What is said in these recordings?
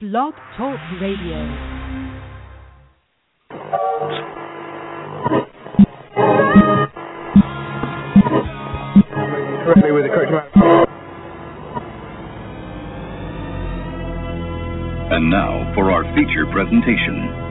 Blog Talk Radio. correctly with the correct amount. And now for our feature presentation.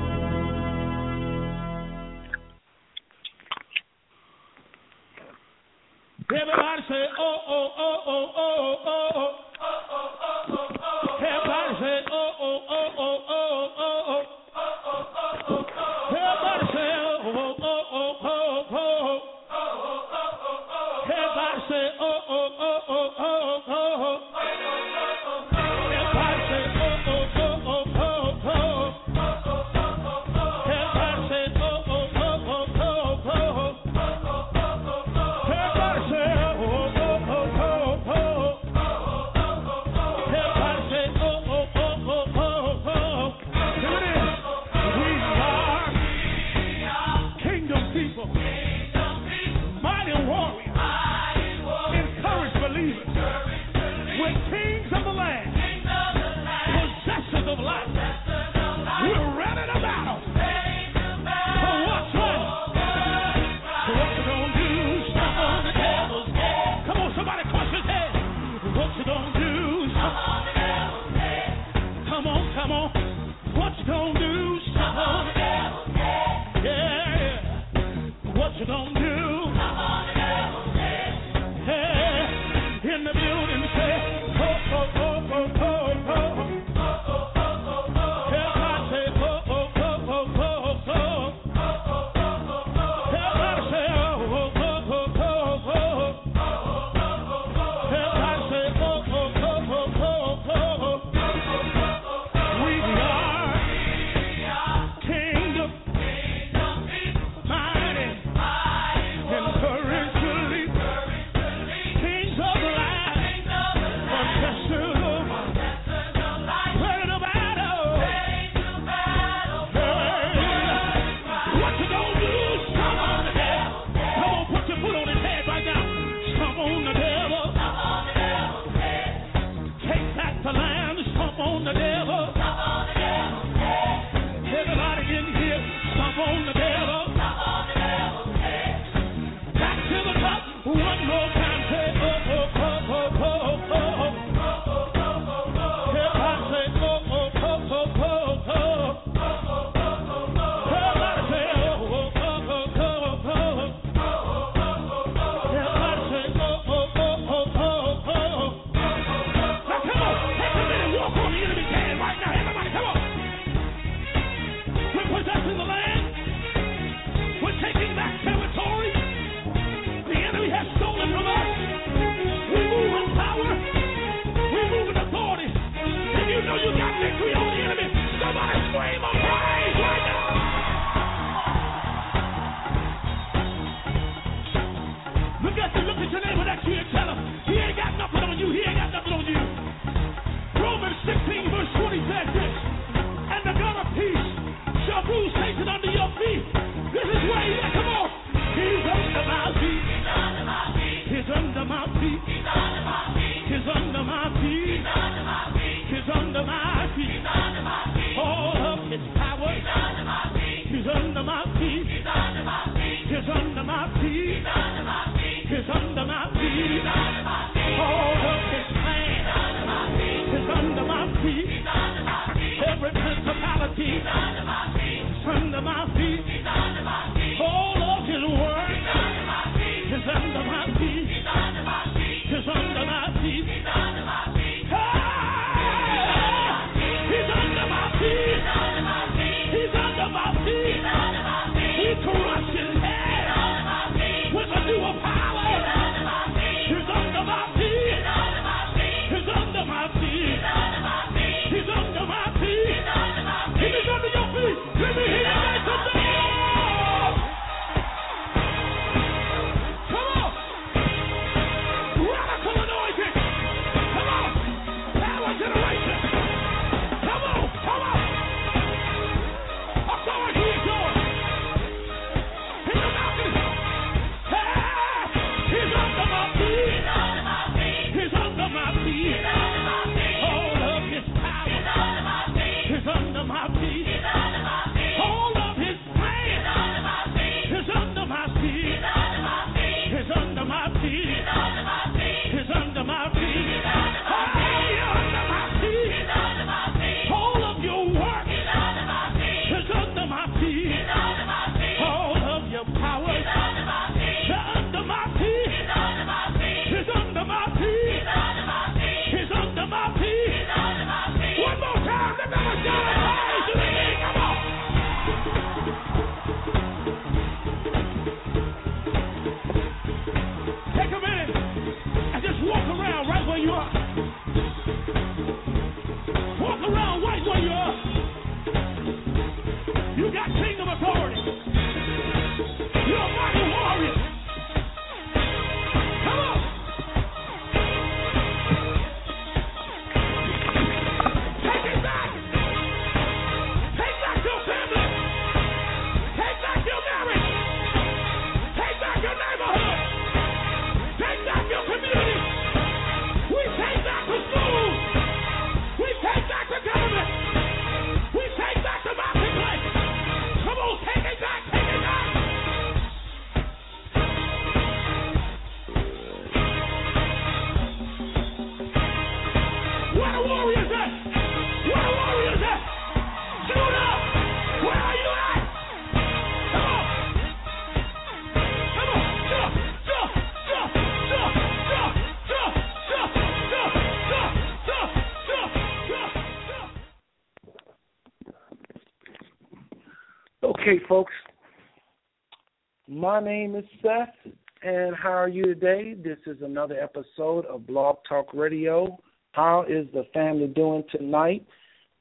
My name is Seth, and how are you today? This is another episode of Blog Talk Radio. How is the family doing tonight?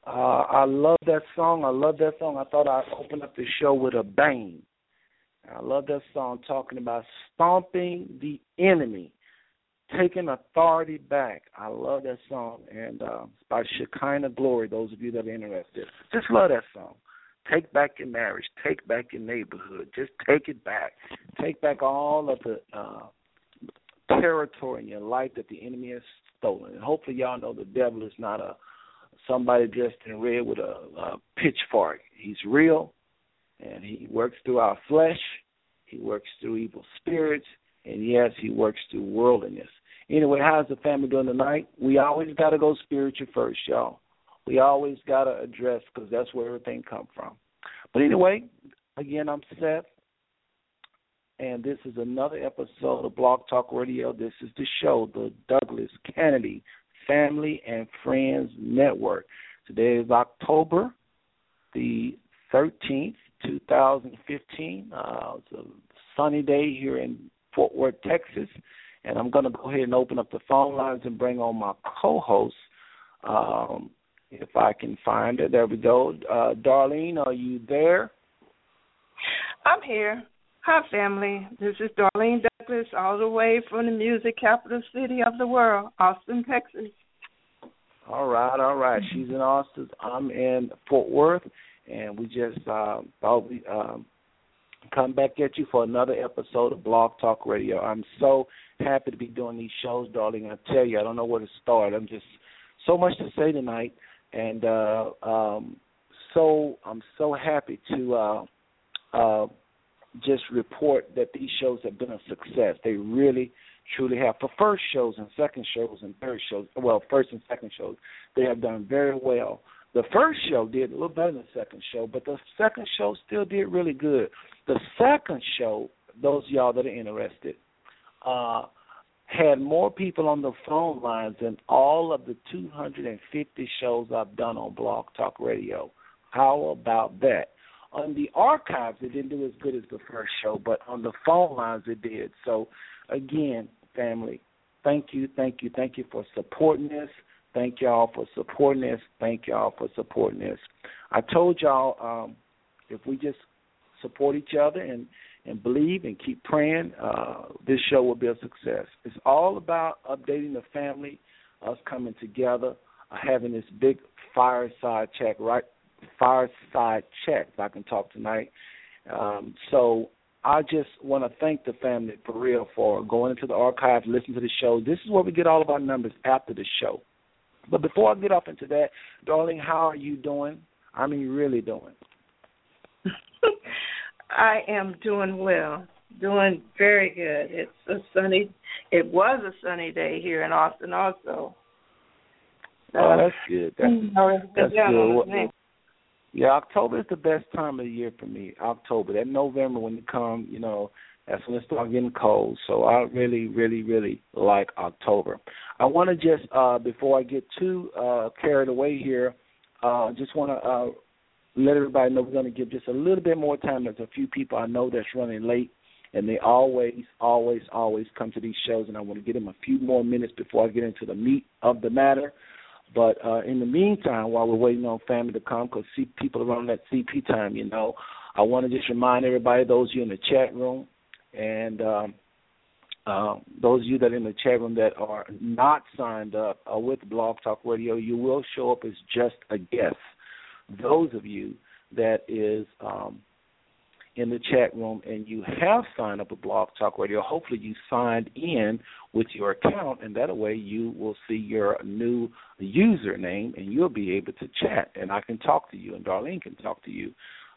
Uh, I love that song. I love that song. I thought I'd open up the show with a bang. I love that song talking about stomping the enemy, taking authority back. I love that song. And uh, it's by Shekinah Glory, those of you that are interested. Just love that song. Take back your marriage. Take back your neighborhood. Just take it back. Take back all of the uh, territory in your life that the enemy has stolen. And hopefully, y'all know the devil is not a somebody dressed in red with a, a pitchfork. He's real, and he works through our flesh. He works through evil spirits, and yes, he works through worldliness. Anyway, how's the family doing tonight? We always got to go spiritual first, y'all. We always got to address because that's where everything come from. But anyway, again, I'm Seth, and this is another episode of Blog Talk Radio. This is the show, the Douglas Canady Family and Friends Network. Today is October the 13th, 2015. Uh, it's a sunny day here in Fort Worth, Texas, and I'm going to go ahead and open up the phone lines and bring on my co-host. Um, if I can find it, there we go. Uh, Darlene, are you there? I'm here. Hi, family. This is Darlene Douglas, all the way from the music capital city of the world, Austin, Texas. All right, all right. She's in Austin. I'm in Fort Worth, and we just uh, thought we um, come back at you for another episode of Blog Talk Radio. I'm so happy to be doing these shows, darling. I tell you, I don't know where to start. I'm just so much to say tonight, and uh, um, so I'm so happy to uh, uh, just report that these shows have been a success. They really, truly have. For first shows and second shows and third shows, well, first and second shows, they have done very well. The first show did a little better than the second show, but the second show still did really good. The second show, those y'all that are interested, uh, had more people on the phone lines than all of the 250 shows I've done on Blog Talk Radio. How about that? On the archives, it didn't do as good as the first show, but on the phone lines, it did. So, again, family, thank you, thank you, thank you for supporting this. Thank y'all for supporting this. Thank y'all for supporting this. I told y'all um, if we just support each other and and believe and keep praying, uh, this show will be a success. It's all about updating the family, us coming together, uh, having this big fireside check, right? Fireside check, if I can talk tonight. Um, so I just want to thank the family for real for going into the archive, listening to the show. This is where we get all of our numbers after the show. But before I get off into that, darling, how are you doing? I mean, really doing? I am doing well, doing very good. It's a sunny. It was a sunny day here in Austin, also. Oh, that's good. That's, that's yeah, good. Yeah, October is the best time of the year for me. October, that November when it come, you know, that's when it start getting cold. So I really, really, really like October. I want to just uh before I get too uh carried away here, uh just want to uh let everybody know we're going to give just a little bit more time. There's a few people I know that's running late, and they always, always, always come to these shows, and I want to give them a few more minutes before I get into the meat of the matter. But uh, in the meantime, while we're waiting on family to come, because see people around that CP time, you know, I want to just remind everybody, those of you in the chat room, and um, uh, those of you that are in the chat room that are not signed up uh, with Blog Talk Radio, you will show up as just a guest. Those of you that is um, in the chat room and you have signed up with Blog Talk Radio, hopefully you signed in with your account, and that way you will see your new username and you'll be able to chat, and I can talk to you, and Darlene can talk to you.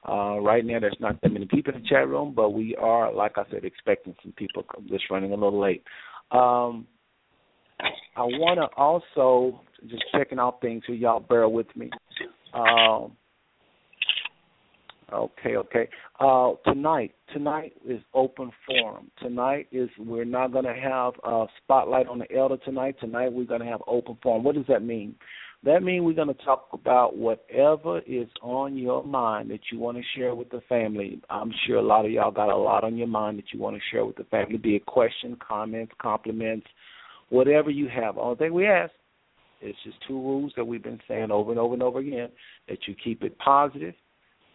Uh, right now, there's not that many people in the chat room, but we are, like I said, expecting some people. I'm Just running a little late. Um, I want to also just checking out things here. Y'all bear with me. Um, okay, okay. Uh, tonight, tonight is open forum. Tonight is we're not going to have a spotlight on the elder tonight. Tonight we're going to have open forum. What does that mean? That means we're going to talk about whatever is on your mind that you want to share with the family. I'm sure a lot of y'all got a lot on your mind that you want to share with the family, be it question, comments, compliments, whatever you have. Only thing we ask is just two rules that we've been saying over and over and over again that you keep it positive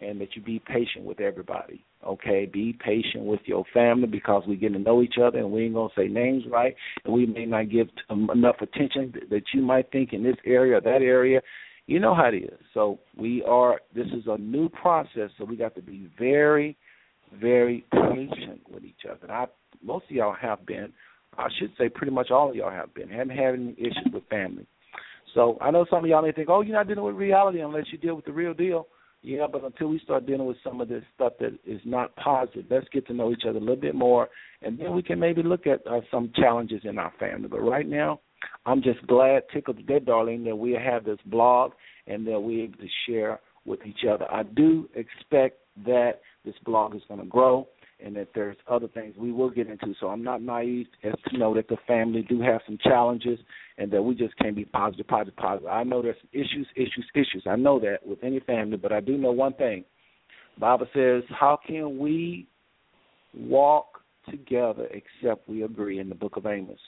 and that you be patient with everybody. Okay, be patient with your family because we get to know each other and we ain't gonna say names right, and we may not give um, enough attention that you might think in this area or that area. You know how it is. So we are. This is a new process, so we got to be very, very patient with each other. And I, most of y'all have been. I should say, pretty much all of y'all have been. Haven't had any issues with family. So I know some of y'all may think, oh, you're not dealing with reality unless you deal with the real deal. Yeah, but until we start dealing with some of this stuff that is not positive, let's get to know each other a little bit more, and then we can maybe look at uh, some challenges in our family. But right now, I'm just glad, tickled to death, darling, that we have this blog and that we're able to share with each other. I do expect that this blog is going to grow and that there's other things we will get into. So I'm not naive as to know that the family do have some challenges and that we just can't be positive, positive, positive. I know there's issues, issues, issues. I know that with any family, but I do know one thing. Bible says, How can we walk together except we agree in the book of Amos?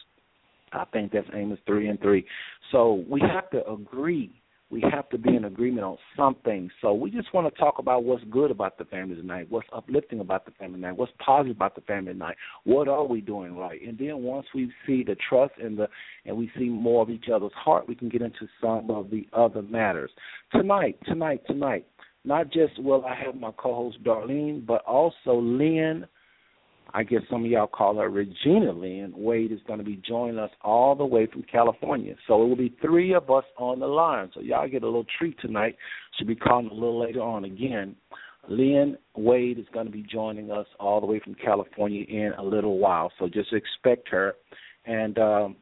I think that's Amos three and three. So we have to agree we have to be in agreement on something. So we just want to talk about what's good about the family tonight, what's uplifting about the family tonight, what's positive about the family tonight, what are we doing right? And then once we see the trust and the and we see more of each other's heart, we can get into some of the other matters. Tonight, tonight, tonight, not just will I have my co-host Darlene, but also Lynn I guess some of y'all call her Regina Lynn. Wade is going to be joining us all the way from California. So it will be three of us on the line. So y'all get a little treat tonight. She'll be calling a little later on again. Lynn Wade is going to be joining us all the way from California in a little while. So just expect her. And um,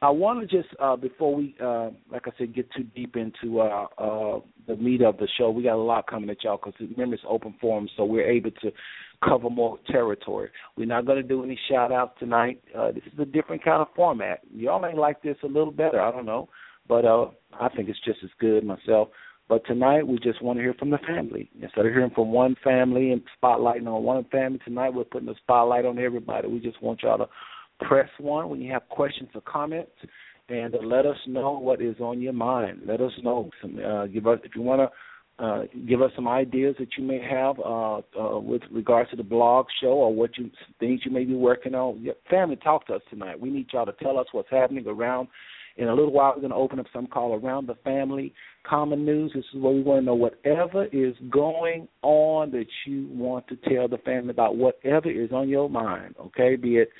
I want to just uh, before we, uh, like I said, get too deep into uh, uh, the meat of the show. We got a lot coming at y'all because remember it's open forum, so we're able to cover more territory. We're not going to do any shout outs tonight. Uh, this is a different kind of format. Y'all may like this a little better. I don't know, but uh, I think it's just as good myself. But tonight we just want to hear from the family. Instead of hearing from one family and spotlighting on one family, tonight we're putting a spotlight on everybody. We just want y'all to press one when you have questions or comments and let us know what is on your mind. Let us know. Some, uh, give us if you want to uh, give us some ideas that you may have uh, uh, with regards to the blog show or what you things you may be working on. Your family, talk to us tonight. We need y'all to tell us what's happening around. In a little while, we're going to open up some call around the family common news. This is where we want to know whatever is going on that you want to tell the family about. Whatever is on your mind, okay? Be it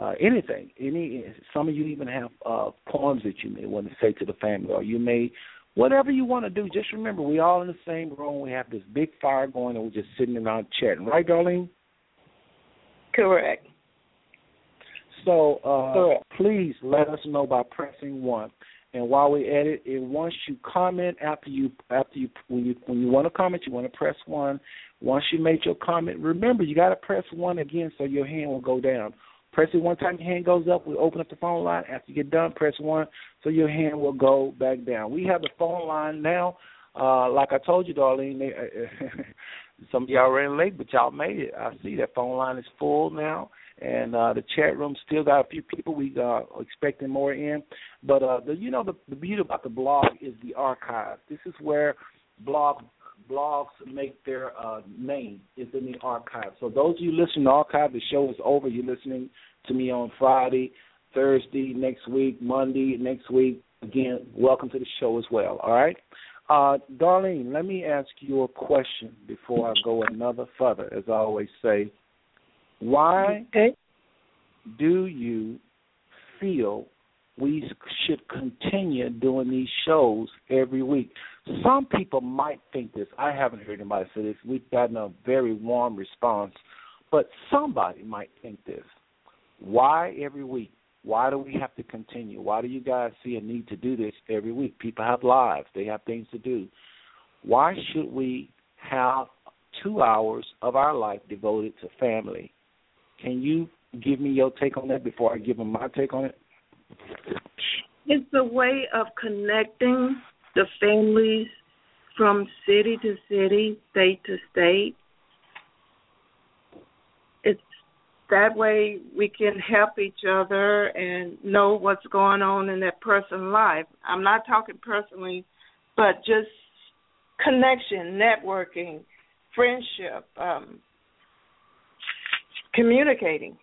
uh, anything. Any some of you even have uh, poems that you may want to say to the family, or you may whatever you want to do. Just remember, we all in the same room. We have this big fire going, and we're just sitting around chatting. Right, Darlene? Correct. So uh, please let us know by pressing one. And while we edit, it once you comment after you after you when you when you want to comment, you want to press one. Once you make your comment, remember you got to press one again so your hand will go down. Press it one time, your hand goes up. We open up the phone line. After you get done, press one, so your hand will go back down. We have the phone line now. Uh, like I told you, Darlene, they, uh, some of y'all ran late, but y'all made it. I see that phone line is full now, and uh, the chat room still got a few people. We uh, expecting more in, but uh, the, you know the, the beauty about the blog is the archive. This is where blog blogs make their uh, name is in the archive. So those of you listening to archive, the show is over. You're listening to me on Friday, Thursday next week, Monday next week. Again, welcome to the show as well. All right, uh, Darlene, let me ask you a question before I go another further. As I always say, why okay. do you feel we should continue doing these shows every week? Some people might think this. I haven't heard anybody say this. We've gotten a very warm response, but somebody might think this. Why every week? Why do we have to continue? Why do you guys see a need to do this every week? People have lives, they have things to do. Why should we have two hours of our life devoted to family? Can you give me your take on that before I give them my take on it? It's a way of connecting the families from city to city, state to state. It's that way we can help each other and know what's going on in that person's life. I'm not talking personally, but just connection, networking, friendship, um, communicating.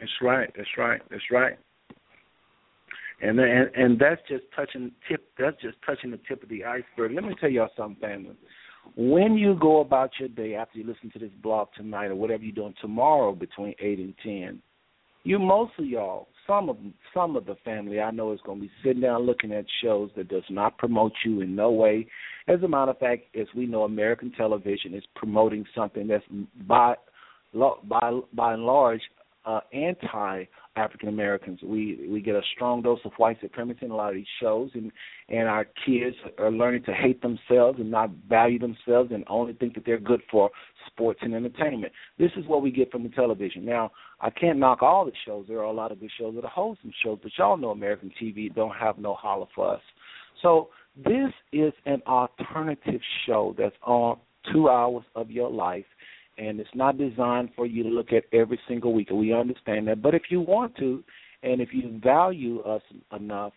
That's right. That's right. That's right. And and and that's just touching tip. That's just touching the tip of the iceberg. Let me tell y'all something, family. When you go about your day after you listen to this blog tonight or whatever you're doing tomorrow between eight and ten, you most of y'all, some of some of the family I know is going to be sitting down looking at shows that does not promote you in no way. As a matter of fact, as we know, American television is promoting something that's by by by and large uh, anti African Americans. We we get a strong dose of white supremacy in a lot of these shows, and and our kids are learning to hate themselves and not value themselves, and only think that they're good for sports and entertainment. This is what we get from the television. Now, I can't knock all the shows. There are a lot of good shows that are wholesome shows, but y'all know American TV don't have no holler for us. So this is an alternative show that's on two hours of your life and it's not designed for you to look at every single week. We understand that, but if you want to, and if you value us enough,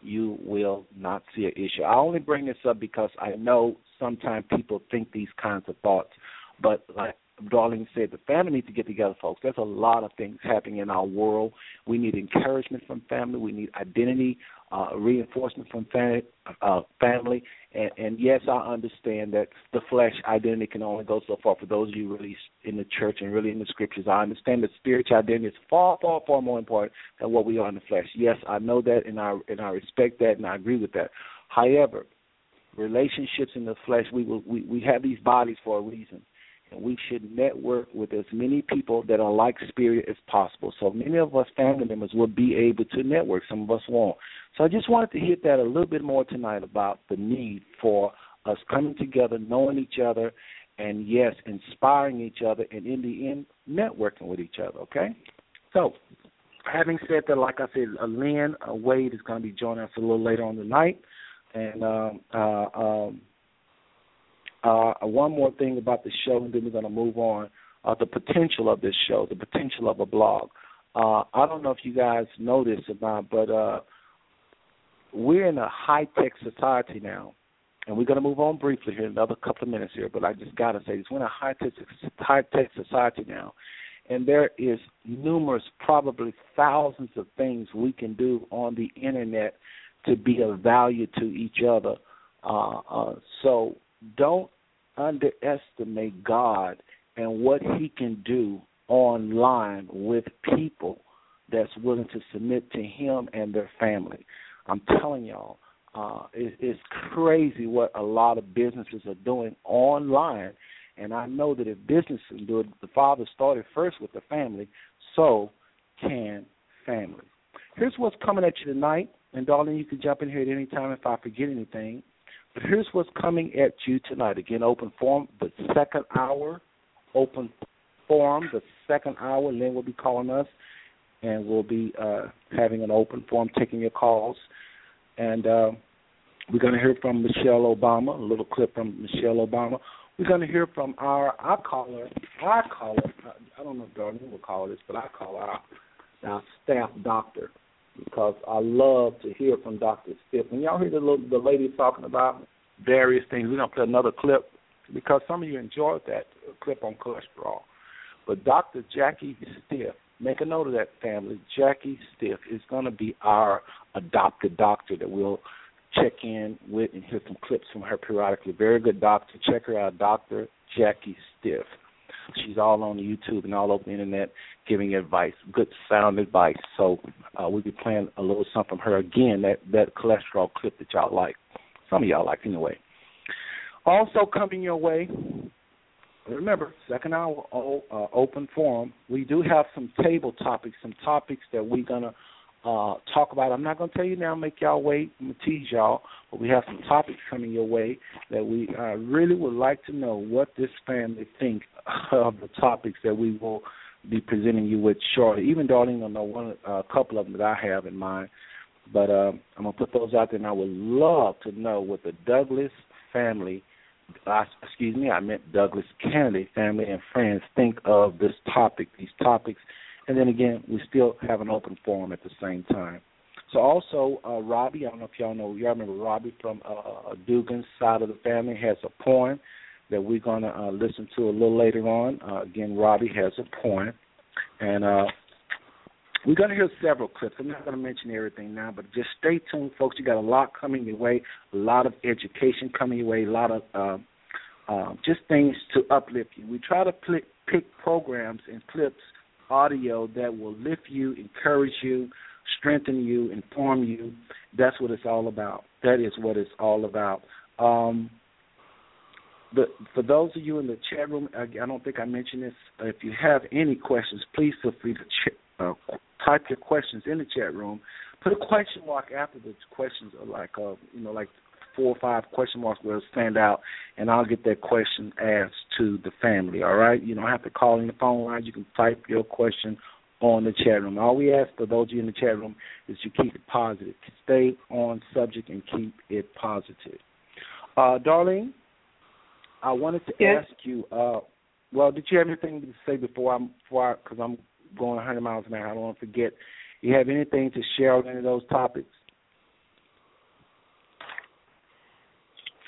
you will not see an issue. I only bring this up because I know sometimes people think these kinds of thoughts, but like Darlene said, the family needs to get together, folks. There's a lot of things happening in our world. We need encouragement from family. We need identity uh, reinforcement from family, uh, family. And, and yes, I understand that the flesh identity can only go so far. For those of you really in the church and really in the scriptures, I understand that spiritual identity is far, far, far more important than what we are in the flesh. Yes, I know that, and I and I respect that, and I agree with that. However, relationships in the flesh, we will we, we have these bodies for a reason we should network with as many people that are like spirit as possible. So many of us family members will be able to network. Some of us won't. So I just wanted to hit that a little bit more tonight about the need for us coming together, knowing each other, and yes, inspiring each other, and in the end, networking with each other. Okay. So, having said that, like I said, Lynn uh, Wade is going to be joining us a little later on tonight, and um, uh, um, uh, one more thing about the show, and then we're going to move on. Uh, the potential of this show, the potential of a blog. Uh, I don't know if you guys know this or not, but uh, we're in a high tech society now, and we're going to move on briefly here in another couple of minutes here. But I just got to say this: we're in a high tech high tech society now, and there is numerous, probably thousands of things we can do on the internet to be of value to each other. Uh, uh, so don't underestimate God and what He can do online with people that's willing to submit to Him and their family. I'm telling y'all, uh, it, it's crazy what a lot of businesses are doing online. And I know that if businesses do it, the father started first with the family, so can family. Here's what's coming at you tonight. And darling, you can jump in here at any time if I forget anything. But here's what's coming at you tonight. Again, open forum, the second hour, open forum, the second hour. Lynn will be calling us, and we'll be uh, having an open forum, taking your calls. And uh, we're going to hear from Michelle Obama, a little clip from Michelle Obama. We're going to hear from our, I call her, I call her, I don't know if Darlene will call this, but I call our, our staff doctor because I love to hear from Dr. Stiff. When y'all hear the little, the lady talking about various things, we're gonna play another clip because some of you enjoyed that clip on cholesterol. But Dr. Jackie Stiff, make a note of that family. Jackie Stiff is going to be our adopted doctor that we'll check in with and hear some clips from her periodically. Very good doctor. Check her out, Dr. Jackie Stiff. She's all on YouTube and all over the internet giving advice, good sound advice. So uh, we'll be playing a little something from her again. That that cholesterol clip that y'all like, some of y'all like anyway. Also coming your way, remember, second hour uh, open forum. We do have some table topics, some topics that we're gonna uh, talk about. I'm not gonna tell you now, make y'all wait. I'm gonna tease y'all, but we have some topics coming your way that we uh, really would like to know what this family think of the topics that we will be presenting you with shortly. Even Darlene will know one, a uh, couple of them that I have in mind. But uh, I'm gonna put those out there, and I would love to know what the Douglas family, uh, excuse me, I meant Douglas Canady family and friends think of this topic, these topics, and then again, we still have an open forum at the same time. So also, uh, Robbie, I don't know if y'all know, y'all remember Robbie from uh, Dugan's side of the family has a poem that we're going to uh, listen to a little later on. Uh, again, Robbie has a poem, and uh, we're going to hear several clips. I'm not going to mention everything now, but just stay tuned, folks. You got a lot coming your way, a lot of education coming your way, a lot of uh, uh, just things to uplift you. We try to pl- pick programs and clips, audio that will lift you, encourage you, strengthen you, inform you. That's what it's all about. That is what it's all about. Um, but for those of you in the chat room, I, I don't think I mentioned this. If you have any questions, please feel free to ch- uh, type your questions in the chat room. Put a question mark after the questions, like uh, you know, like four or five question marks will stand out, and I'll get that question asked to the family. All right, you don't have to call in the phone line. You can type your question on the chat room. All we ask for those of you in the chat room is to keep it positive, stay on subject, and keep it positive. Uh, Darlene, I wanted to yes. ask you. Uh, well, did you have anything to say before I'm before because I'm going 100 miles an hour. I don't want to forget. You have anything to share on any of those topics?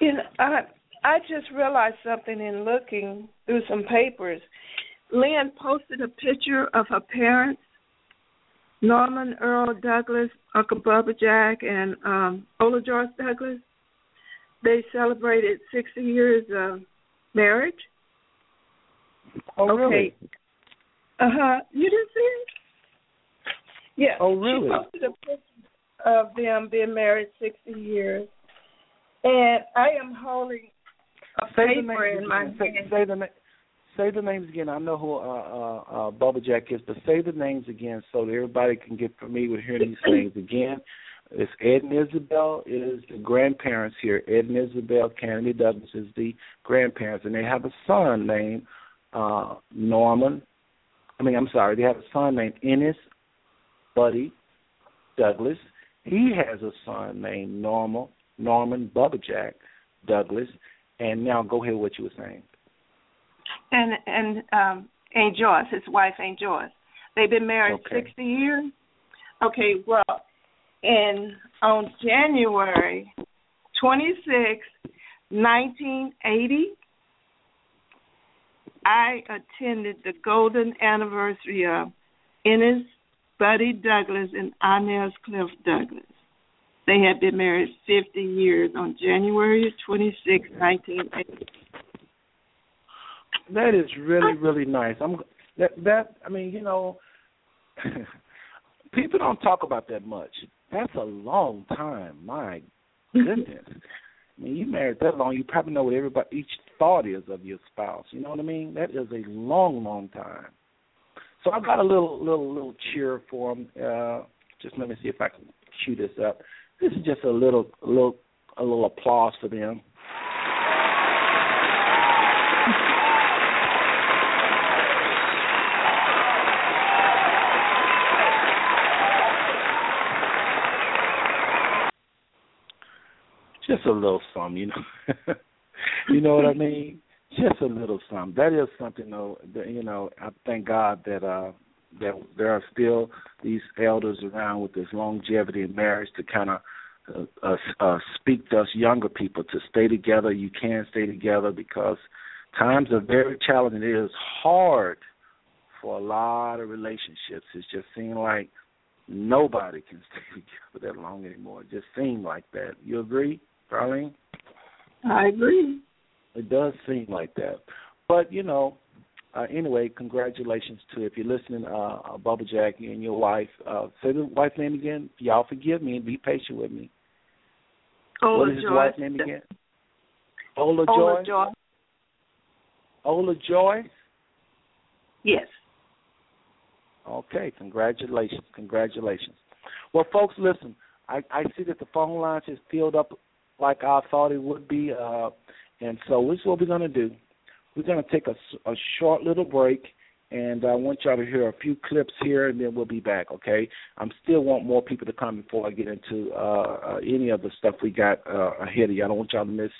You know, I I just realized something in looking through some papers. Lynn posted a picture of her parents, Norman Earl Douglas, Uncle Bubba Jack, and um, Ola George Douglas. They celebrated 60 years of marriage. Oh, okay. really? Uh huh. You didn't see it? Yeah. Oh, really? She posted a picture of them being married 60 years, and I am holding a Say the paper in my. Say, hand. say the na- say the names again. I know who uh, uh, uh, Bubba Jack is, but say the names again so that everybody can get familiar with hearing these names again. It's Ed and Isabelle is the grandparents here. Ed and Isabelle Canady Douglas is the grandparents, and they have a son named uh, Norman. I mean, I'm sorry, they have a son named Ennis Buddy Douglas. He has a son named Normal Norman Bubba Jack Douglas. And now go ahead with what you were saying. and and um Aunt Joyce, his wife Aunt Joyce. They've been married Okay. sixty years. Okay, well, and on January twenty sixth, nineteen eighty, I attended the golden anniversary of Ennis Buddy Douglas and Inez Cliff Douglas. They had been married 50 years on January 26, 1980. That is really really nice. I'm that that I mean you know people don't talk about that much. That's a long time. My goodness. I mean, you married that long, you probably know what everybody each thought is of your spouse. You know what I mean? That is a long, long time. So I got a little, little, little cheer for them. Uh, just let me see if I can cue this up. This is just a little, a little, a little applause for them. Just a little something, you know. you know what I mean? Just a little something. That is something, though. That, you know, I thank God that uh that there are still these elders around with this longevity in marriage to kind of uh, uh, uh, speak to us younger people to stay together. You can stay together because times are very challenging. It is hard for a lot of relationships. It's just seems like nobody can stay together that long anymore. It just seems like that. You agree, Darlene? I agree. It does seem like that. But you know, uh, anyway, congratulations to if you're listening, uh, uh, Bubba Jack and your wife. Uh, say the wife's name again. Y'all forgive me and be patient with me. Ola what is his Joyce. wife's name again? Ola, Ola Joy. Joyce. Ola Joy? Yes. Okay, congratulations, congratulations. Well, folks, listen. I, I see that the phone lines is filled up like I thought it would be, uh, and so this is what we're going to do. We're going to take a, a short little break, and I want y'all to hear a few clips here, and then we'll be back. Okay? I'm still want more people to come before I get into uh, uh, any of the stuff we got uh, ahead of you. I don't want y'all to miss.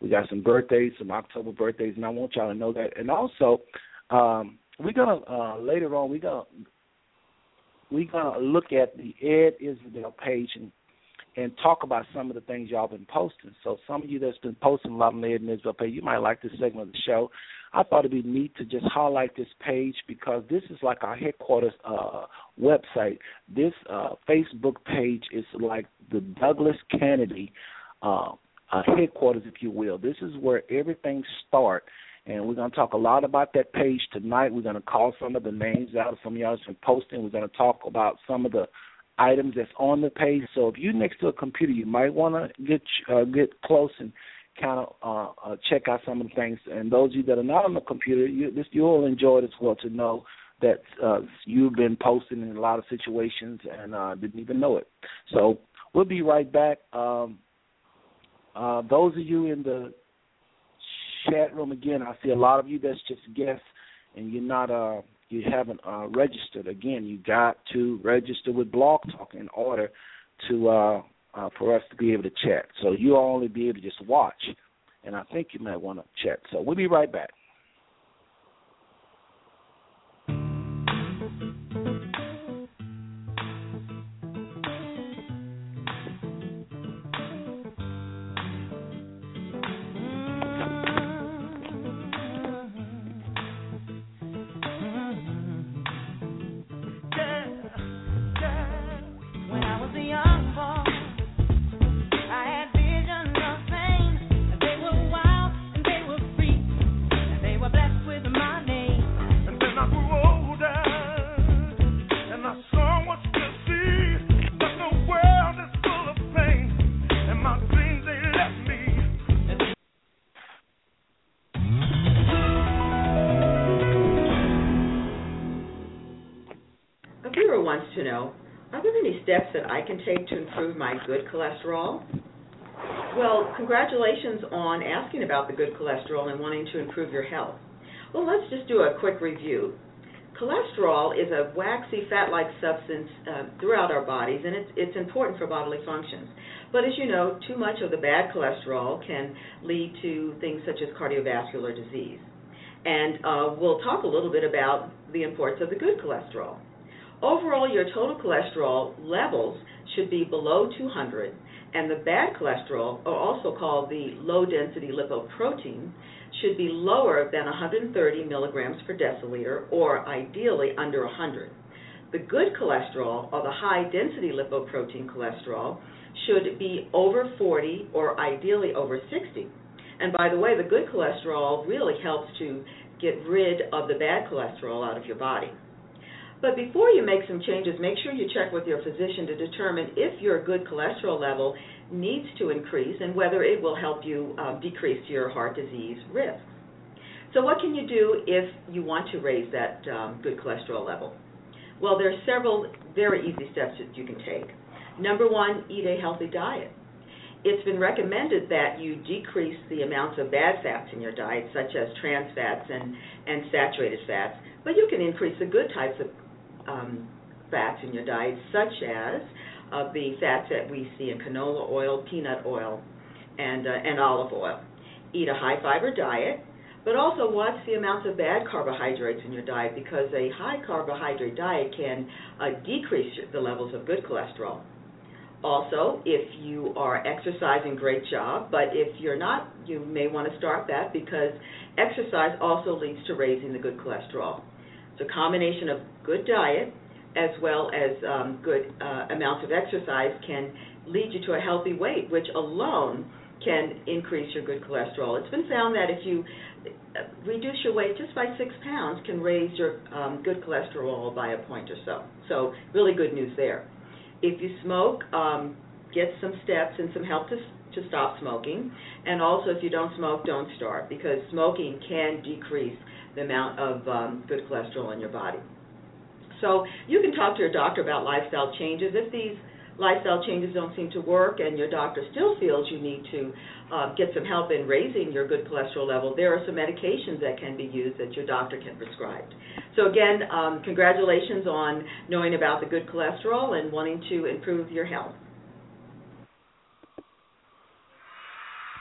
We got some birthdays, some October birthdays, and I want y'all to know that. And also, um, we're gonna uh, later on we're gonna we're gonna look at the Ed Isabelle page and and talk about some of the things y'all been posting. So some of you that's been posting a lot the Ed and page, you might like this segment of the show. I thought it'd be neat to just highlight this page because this is like our headquarters uh, website. This uh, Facebook page is like the Douglas Canady uh, uh, headquarters, if you will. This is where everything starts and we're going to talk a lot about that page tonight. We're going to call some of the names out of some of y'all that's been posting. We're going to talk about some of the items that's on the page. So if you're next to a computer, you might want to get uh, get close and kind of uh, uh, check out some of the things. And those of you that are not on the computer, you, this, you'll enjoy it as well to know that uh, you've been posting in a lot of situations and uh, didn't even know it. So we'll be right back. Um, uh, those of you in the chat room again, I see a lot of you that's just guests and you're not uh you haven't uh registered. Again, you got to register with Blog Talk in order to uh, uh for us to be able to chat. So you'll only be able to just watch. And I think you might want to chat. So we'll be right back. I can take to improve my good cholesterol? Well, congratulations on asking about the good cholesterol and wanting to improve your health. Well, let's just do a quick review. Cholesterol is a waxy fat-like substance uh, throughout our bodies, and it's, it's important for bodily functions. But as you know, too much of the bad cholesterol can lead to things such as cardiovascular disease. And uh, we'll talk a little bit about the importance of the good cholesterol. Overall, your total cholesterol levels should be below 200, and the bad cholesterol, or also called the low density lipoprotein, should be lower than 130 milligrams per deciliter, or ideally under 100. The good cholesterol, or the high density lipoprotein cholesterol, should be over 40 or ideally over 60. And by the way, the good cholesterol really helps to get rid of the bad cholesterol out of your body. But before you make some changes, make sure you check with your physician to determine if your good cholesterol level needs to increase and whether it will help you uh, decrease your heart disease risk. So what can you do if you want to raise that um, good cholesterol level? Well, there are several very easy steps that you can take. Number one, eat a healthy diet. It's been recommended that you decrease the amounts of bad fats in your diet, such as trans fats and, and saturated fats, but you can increase the good types of um, fats in your diet, such as uh, the fats that we see in canola oil, peanut oil, and uh, and olive oil. Eat a high fiber diet, but also watch the amounts of bad carbohydrates in your diet because a high carbohydrate diet can uh, decrease the levels of good cholesterol. Also, if you are exercising, great job, but if you're not, you may want to start that because exercise also leads to raising the good cholesterol. It's a combination of good diet as well as um, good uh, amounts of exercise can lead you to a healthy weight, which alone can increase your good cholesterol. It's been found that if you uh, reduce your weight just by six pounds, can raise your um, good cholesterol by a point or so. So really good news there. If you smoke, um, get some steps and some help to to stop smoking. And also, if you don't smoke, don't start because smoking can decrease the amount of um, good cholesterol in your body. So you can talk to your doctor about lifestyle changes. If these lifestyle changes don't seem to work and your doctor still feels you need to uh, get some help in raising your good cholesterol level, there are some medications that can be used that your doctor can prescribe. So again, um, congratulations on knowing about the good cholesterol and wanting to improve your health.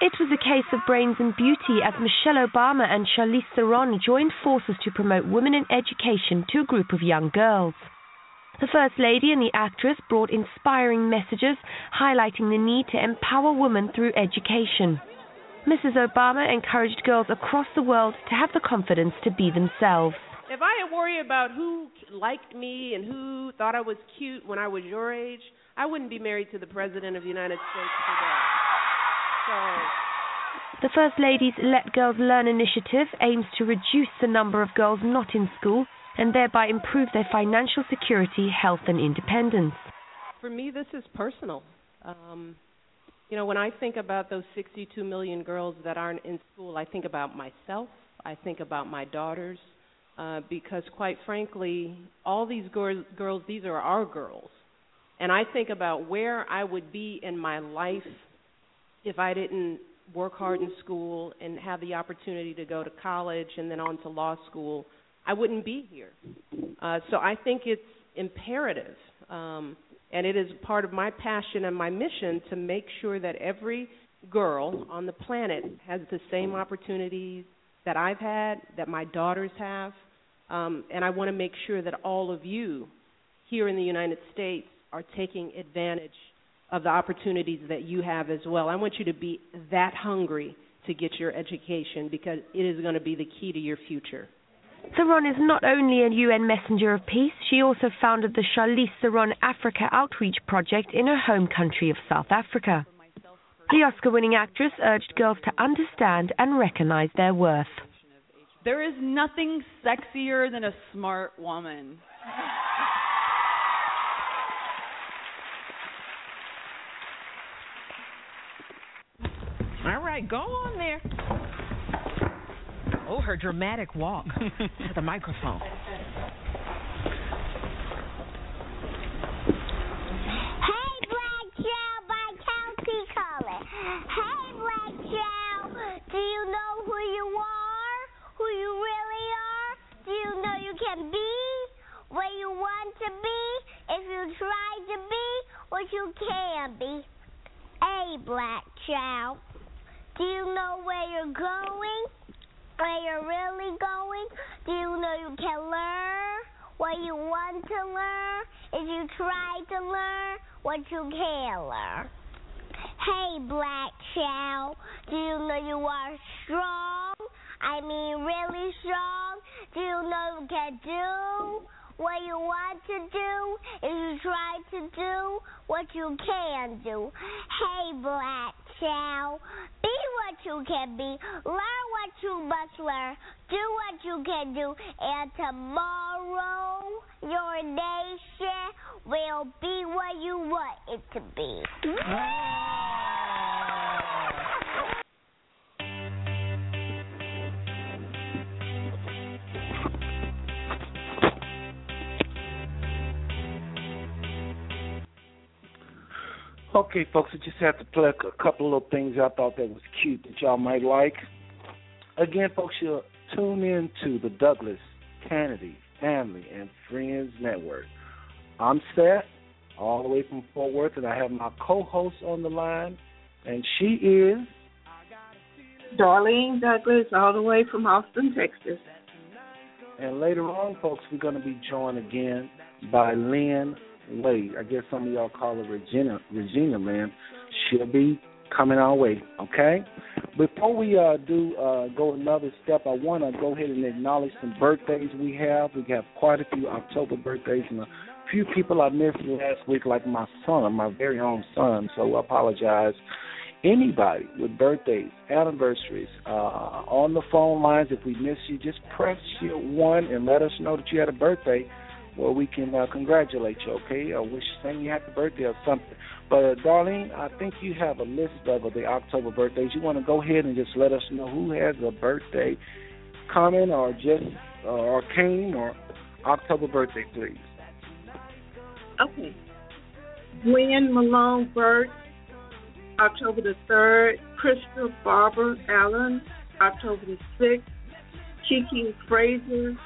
It was a case of brains and beauty as Michelle Obama and Charlize Theron joined forces to promote women in education to a group of young girls. The First Lady and the actress brought inspiring messages highlighting the need to empower women through education. Mrs. Obama encouraged girls across the world to have the confidence to be themselves. If I had worried about who liked me and who thought I was cute when I was your age, I wouldn't be married to the President of the United States today. The First Lady's Let Girls Learn initiative aims to reduce the number of girls not in school and thereby improve their financial security, health, and independence. For me, this is personal. Um, you know, when I think about those 62 million girls that aren't in school, I think about myself. I think about my daughters, uh, because quite frankly, all these girls, girls, these are our girls. And I think about where I would be in my life if I didn't work hard in school and have the opportunity to go to college and then on to law school, I wouldn't be here. Uh, so I think it's imperative, um, and it is part of my passion and my mission to make sure that every girl on the planet has the same opportunities that I've had, that my daughters have, um, and I want to make sure that all of you here in the United States are taking advantage of the opportunities that you have as well. I want you to be that hungry to get your education because it is going to be the key to your future. Theron is not only a UN messenger of peace, she also founded the Charlize Theron Africa Outreach Project in her home country of South Africa. The Oscar winning actress urged girls to understand and recognize their worth. There is nothing sexier than a smart woman. All right, go on there. Oh, her dramatic walk to the microphone. Hey, Black Joe, by Countee Cullen. Hey, Black Joe, do you know who you are? Who you really are? Do you know you can be what you want to be if you try to be what you can be? Hey, Black Child, do you know where you're going? Where you're really going? Do you know you can learn what you want to learn if you try to learn what you can learn? Hey, Black Child, do you know you are strong? I mean, really strong? Do you know you can do what you want to do if you try to do what you can do? Hey, Black Child, be what you can be, learn what you must learn, do what you can do, and tomorrow your nation will be what you want it to be. Okay, folks, I just have to pluck a couple of little things I thought that was cute that y'all might like. Again, folks, you'll tune in to the Douglas Canady Family and Friends Network. I'm Seth, all the way from Fort Worth, and I have my co-host on the line, and she is Darlene Douglas, all the way from Austin, Texas. And later on, folks, we're going to be joined again by Lynn Wade. I guess some of y'all call her Regina, Regina Lynn. She'll be coming our way, okay? Before we uh, do uh, go another step, I want to go ahead and acknowledge some birthdays we have. We have quite a few October birthdays and a few people I missed last week, like my son, my very own son, so I apologize. Anybody with birthdays, anniversaries, uh, on the phone lines, if we miss you, just press your one and let us know that you had a birthday. Where we can uh, congratulate you, okay? Or wish sing you happy birthday or something. But uh, Darlene, I think you have a list of the October birthdays. You want to go ahead and just let us know who has a birthday coming or just uh, or came or October birthday, please. Okay. Gwen Malone Burt, October the 3rd. Crystal Barbara Allen, October the 6th. Kiki Fraser,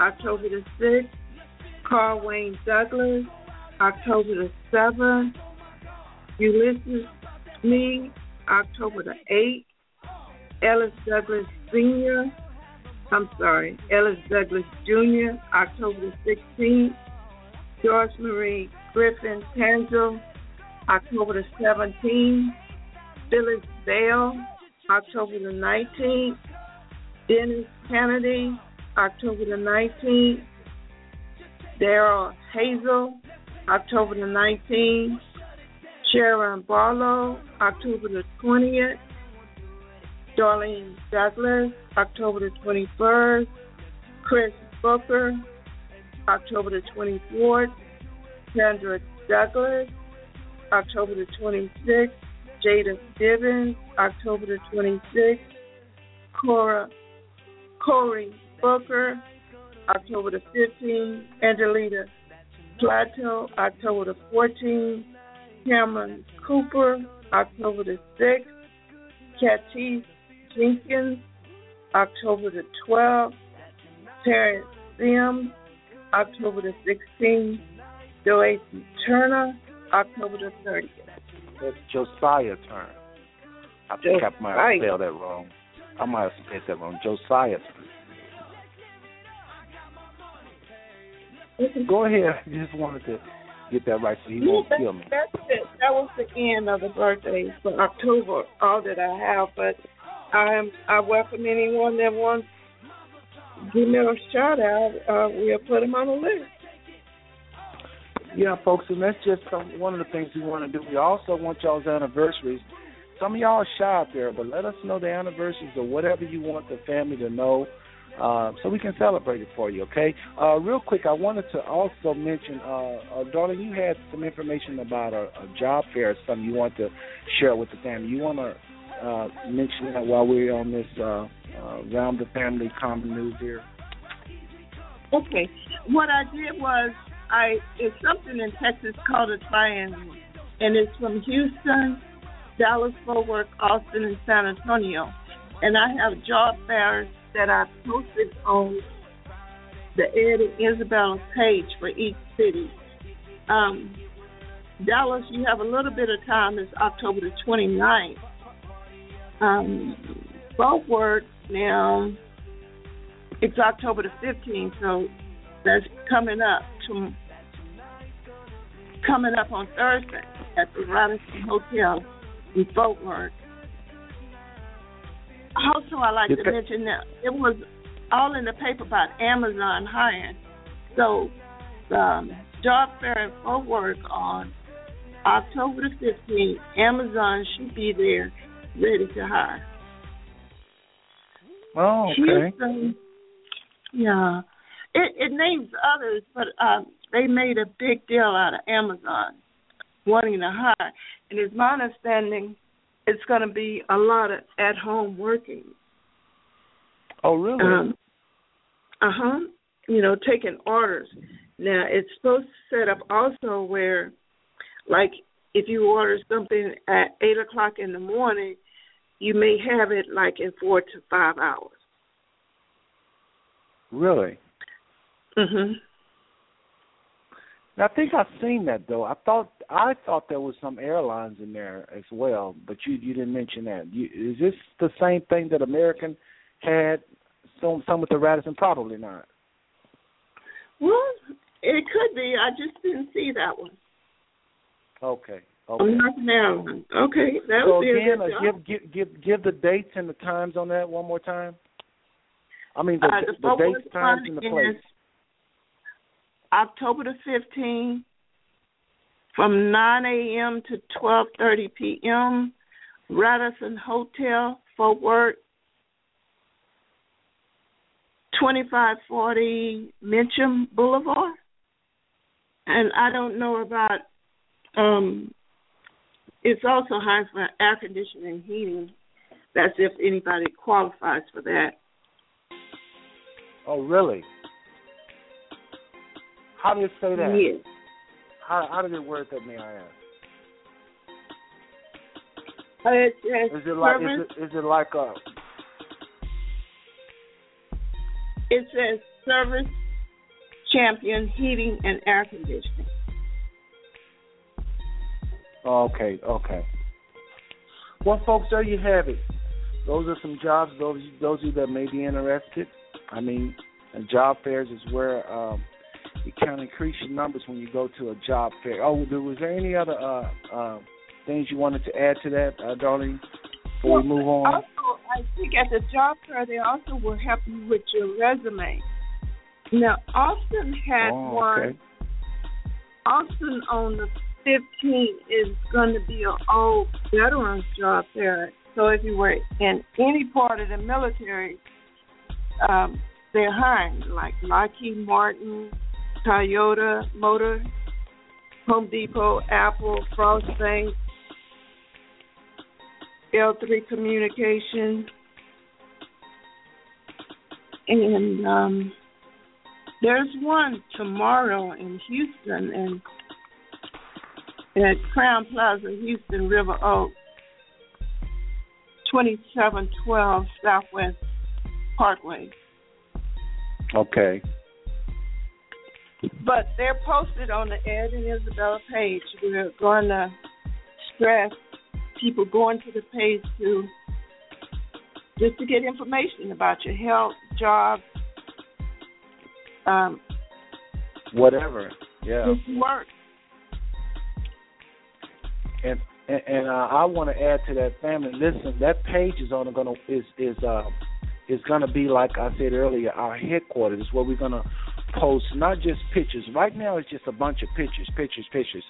October the 6th. Carl Wayne Douglas, October the 7th. Ulysses Smee, October the 8th. Ellis Douglas Sr., I'm sorry, Ellis Douglas Jr., October the 16th. George Marie Griffin Tanzel, October the 17th. Phyllis Bell, October the 19th. Dennis Canady, October the 19th. Daryl Hazel, October the 19th. Sharon Barlow, October the 20th. Darlene Douglas, October the 21st. Chris Booker, October the 24th. Sandra Douglas, October the 26th. Jada Gibbons, October the 26th. Cora Corey Booker, October the 15th. Angelita Plateau, October the 14th. Cameron Cooper, October the 6th. Katis Jenkins, October the 12th. Terrence Sims, October the 16th. Joacy Turner, October the 30th. That's Josiah Turner. I think I might have spelled that wrong. I might have said that wrong. Josiah Turner. Go ahead. I just wanted to get that right so he won't kill me. That's it. That was the end of the birthdays for October, all that I have. But I am I welcome anyone that wants to give me a shout out. Uh, we'll put them on the list. Yeah, folks, and that's just some, one of the things we want to do. We also want y'all's anniversaries. Some of y'all are shy out there, but let us know the anniversaries or whatever you want the family to know, uh, so we can celebrate it for you. Okay. Uh, real quick, I wanted to also mention, uh, uh, darling, you had some information about a, a job fair or something you want to share with the family. You want to uh, mention that while we're on this uh, round the family common news here. Okay. What I did was I it's something in Texas called a triangle, and it's from Houston, Dallas, Fort Worth, Austin, and San Antonio. And I have job fairs that I posted on the Ed and Isabelle page for each city. Um, Dallas, you have a little bit of time. It's October the 29th. Um, Worth, now, it's October the 15th, so that's coming up to coming up on Thursday at the Radisson Hotel in Fort Worth. Also, I like to mention that it was all in the paper about Amazon hiring. So, um, job fair in Fort Worth on October the 15th, Amazon should be there ready to hire. Oh, okay. Houston, yeah. It, it names others, but um, they made a big deal out of Amazon wanting to hire. And it's my understanding it's going to be a lot of at home working. Oh, really? Um, uh huh. You know, taking orders. Now, it's supposed to set up also where, like, if you order something at 8 o'clock in the morning, you may have it like in four to five hours. Really? Mhm. I think I've seen that though. I thought I thought there was some airlines in there as well, but you you didn't mention that. You, is this the same thing that American had? Some some with the Radisson, probably not. Well, it could be. I just didn't see that one. Okay. Okay. American Airlines. Okay, that so would be again, a good uh, job. give give give give the dates and the times on that one more time. I mean the, Uh, the, the dates, times, and the place. October the 15th from 9 a.m. to 12:30 p.m. Radisson Hotel, Fort Worth, 2540 Meacham Boulevard. and I don't know about. Um, it's also high for air conditioning and heating. That's if anybody qualifies for that. Oh, really? How did it say that? Yes. How how did it word that? May I ask? Uh, it says Is it like service. is it is it like a It says service champion heating and air conditioning. Okay, okay. Well, folks, there you have it. Those are some jobs. Those those of you that may be interested. I mean, and job fairs is where um, you can increase your numbers when you go to a job fair. Oh, there- was there any other uh, uh, things you wanted to add to that, uh, darling? Before we move on. Also, I think at the job fair they also will help you with your resume. Now, Austin had Oh, one. okay. Austin on the 15th is going to be an old veterans job fair. So if you were in any part of the military, um, they're hiring like Lockheed Martin, Toyota, Motor, Home Depot, Apple, Frost Bank, L3 Communication, and um, there's one tomorrow in Houston and at Crowne Plaza, Houston River Oak, 2712 Southwest Parkway. Okay. But they're posted on the Ed and Isabella page. We're going to stress people going to the page to just to get information about your health, job, um, Whatever. Yeah. just work. and and, and uh, I want to add to that family. Listen, that page is only gonna is is uh is gonna be like I said earlier, our headquarters is where we're gonna post not just pictures. Right now it's just a bunch of pictures, pictures, pictures.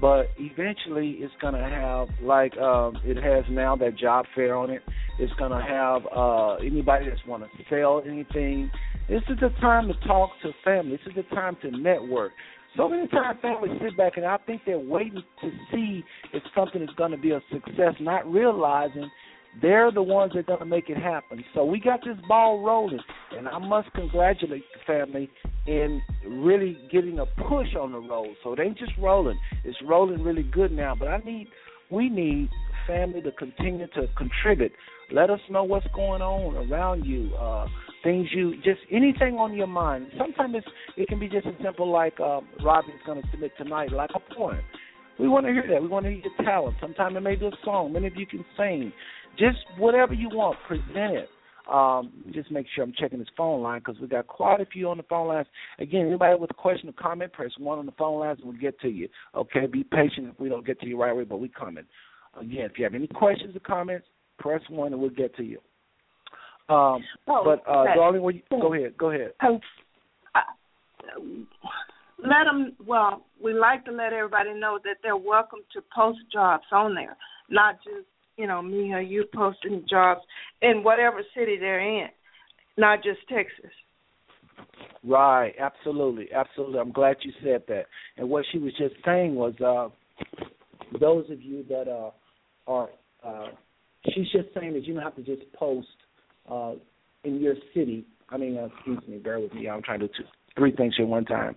But eventually it's gonna have like um it has now that job fair on it. It's gonna have uh anybody that's wanna sell anything. This is the time to talk to family. This is the time to network. So many times families sit back and I think they're waiting to see if something is going to be a success, not realizing they're the ones that are going to make it happen. So we got this ball rolling, and I must congratulate the family in really getting a push on the road. So it ain't just rolling; it's rolling really good now. But I need, we need family to continue to contribute. Let us know what's going on around you. Uh, things you just anything on your mind. Sometimes it's, it can be just as simple like uh, Robbie's going to submit tonight, like a poem. We want to hear that. We want to hear your talent. Sometimes it may be a song. Many of you can sing. Just whatever you want, present it. Um, just make sure I'm checking this phone line because we got quite a few on the phone lines. Again, anybody with a question or comment, press one on the phone lines and we'll get to you. Okay, be patient if we don't get to you right away, but we coming. Again, if you have any questions or comments, press one and we'll get to you. Um, Oh, but uh, okay. darling, you, go ahead, go ahead. Um, let them. Well, we like to let everybody know that they're welcome to post jobs on there, not just you know me or you posting jobs in whatever city they're in, not just Texas. Right, absolutely, absolutely. I'm glad you said that. And what she was just saying was, uh, those of you that uh, are, uh, she's just saying that you don't have to just post uh, in your city. I mean, uh, excuse me, bear with me. I'm trying to do three things at one time.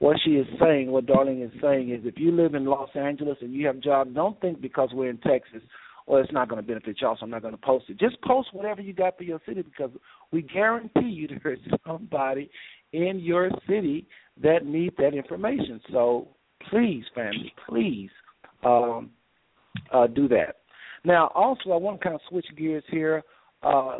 What she is saying, what Darling is saying, is if you live in Los Angeles and you have a job, don't think because we're in Texas, well, it's not going to benefit y'all, so I'm not going to post it. Just post whatever you got for your city because we guarantee you there's somebody in your city that needs that information. So please, family, please um, uh, do that. Now, also, I want to kind of switch gears here. Uh,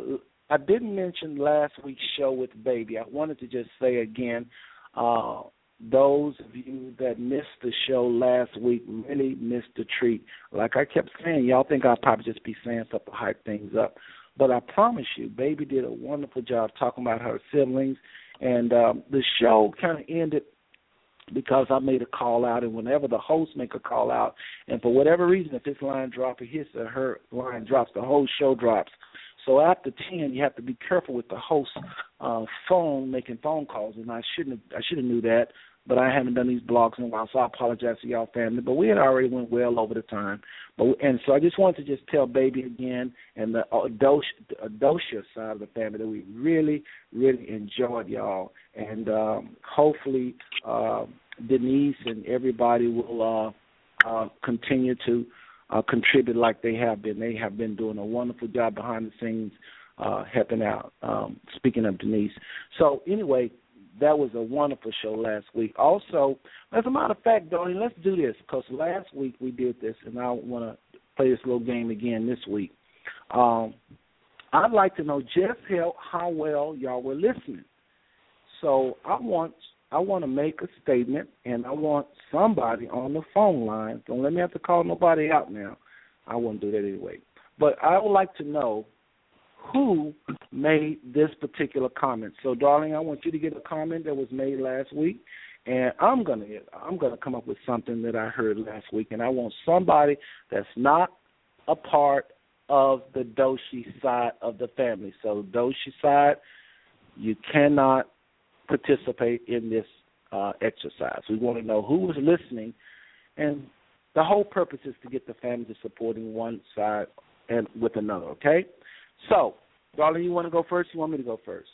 I didn't mention last week's show with Baby. I wanted to just say again, uh, those of you that missed the show last week really missed the treat. Like I kept saying, y'all think I'll probably just be saying stuff to hype things up. But I promise you, Baby did a wonderful job talking about her siblings. And um, the show kind of ended because I made a call out, and whenever the host make a call out, and for whatever reason, if his line drops or his or her line drops, the whole show drops. So after ten, you have to be careful with the host uh, phone making phone calls, and I shouldn't have, I should have knew that, but I haven't done these blogs in a while, so I apologize to y'all family. But we had already went well over the time. But and so I just wanted to just tell baby again and the Adocia side of the family that we really, really enjoyed y'all, and um, hopefully uh, Denise and everybody will uh, uh, continue to uh, contribute like they have been. They have been doing a wonderful job behind the scenes, uh, helping out. Um, speaking of Denise, so anyway, that was a wonderful show last week. Also, as a matter of fact, Donnie, let's do this because last week we did this, and I want to play this little game again this week. Um, I'd like to know just how how well y'all were listening. So I want I want to make a statement, and I want somebody on the phone line. Don't let me have to call nobody out now. I wouldn't do that anyway. But I would like to know who made this particular comment. So, darling, I want you to get a comment that was made last week, and I'm gonna I'm gonna come up with something that I heard last week, and I want somebody that's not a part of the Doshia side of the family. So, Doshia side, you cannot participate in this uh, exercise. We want to know who was listening, and the whole purpose is to get the families supporting one side and with another. Okay, so darling, you want to go first? You want me to go first?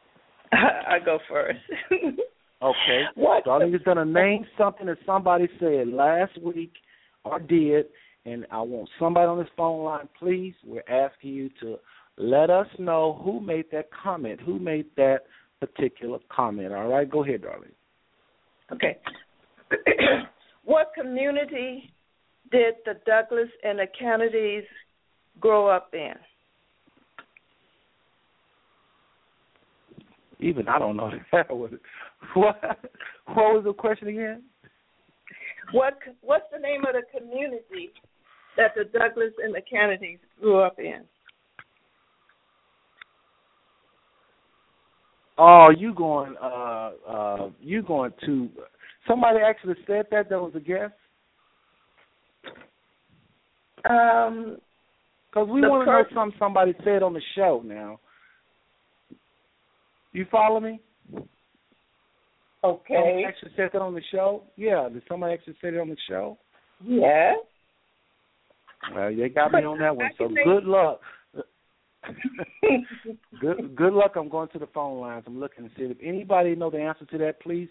I go first. okay. What? Darling is gonna name something that somebody said last week or did, and I want somebody on this phone line, please. We're asking you to let us know who made that comment, who made that particular comment. All right, go ahead, darling. Okay. what community did the Douglas and the Canadys grow up in? Even I don't know that. was what what was the question again? What What's the name of the community that the Douglas and the Canadys grew up in? Oh, you going? Uh, uh, you going to? Somebody actually said that. That was a guess. Um, because we want to know something somebody said on the show. Now, you follow me? Okay. actually said that on the show. Yeah, did somebody actually say it on the show? Yeah. Well, they got me on that one. So good luck. good good luck. I'm going to the phone lines. I'm looking to see if anybody know the answer to that. Please.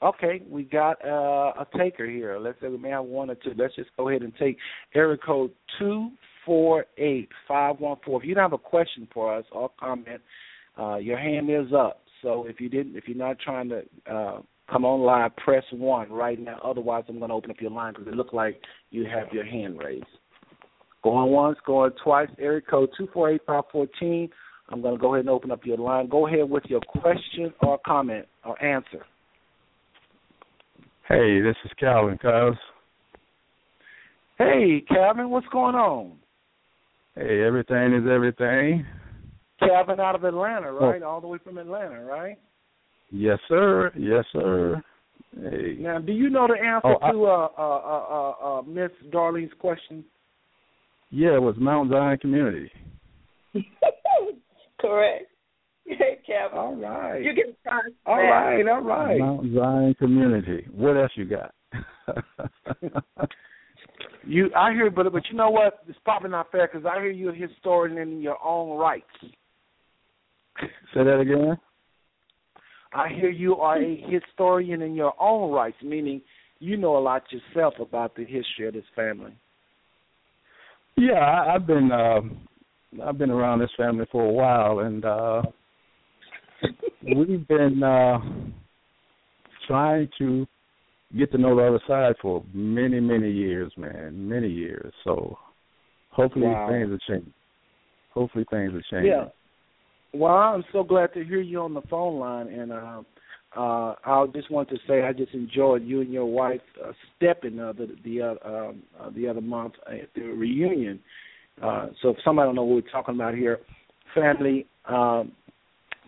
Okay, we got uh, a taker here. Let's say we may have one or two. Let's just go ahead and take area code two four eight five one four. If you don't have a question for us or comment, uh, your hand is up. So if you didn't, if you're not trying to uh, come on live, press one right now. Otherwise, I'm going to open up your line because it looks like you have your hand raised. Going once, going twice. Area code two four eight five fourteen. I'm going to go ahead and open up your line. Go ahead with your question or comment or answer. Hey, this is Calvin Cuz. Hey, Calvin, what's going on? Hey, everything is everything. Calvin out of Atlanta, Oh. right? All the way from Atlanta, right? Yes, sir. Yes, sir. Hey. Now, do you know the answer Oh, to uh, uh, uh, uh, uh, Miss Darlene's question? Yeah, it was Mount Zion Community. Correct. Hey, Kevin. All right. You get a chance. All right, all right. Mount Zion Community. What else you got? You, I hear, but but you know what? It's probably not fair because I hear you're a historian in your own rights. Say that again. I hear you are a historian in your own rights, meaning you know a lot yourself about the history of this family. Yeah, I, I've been uh, I've been around this family for a while, and uh, we've been uh, trying to get to know the other side for many, many years, man, many years. So hopefully Wow. things will change. Hopefully things will change. Yeah. Well, I'm so glad to hear you on the phone line, and uh, uh, I just want to say I just enjoyed you and your wife uh, stepping uh, the the uh, um, uh, the other month at the reunion. Uh, so if somebody don't know what we're talking about here, family, um,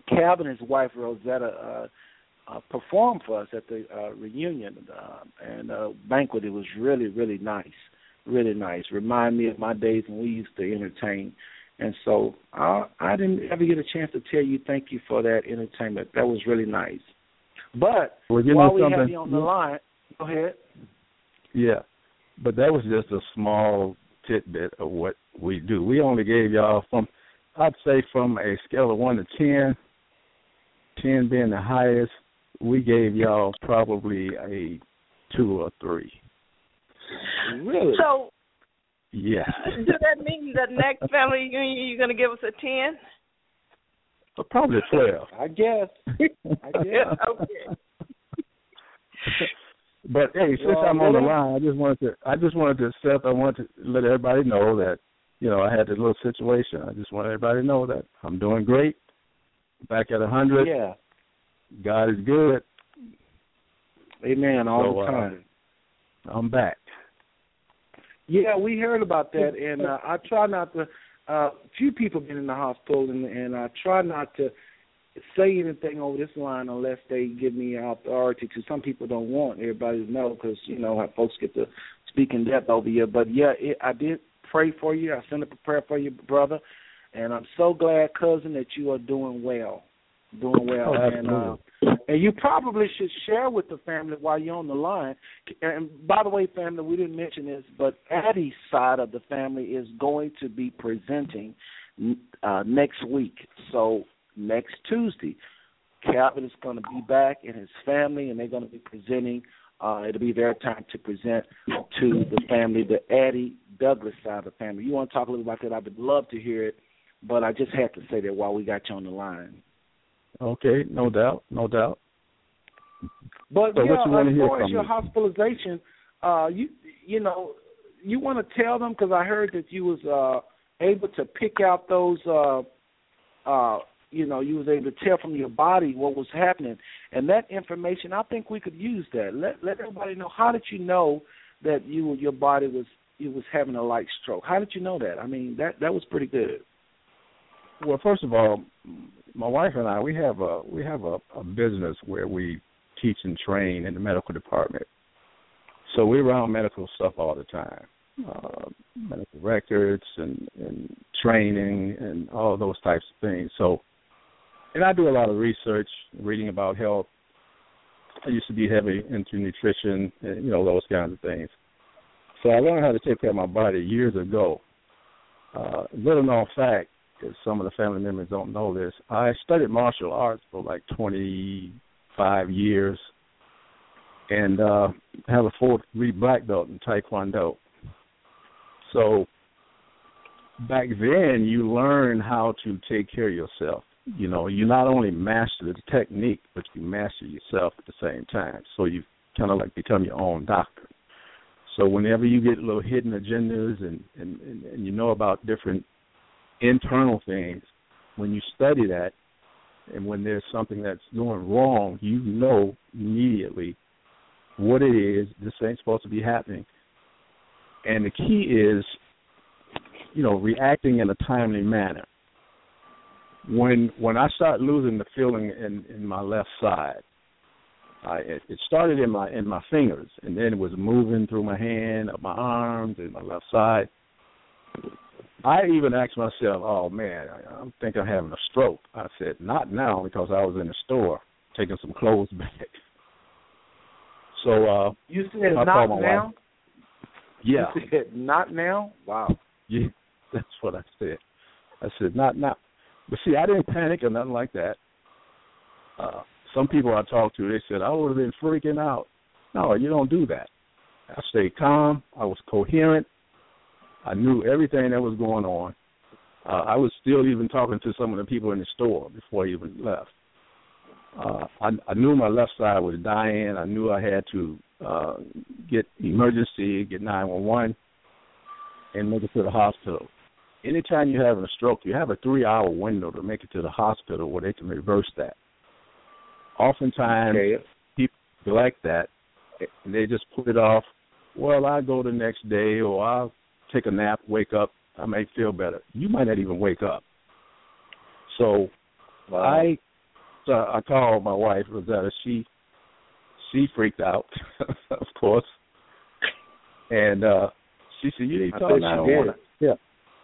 Calvin and his wife Rosetta uh, uh, performed for us at the uh, reunion uh, and uh, banquet. It was really really nice, really nice. Remind me of my days when we used to entertain. And so I, I didn't ever get a chance to tell you thank you for that entertainment. That was really nice. But Well, you while know we have something? you on the line, go ahead. Yeah, but that was just a small tidbit of what we do. We only gave y'all from, I'd say, from a scale of one to ten, ten being the highest. We gave y'all probably a two or three. Really? So, Yeah, does that mean the next family reunion you're going to give us a 10? but probably a twelve. I guess. I guess. okay. But hey, since Well, I'm on the line, I just wanted to I just wanted to Seth, I wanted to let everybody know that, you know, I had this little situation. I just want everybody to know that I'm doing great. Back at a hundred. Yeah. God is good. Amen. All So, the uh, time. I'm back. Yeah, we heard about that, and uh, I try not to. Uh, few people been in the hospital, and, and I try not to say anything over this line unless they give me authority to. Some people don't want everybody to know because you know how folks get to speak in depth over here. But yeah, it, I did pray for you. I sent up a prayer for you, brother, and I'm so glad, cousin, that you are doing well, doing well. Oh, and uh, and you probably should share with the family while you're on the line. And by the way, family, we didn't mention this, but Addie's side of the family is going to be presenting uh, next week. So next Tuesday, Calvin is going to be back and his family, and they're going to be presenting. Uh, it'll be their time to present to the family, the Addie Douglas side of the family. You want to talk a little about that? I would love to hear it, but I just had to say that while we got you on the line. Okay, no doubt, no doubt. But So yeah, what you hear far as your me? hospitalization, uh, you you know, you want to tell them because I heard that you was uh, able to pick out those, uh, uh, you know, you was able to tell from your body what was happening, and that information, I think we could use that. Let let everybody know. How did you know that you your body was you was having a light stroke? How did you know that? I mean, that that was pretty good. Well, first of all, my wife and I we have a we have a, a business where we teach and train in the medical department. So we're around medical stuff all the time, uh, medical records and, and training and all those types of things. So, and I do a lot of research, reading about health. I used to be heavy into nutrition, and, you know, those kinds of things. So I learned how to take care of my body years ago. Uh, little known fact is some of the family members don't know this. I studied martial arts for like 25 years and uh have a fourth degree black belt in Taekwondo. So back then you learn how to take care of yourself. You know, you not only master the technique, but you master yourself at the same time. So you kind of like become your own doctor. So whenever you get little hidden agendas and, and, and, and you know about different internal things, when you study that and when there's something that's going wrong, you know immediately what it is. This ain't supposed to be happening. And the key is, you know, reacting in a timely manner. When when I start losing the feeling in in my left side, I it, started in my in my fingers, and then it was moving through my hand, up my arms, and my left side. I even asked myself, "Oh man, I, I'm thinking I'm having a stroke." I said, "Not now," because I was in the store taking some clothes back. So uh You said I not now. wife. Yeah, You said not now. Wow. yeah, that's what I said. I said, "Not now." But see, I didn't panic or nothing like that. Uh Some people I talked to, they said I would have been freaking out. No, you don't do that. I stayed calm. I was coherent. I knew everything that was going on. Uh, I was still even talking to some of the people in the store before I even left. Uh, I, I knew my left side was dying. I knew I had to uh, get emergency, get 911, and make it to the hospital. Anytime you're having a stroke, you have a three-hour window to make it to the hospital where they can reverse that. Oftentimes, Okay. people neglect that, and they just put it off. Well, I'll go the next day, or I'll take a nap, wake up, I may feel better. You might not even wake up. So I so I called my wife Rosetta. She she freaked out, of course, and uh she said, "You need to I call bet she 911." Yeah,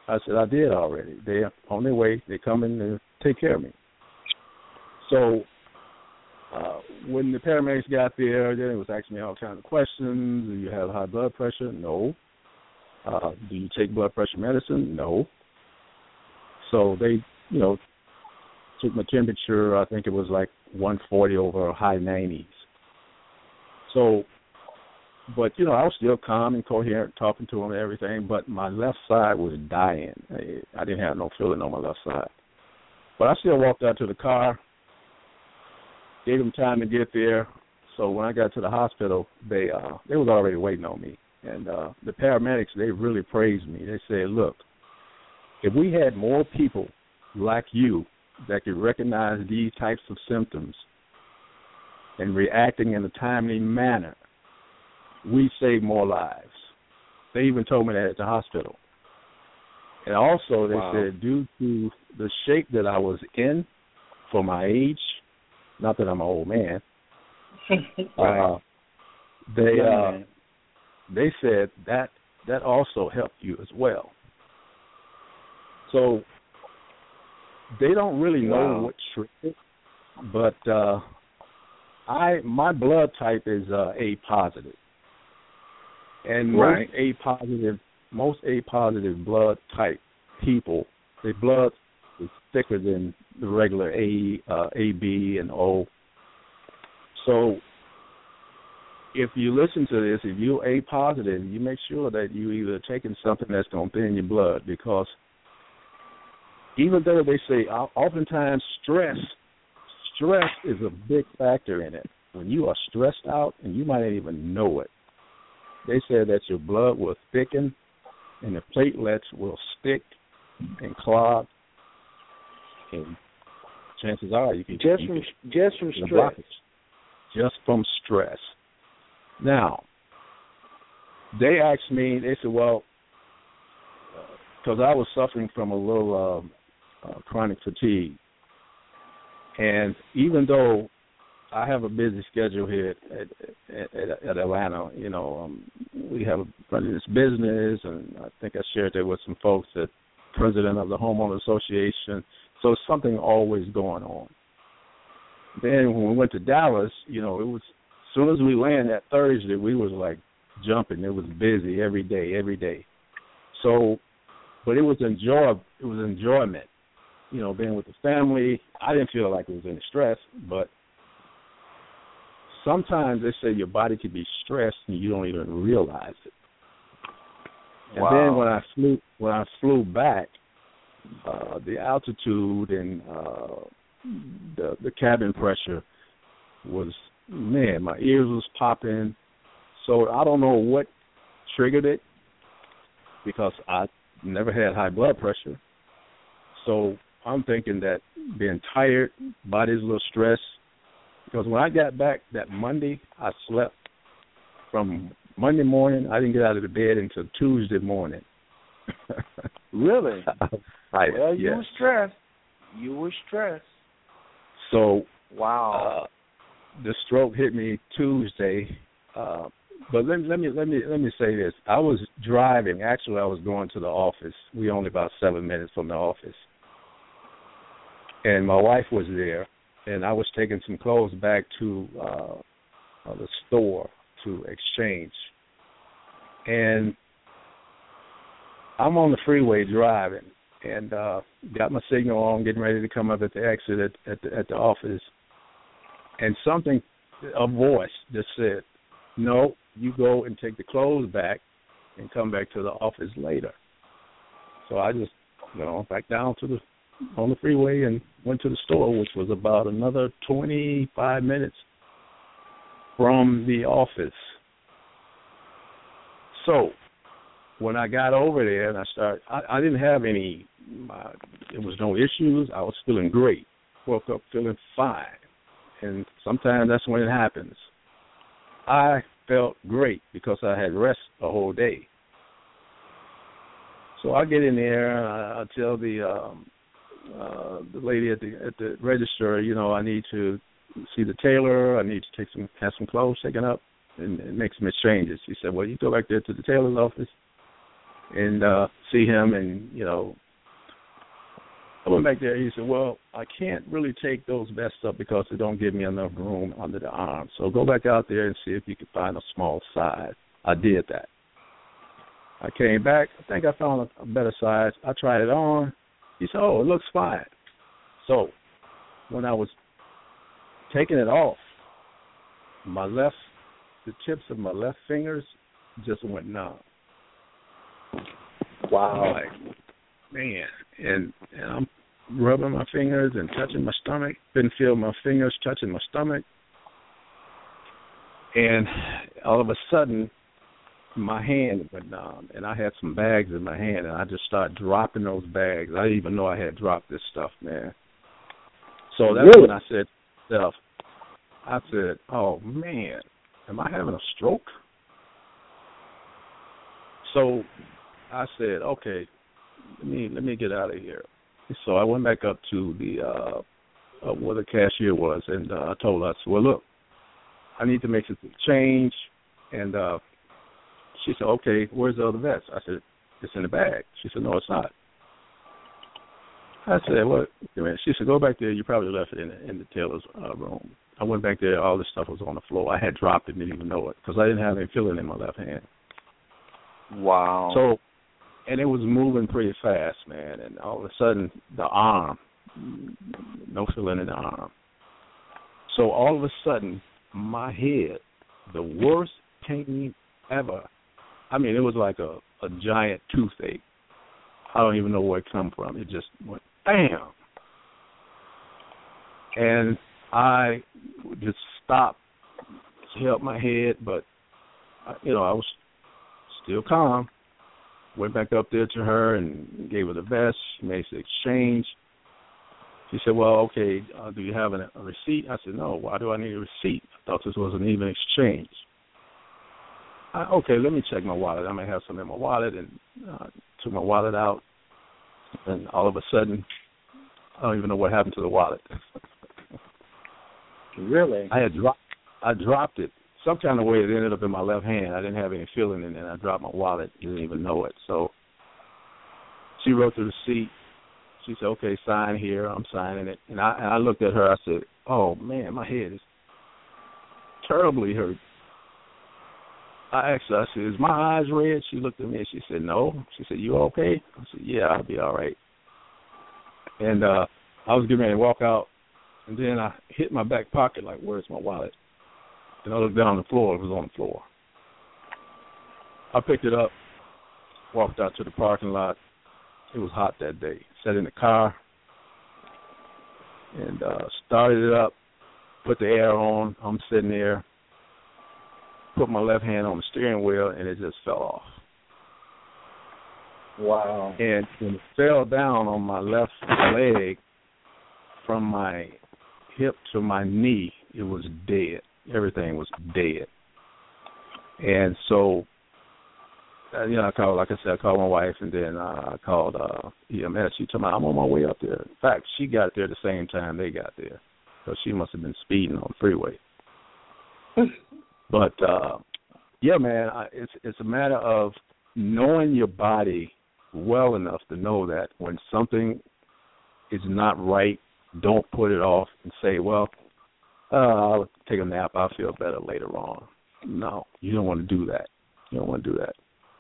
I said I did already. They're on their way. They're coming to take care of me. So uh, when the paramedics got there, then it was asking me all kinds of questions. Do you have high blood pressure? No. Uh, do you take blood pressure medicine? No. So they, you know, took my temperature. I think it was like 140 over high 90s. So, but you know, I was still calm and coherent, talking to him and everything. But my left side was dying. I, I didn't have no feeling on my left side. But I still walked out to the car, gave them time to get there. So when I got to the hospital, they uh they was already waiting on me. And uh the paramedics they really praised me. They said, "Look, if we had more people like you that could recognize these types of symptoms and reacting in a timely manner, we save more lives." They even told me that at the hospital. And also, they Wow. said due to the shape that I was in for my age, not that I'm an old man, uh, they uh. They said that that also helped you as well. So they don't really know Wow. what triggers, it, but uh, I my blood type is uh, A positive, and Right. most A positive most A positive blood type people, their blood is thicker than the regular A, uh, AB, and O. So, if you listen to this, if you're A positive, you make sure that you either taking something that's going to thin your blood because even though they say oftentimes stress, stress is a big factor in it. When you are stressed out and you might not even know it, they said that your blood will thicken and the platelets will stick and clog, and chances are you can Just you from can just from stress. blockage. just from stress. Now, they asked me. They said, "Well, because I was suffering from a little um, uh, chronic fatigue, and even though I have a busy schedule here at, at, at, at Atlanta. You know, um, we have running this business, and I think I shared that with some folks that president of the homeowner association. So something always going on. Then when we went to Dallas, you know, it was as soon as we landed that Thursday, we was like jumping. It was busy every day, every day. So, but it was enjoy. It was enjoyment. You know, being with the family. I didn't feel like it was any stress, but sometimes they say your body can be stressed and you don't even realize it. And Wow. then when I flew when I flew back, uh the altitude and uh the the cabin pressure was man, my ears was popping. So I don't know what triggered it because I never had high blood pressure. So I'm thinking that being tired, body's a little stressed. Because when I got back that Monday, I slept from Monday morning. I didn't get out of the bed until Tuesday morning. Really? I, well, you yes. were stressed. You were stressed. So Wow. uh, the stroke hit me Tuesday. Uh, but let, let me let me let me say this: I was driving. Actually, I was going to the office. We only about seven minutes from the office, and my wife was there, and I was taking some clothes back to uh, uh, the store to exchange, and I'm on the freeway driving, and uh, got my signal on, getting ready to come up at the exit at, at the at the office, and something, a voice just said, "No, you go and take the clothes back, and come back to the office later." So I just, you know, back down to the on the freeway and went to the store, which was about another 25 minutes from the office. So when I got over there and I started, I, I didn't have any, uh, there was no issues. I was feeling great. Woke up feeling fine. And sometimes that's when it happens. I felt great because I had rest the whole day. So I get in there and I, I tell the um uh the lady at the at the register, you know, I need to see the tailor, I need to take some have some clothes taken up and, and make some exchanges. She said, Well you go back there to the tailor's office and uh see him and, you know, have went back there. He said, "Well, I can't really take those vests up because they don't give me enough room under the arm. So go back out there and see if you can find a small size." I did that. I came back. I think I found a, a better size. I tried it on. He said, "Oh, it looks fine." So when I was taking it off, my left, the tips of my left fingers just went numb. Wow. Like, man, and, and I'm rubbing my fingers and touching my stomach. Didn't feel my fingers touching my stomach. And all of a sudden, my hand went numb, and I had some bags in my hand, and I just started dropping those bags. I didn't even know I had dropped this stuff, man. So that's Really? when I said myself, I said, "Oh man, am I having a stroke?" So I said, "Okay, let me let me get out of here." So I went back up to the uh, uh where the cashier was, and uh, I told her, I said, "Well, look, I need to make some change." And uh she said, "Okay, where's the other vest?" I said, "It's in the bag." She said, "No, it's not." I said, "What?" Minute. She said, "Go back there. You probably left it in the, in the tailor's uh, room." I went back there. All this stuff was on the floor. I had dropped it, and didn't even know it because I didn't have any feeling in my left hand. Wow. So, and it was moving pretty fast, man. And all of a sudden, the arm, no feeling in the arm. So all of a sudden, my head, the worst pain ever. I mean, it was like a a giant toothache. I don't even know where it come from. It just went bam, and I just stopped, held my head, but you know I was still calm. Went back up there to her and gave her the vest. Made the exchange. She said, "Well, okay. Uh, do you have an, a receipt?" I said, "No. Why do I need a receipt? I thought this was an even exchange." I, okay, let me check my wallet. I may have some in my wallet, and uh, took my wallet out, and all of a sudden, I don't even know what happened to the wallet. Really? I had dropped. I dropped it some kind of way. It ended up in my left hand. I didn't have any feeling in it. I dropped my wallet. Didn't even know it. So she wrote the receipt. She said, "Okay, sign here." I'm signing it, and I and I looked at her. I said, "Oh man, my head is terribly hurt." I asked her. I said, "Is my eyes red?" She looked at me and she said, "No." She said, "You okay?" I said, "Yeah, I'll be all right." And uh I was getting ready to walk out, and then I hit my back pocket like, "Where's my wallet?" And I looked down on the floor. It was on the floor. I picked it up, walked out to the parking lot. It was hot that day. Sat in the car and uh started it up, put the air on. I'm sitting there, put my left hand on the steering wheel, and it just fell off. Wow. And when it fell down on my left leg, from my hip to my knee, it was dead. Everything was dead. And so, uh, you know, I called, like I said, I called my wife, and then uh, I called uh, EMS. She told me I'm on my way up there. In fact, she got there the same time they got there, so she must have been speeding on the freeway. but uh, yeah, man, I, it's it's a matter of knowing your body well enough to know that when something is not right, don't put it off and say, "Well, uh, I'll take a nap. I'll feel better later on." No, you don't want to do that. You don't want to do that.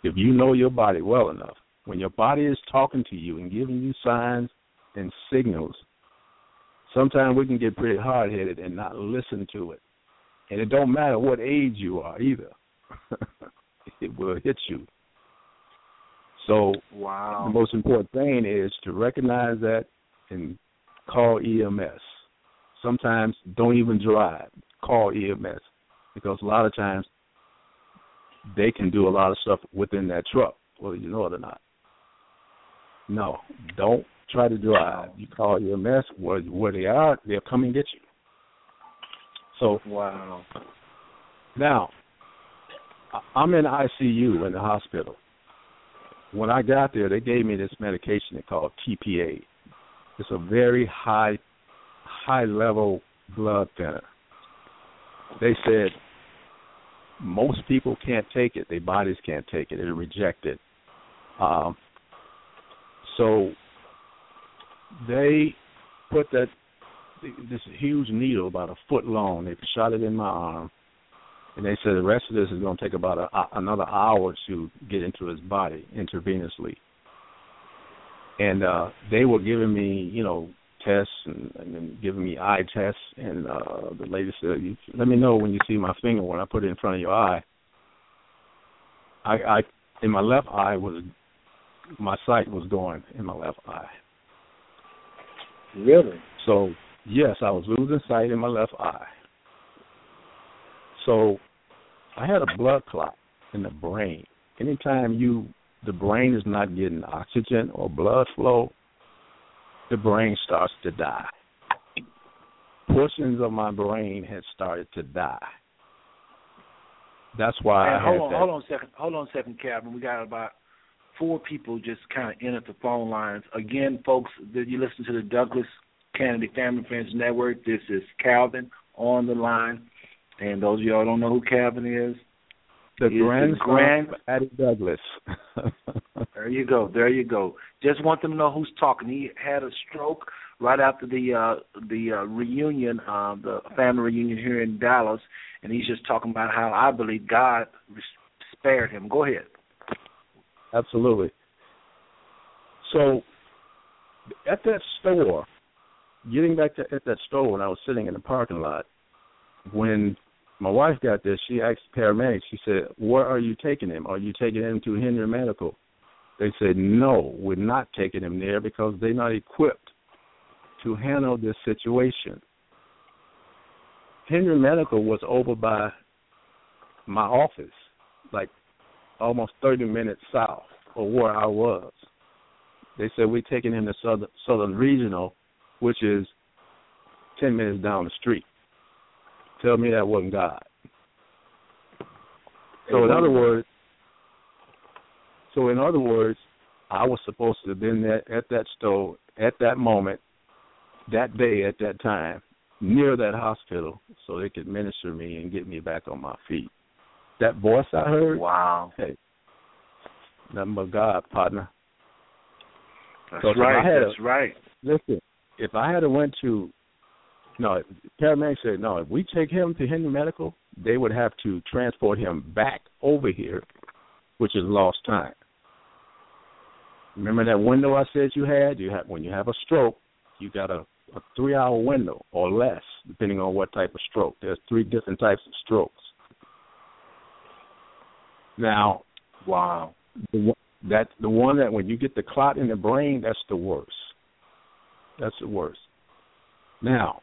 If you know your body well enough, when your body is talking to you and giving you signs and signals, sometimes we can get pretty hard headed and not listen to it. And it don't matter what age you are either. it will hit you. So wow. the most important thing is to recognize that and call EMS. Sometimes don't even drive. Call EMS because a lot of times they can do a lot of stuff within that truck, whether you know it or not. No, don't try to drive. You call EMS where where they are, they'll come and get you. So wow. Now, I'm in ICU in the hospital. When I got there, they gave me this medication they call TPA. It's a very high, high level blood thinner. They said most people can't take it. Their bodies can't take it. They reject it. Um, so they put that this huge needle about a foot long. They shot it in my arm, and they said the rest of this is going to take about a, another hour to get into his body intravenously. And uh they were giving me, you know, tests and, and then giving me eye tests. And uh the lady said, you, "Let me know when you see my finger when I put it in front of your eye." I, I in my left eye was my sight was going in my left eye. Really? So yes, I was losing sight in my left eye. So I had a blood clot in the brain. Anytime you the brain is not getting oxygen or blood flow, the brain starts to die. Portions of my brain had started to die. That's why And I hold on, that. hold on a second, hold on a second, Calvin. We got about four people just kind of entered the phone lines. Again, folks, that you listen to the Douglas Canady Family Friends Network. This is Calvin on the line, and those of y'all don't know who Calvin is, The grandson grand- of Addie Douglas. There you go. There you go. Just want them to know who's talking. He had a stroke right after the uh the uh, reunion, uh, the family reunion here in Dallas, and he's just talking about how I believe God spared him. Go ahead. Absolutely. So at that store, getting back to at that store when I was sitting in the parking lot, when my wife got there, she asked the paramedics, she said, Where are you taking him? Are you taking him to Henry Medical? They said, No, we're not taking him there because they're not equipped to handle this situation. Henry Medical was over by my office, like almost 30 minutes south of where I was. They said we're taking him to Southern, Southern Regional, which is 10 minutes down the street. Tell me that wasn't God. So in other words, so in other words, I was supposed to have been there at that store at that moment, that day at that time, near that hospital, so they could minister me and get me back on my feet. That voice I heard, wow, hey, nothing but God, partner. That's So right. That's a- right. Listen, if I had a went to no, paramedics said no. If we take him to Henry Medical, they would have to transport him back over here, which is lost time. Remember that window I said you had? You have when you have a stroke, you got a, a three hour window or less, depending on what type of stroke. There's three different types of strokes. Now, wow, the, one- that the one that when you get the clot in the brain, that's the worst. That's the worst. Now,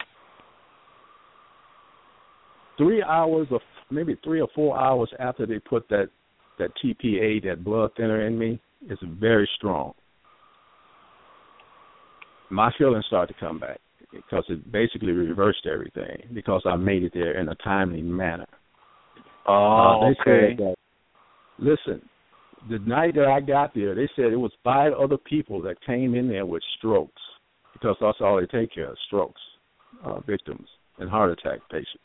three hours of maybe three or four hours after they put that that TPA, that blood thinner in me, is very strong. My feelings started to come back because it basically reversed everything because I made it there in a timely manner. Oh, Uh, they okay. said that, listen, the night that I got there, they said it was five other people that came in there with strokes because that's all they take care of, strokes, uh, victims, and heart attack patients.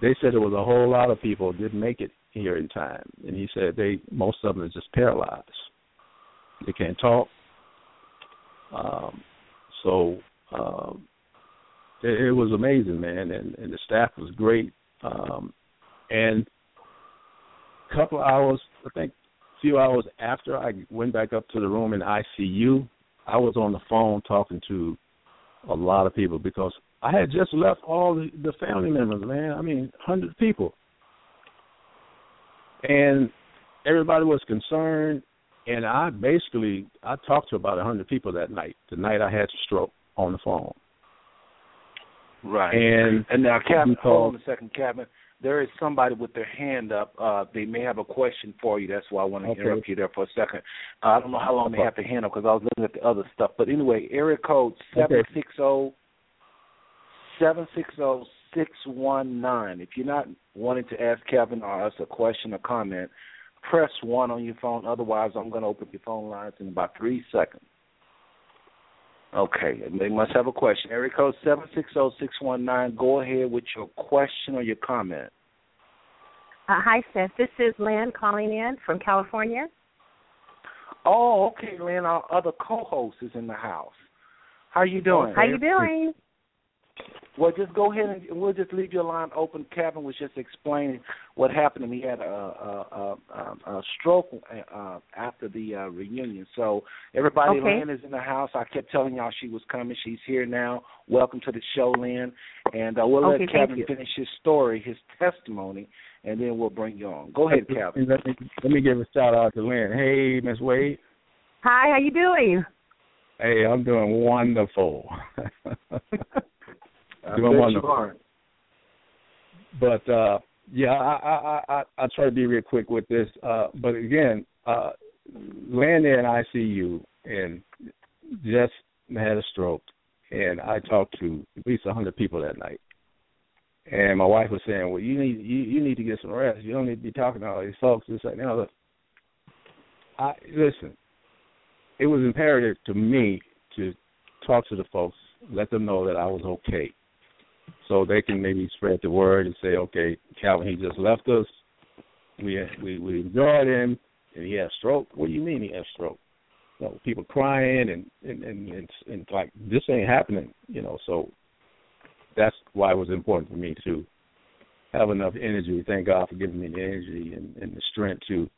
They said there was a whole lot of people didn't make it here in time, and he said they most of them are just paralyzed. They can't talk. Um, so um, it, it was amazing, man, and, and the staff was great. Um, and a couple hours, I think, a few hours after I went back up to the room in ICU, I was on the phone talking to a lot of people because I had just left all the, the family members, man. I mean, hundred people, and everybody was concerned. And I basically I talked to about a hundred people that night. The night I had the stroke on the phone. Right. And and now, Captain, hold on a second, Captain. There is somebody with their hand up. Uh, they may have a question for you. That's why I want to Okay. interrupt you there for a second. Uh, I don't know how long they have to hand up because I was looking at the other stuff. But anyway, area code seven six zero seven six zero six one nine. If you're not wanting to ask Kevin or us a question or comment, press one on your phone. Otherwise, I'm going to open your phone lines in about three seconds. Okay, they must have a question. Area code seven six zero six one nine. Go ahead with your question or your comment. Uh, hi, Seth. This is Lynn calling in from California. Oh, okay, Lynn. Our other co-host is in the house. How you doing? How you doing? Well, just go ahead and we'll just leave your line open. Kevin was just explaining what happened to him. He had a, a, a, a stroke uh, after the uh, reunion. So everybody, Okay. Lynn is in the house. I kept telling y'all she was coming. She's here now. Welcome to the show, Lynn. And uh, we'll Okay, let thank Kevin finish his story, his testimony, and then we'll bring you on. Go ahead, Kevin. Let me, let me give a shout out to Lynn. Hey, Miss Wade. Hi, how you doing? Hey, I'm doing wonderful. I bet you are. But uh yeah, I I I I try to be real quick with this. Uh but again, uh laying there in ICU and just had a stroke and I talked to at least a hundred people that night. And my wife was saying, Well you need you, you need to get some rest. You don't need to be talking to all these folks. It's like, no, look. I listen, it was imperative to me to talk to the folks, let them know that I was okay so they can maybe spread the word and say, okay, Calvin, he just left us. We we we enjoyed him, and he had stroke. What do you mean he had stroke? You know, people crying and and and, and, and like this ain't happening. You know, so that's why it was important for me to have enough energy. Thank God for giving me the energy and, and the strength to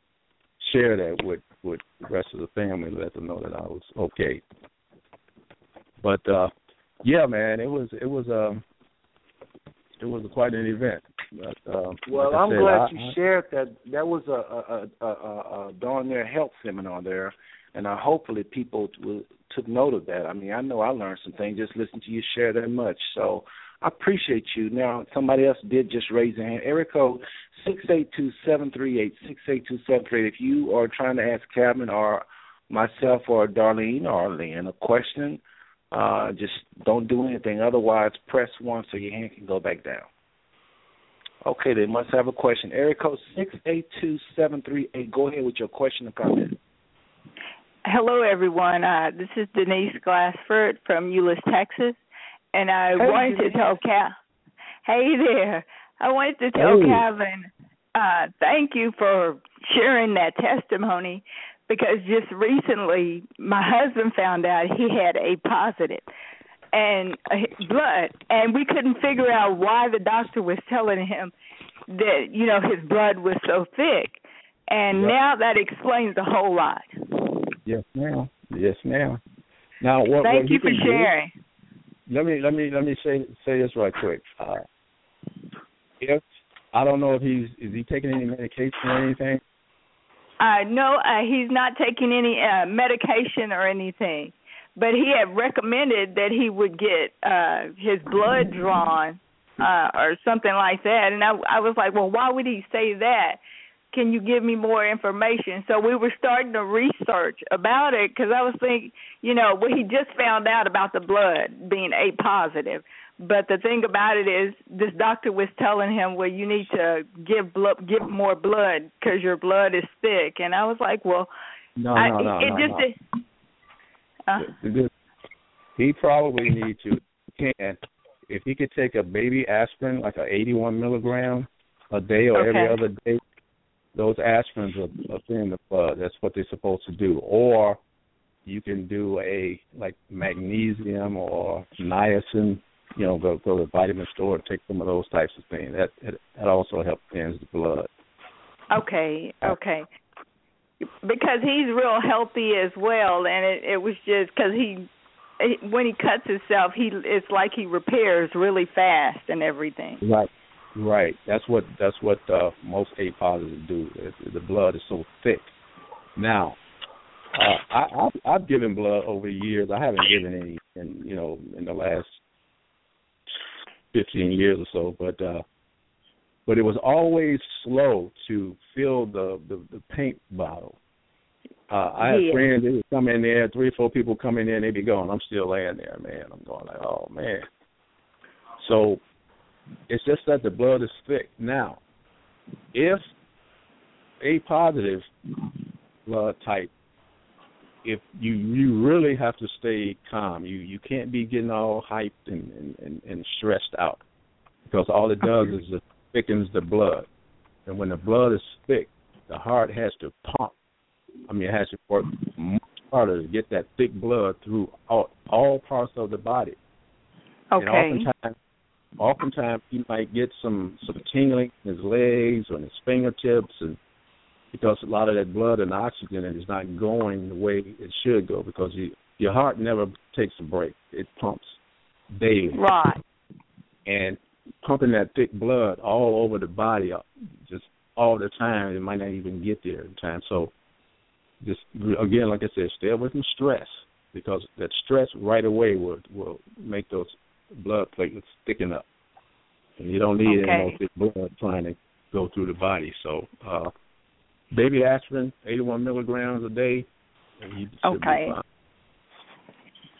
share that with with the rest of the family, let them know that I was okay. But uh yeah, man, it was it was um it was quite an event. But, um, Well, like I I'm said, glad I- you I- shared that. That was a a, a, a, darn near health seminar there, and uh, hopefully people t- took note of that. I mean, I know I learned some things just listening to you share that much. So I appreciate you. Now, somebody else did just raise their hand. Area code six eight two seven three eight six eight two seven three eight. If you are trying to ask Kevin or myself or Darlene or Lynn a question, uh, just don't do anything. Otherwise, press one so your hand can go back down. Okay, they must have a question. Area code six eight two seven three eight. Go ahead with your question or comment. Hello, everyone. Uh, this is Denise Glassford from Euless, Texas, and I Hey, wanted Denise. to tell Cal. Hey there. I wanted to tell Hey. Calvin, uh, thank you for sharing that testimony because just recently my husband found out he had a positive and uh, blood, and we couldn't figure out why the doctor was telling him that you know his blood was so thick, and Yep. now that explains a whole lot. Yes, ma'am. Yes, ma'am. Now, what, Thank what you for can do- sharing. let me let me let me say say this right quick. Uh, if I don't know if he's is he taking any medication or anything. Uh, no, uh, he's not taking any uh, medication or anything, but he had recommended that he would get uh, his blood drawn uh, or something like that. And I, I was like, well, why would he say that? Can you give me more information? So we were starting to research about it because I was thinking, you know, well, he just found out about the blood being A positive. But the thing about it is, this doctor was telling him, well, you need to give blood, give more blood because your blood is thick. And I was like, well, No, I, no, no, it no, just no. Uh, He probably need to can if he could take a baby aspirin like a 81 milligram a day or every other day. Those aspirins are, are thin the blood. That's what they're supposed to do. Or you can do a like magnesium or niacin. You know, go go to the vitamin store and take some of those types of things. That that, that also helps thins the blood. Okay, okay. Because he's real healthy as well, and it, it was just because he, he, when he cuts himself, he it's like he repairs really fast and everything. Right. Right. That's what that's what uh, most A positives do. It's- The blood is so thick. Now, uh, I, I've, I've given blood over the years. I haven't given any, in you know, in the last fifteen years or so. But uh, but it was always slow to fill the the, the paint bottle. Uh, I had Yeah. friends they would come in there, three or four people come in there, and they'd be going. I'm still laying there, man. I'm going like, oh man. So it's just that the blood is thick. Now, if A positive blood type, if you you really have to stay calm. You you can't be getting all hyped and and, and, and stressed out because all it does is it thickens the blood, and when the blood is thick, the heart has to pump I mean, it has to work much harder to get that thick blood through all, all parts of the body. Okay. And oftentimes, oftentimes he might get some some tingling in his legs or in his fingertips, and because a lot of that blood and oxygen is not going the way it should go, because you, your heart never takes a break; it pumps daily. Right. And pumping that thick blood all over the body, uh, just all the time, it might not even get there in time. So, just again, like I said, stay away from stress because that stress right away will will make those blood platelets thicken up, and you don't need Okay. any more thick blood trying to go through the body. So, uh, baby aspirin, 81 milligrams a day, and you Okay.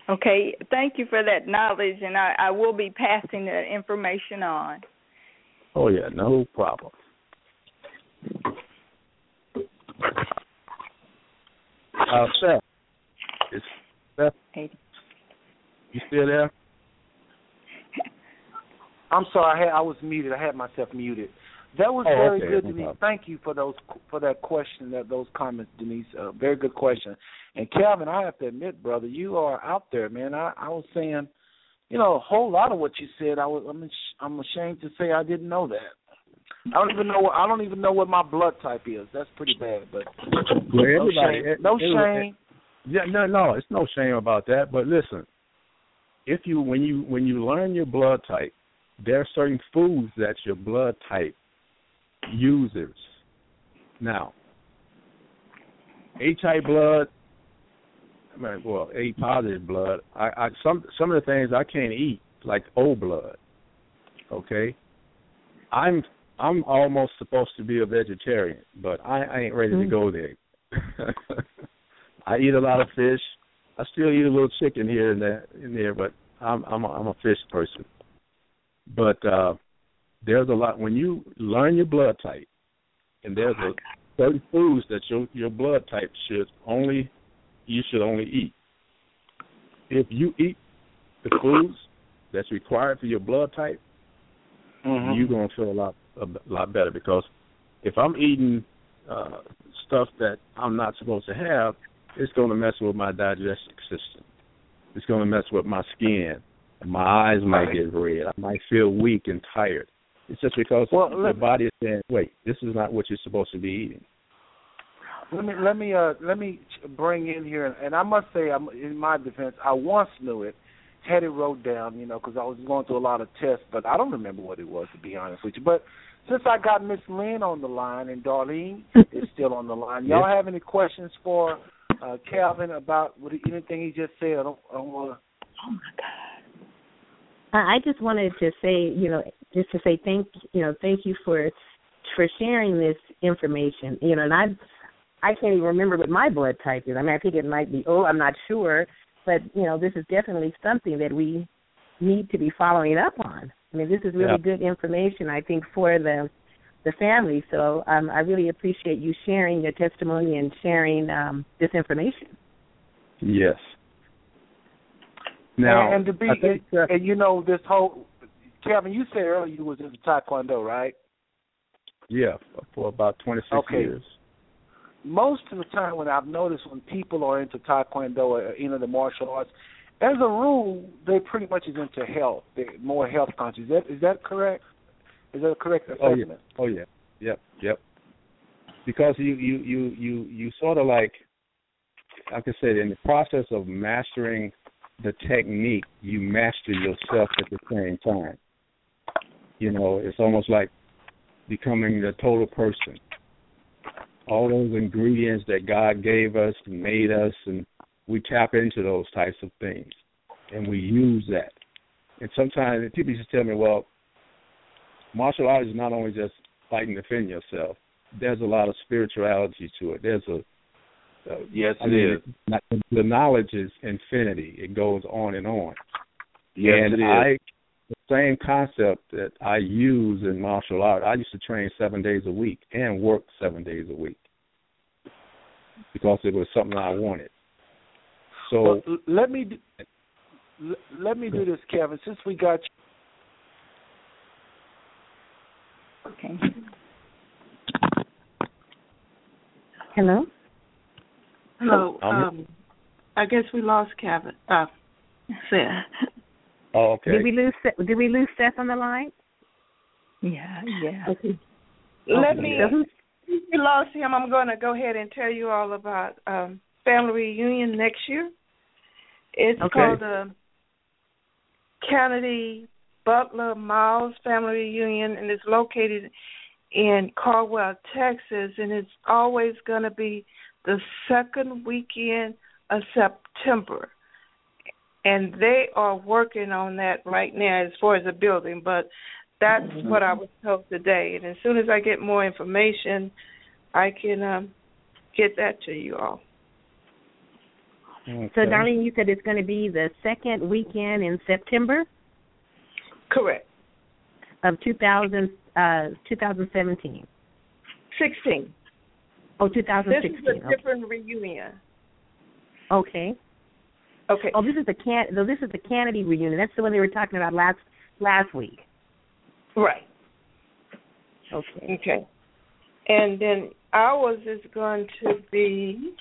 Okay. Thank you for that knowledge, and I, I will be passing that information on. Oh yeah, no problem. Uh, Seth, is Seth, you still there? I'm sorry, I had I was muted. I had myself muted. That was Oh, very okay, good, no Denise. problem. Thank you for those for that question, that those comments, Denise. Uh, very good question. And Calvin, I have to admit, brother, you are out there, man. I, I was saying, you know, a whole lot of what you said. I was I'm, I'm ashamed to say I didn't know that. I don't even know. What, I don't even know what my blood type is. That's pretty bad. But Well, no everybody, shame. No every- shame. Yeah, no, no, it's no shame about that. But listen, if you when you when you learn your blood type, there are certain foods that your blood type uses. Now, A type blood, I mean, well, A positive blood. I, I some some of the things I can't eat, like O blood. Okay, I'm I'm almost supposed to be a vegetarian, but I, I ain't ready to go there. I eat a lot of fish. I still eat a little chicken here and there, in there, but I'm I'm a, I'm a fish person. But uh there's a lot when you learn your blood type, and there's a certain foods that your your blood type should only you should only eat. If you eat the foods that's required for your blood type, Mhm. you're gonna feel a lot a lot better because if I'm eating uh stuff that I'm not supposed to have, it's gonna mess with my digestive system. It's gonna mess with my skin. My eyes might get red. I might feel weak and tired. It's just because Well, your let- body is saying, "Wait, this is not what you're supposed to be eating." Let me let me uh let me bring in here, and I must say, I'm, in my defense, I once knew it, had it wrote down, you know, because I was going through a lot of tests, but I don't remember what it was to be honest with you. But since I got Miss Lynn on the line and Darlene is still on the line, y'all Yes. have any questions for uh Calvin about what anything he just said? I don't, I don't want to. Oh my God. I I just wanted to say, you know, just to say thank, you know, thank you for for sharing this information. You know, and I I can't even remember what my blood type is. I mean, I think it might be oh, I'm not sure, but you know, this is definitely something that we need to be following up on. I mean, this is really Yeah. good information, I think, for the the family. So um, I really appreciate you sharing your testimony and sharing um, this information. Yes. Now, and, and to be I think and, and you know this whole Calvin, you said earlier you was into Taekwondo, right? yeah, for about 26 Okay. years. most of the time when I've noticed when people are into Taekwondo or into the martial arts, as a rule, they pretty much is into health. They're more health conscious. Is that is that correct? Is that a correct Oh yeah. Oh yeah. Yep. Yep. Because you you you you you sort of like, like I said, in the process of mastering the technique, you master yourself at the same time. You know, it's almost like becoming the total person. All those ingredients that God gave us and made us, and we tap into those types of things, and we use that. And sometimes people just tell me, "Well, martial arts is not only just fighting to defend yourself. There's a lot of spirituality to it. There's a uh, Yes, I it mean, is. The knowledge is infinity. It goes on and on. Yes, and it is. I, same concept that I use in martial art. I used to train seven days a week and work seven days a week because it was something I wanted. So Well, let me do, let me do this, Kevin. Since we got you. Okay. Hello. Hello. I'm- Um, I guess we lost Kevin. Uh, Seth. Oh, okay. Did we lose? Seth- Did we lose Seth on the line? Yeah, yeah. Okay. Let me. So who's- Since we lost him, I'm going to go ahead and tell you all about um, family reunion next year. It's Okay. called the Canady Butler Miles Family Reunion, and it's located in Caldwell, Texas, and it's always going to be the second weekend of September. And they are working on that right now as far as the building, but that's what I was told today. And as soon as I get more information, I can um, get that to you all. So, Okay. Darlene, you said it's going to be the second weekend in September Correct. of 2000, uh, 2017. 16. Oh, This is a different reunion. Okay. Okay. Oh, this is the can. So this is the Canady reunion. That's the one they were talking about last last week. Right. Okay. Okay. And then ours is going to be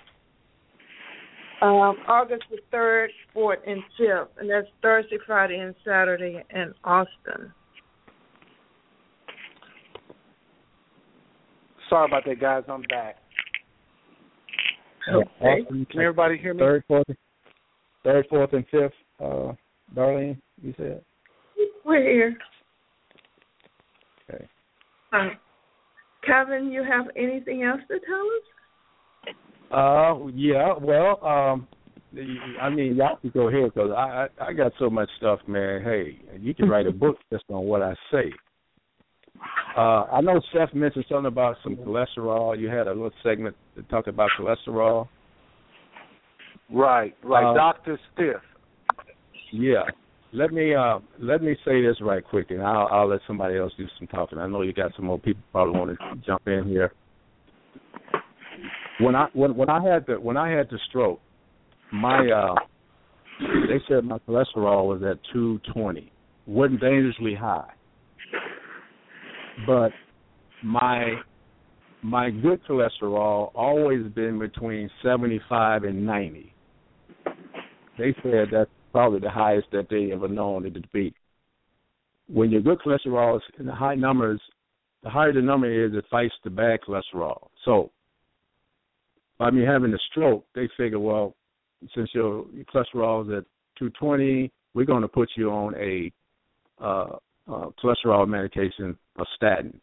um, August the 3rd, 4th, and 5th. And that's Thursday, Friday, and Saturday in Austin. Sorry about that, guys. I'm back. Okay. Austin, Can everybody hear me? Third, fourth, third, fourth, and fifth. Uh, Darlene, you said. We're here. Okay. Uh, Kevin, you have anything else to tell us? Uh, yeah. Well, um, I mean, y'all can go ahead because I, I I got so much stuff, man. Hey, you can write a book just on what I say. Uh, I know Seth mentioned something about some cholesterol. You had a little segment that talked about cholesterol. Right, right. Uh, Doctor Stiff. Yeah. Let me uh let me say this right quick and I'll I'll let somebody else do some talking. I know you got some more people probably want to jump in here. When I when when I had the when I had the stroke, my uh they said my cholesterol was at two twenty. Wasn't dangerously high. But my my good cholesterol always been between seventy five and ninety. They said that's probably the highest that they ever known it to be. When your good cholesterol is in the high numbers, the higher the number is, it fights the bad cholesterol. So, by me having a stroke, they figure, well, since your, your cholesterol is at 220, we're going to put you on a uh, uh, cholesterol medication, a statin.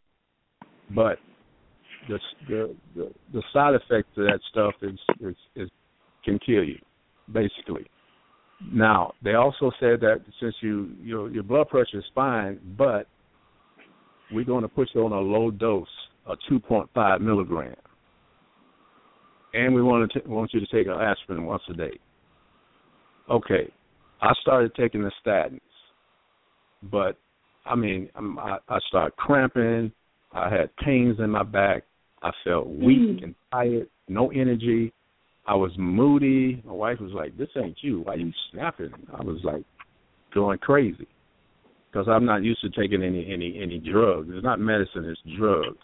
But the the the, the side effect of that stuff is, is is can kill you, basically. Now they also said that since you your your blood pressure is fine, but we're going to put you on a low dose, a 2.5 milligram, and we want to t- want you to take an aspirin once a day. Okay, I started taking the statins, but I mean I I started cramping. I had pains in my back. I felt weak mm-hmm. and tired, no energy. I was moody. My wife was like, "This ain't you. Why you snapping?" I was like, going crazy because I'm not used to taking any any any drugs. It's not medicine; it's drugs.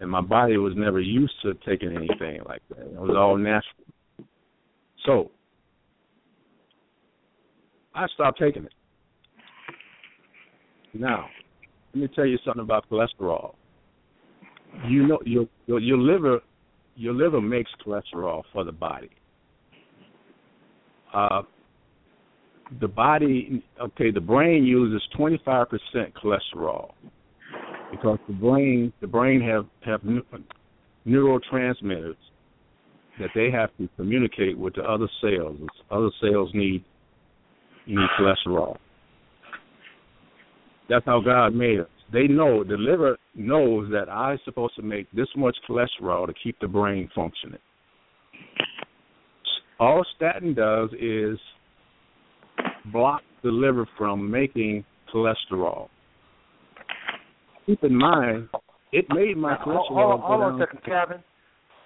And my body was never used to taking anything like that. It was all natural. So I stopped taking it. Now, let me tell you something about cholesterol. You know your your, your liver your liver makes cholesterol for the body. Uh, the body, okay, the brain uses 25% cholesterol because the brain, the brain have have neurotransmitters that they have to communicate with the other cells. Other cells need need cholesterol. That's how God made us. They know the liver knows that I'm supposed to make this much cholesterol to keep the brain functioning. All statin does is block the liver from making cholesterol. Keep in mind, it made my cholesterol. hold, hold, go hold on a second, Kevin.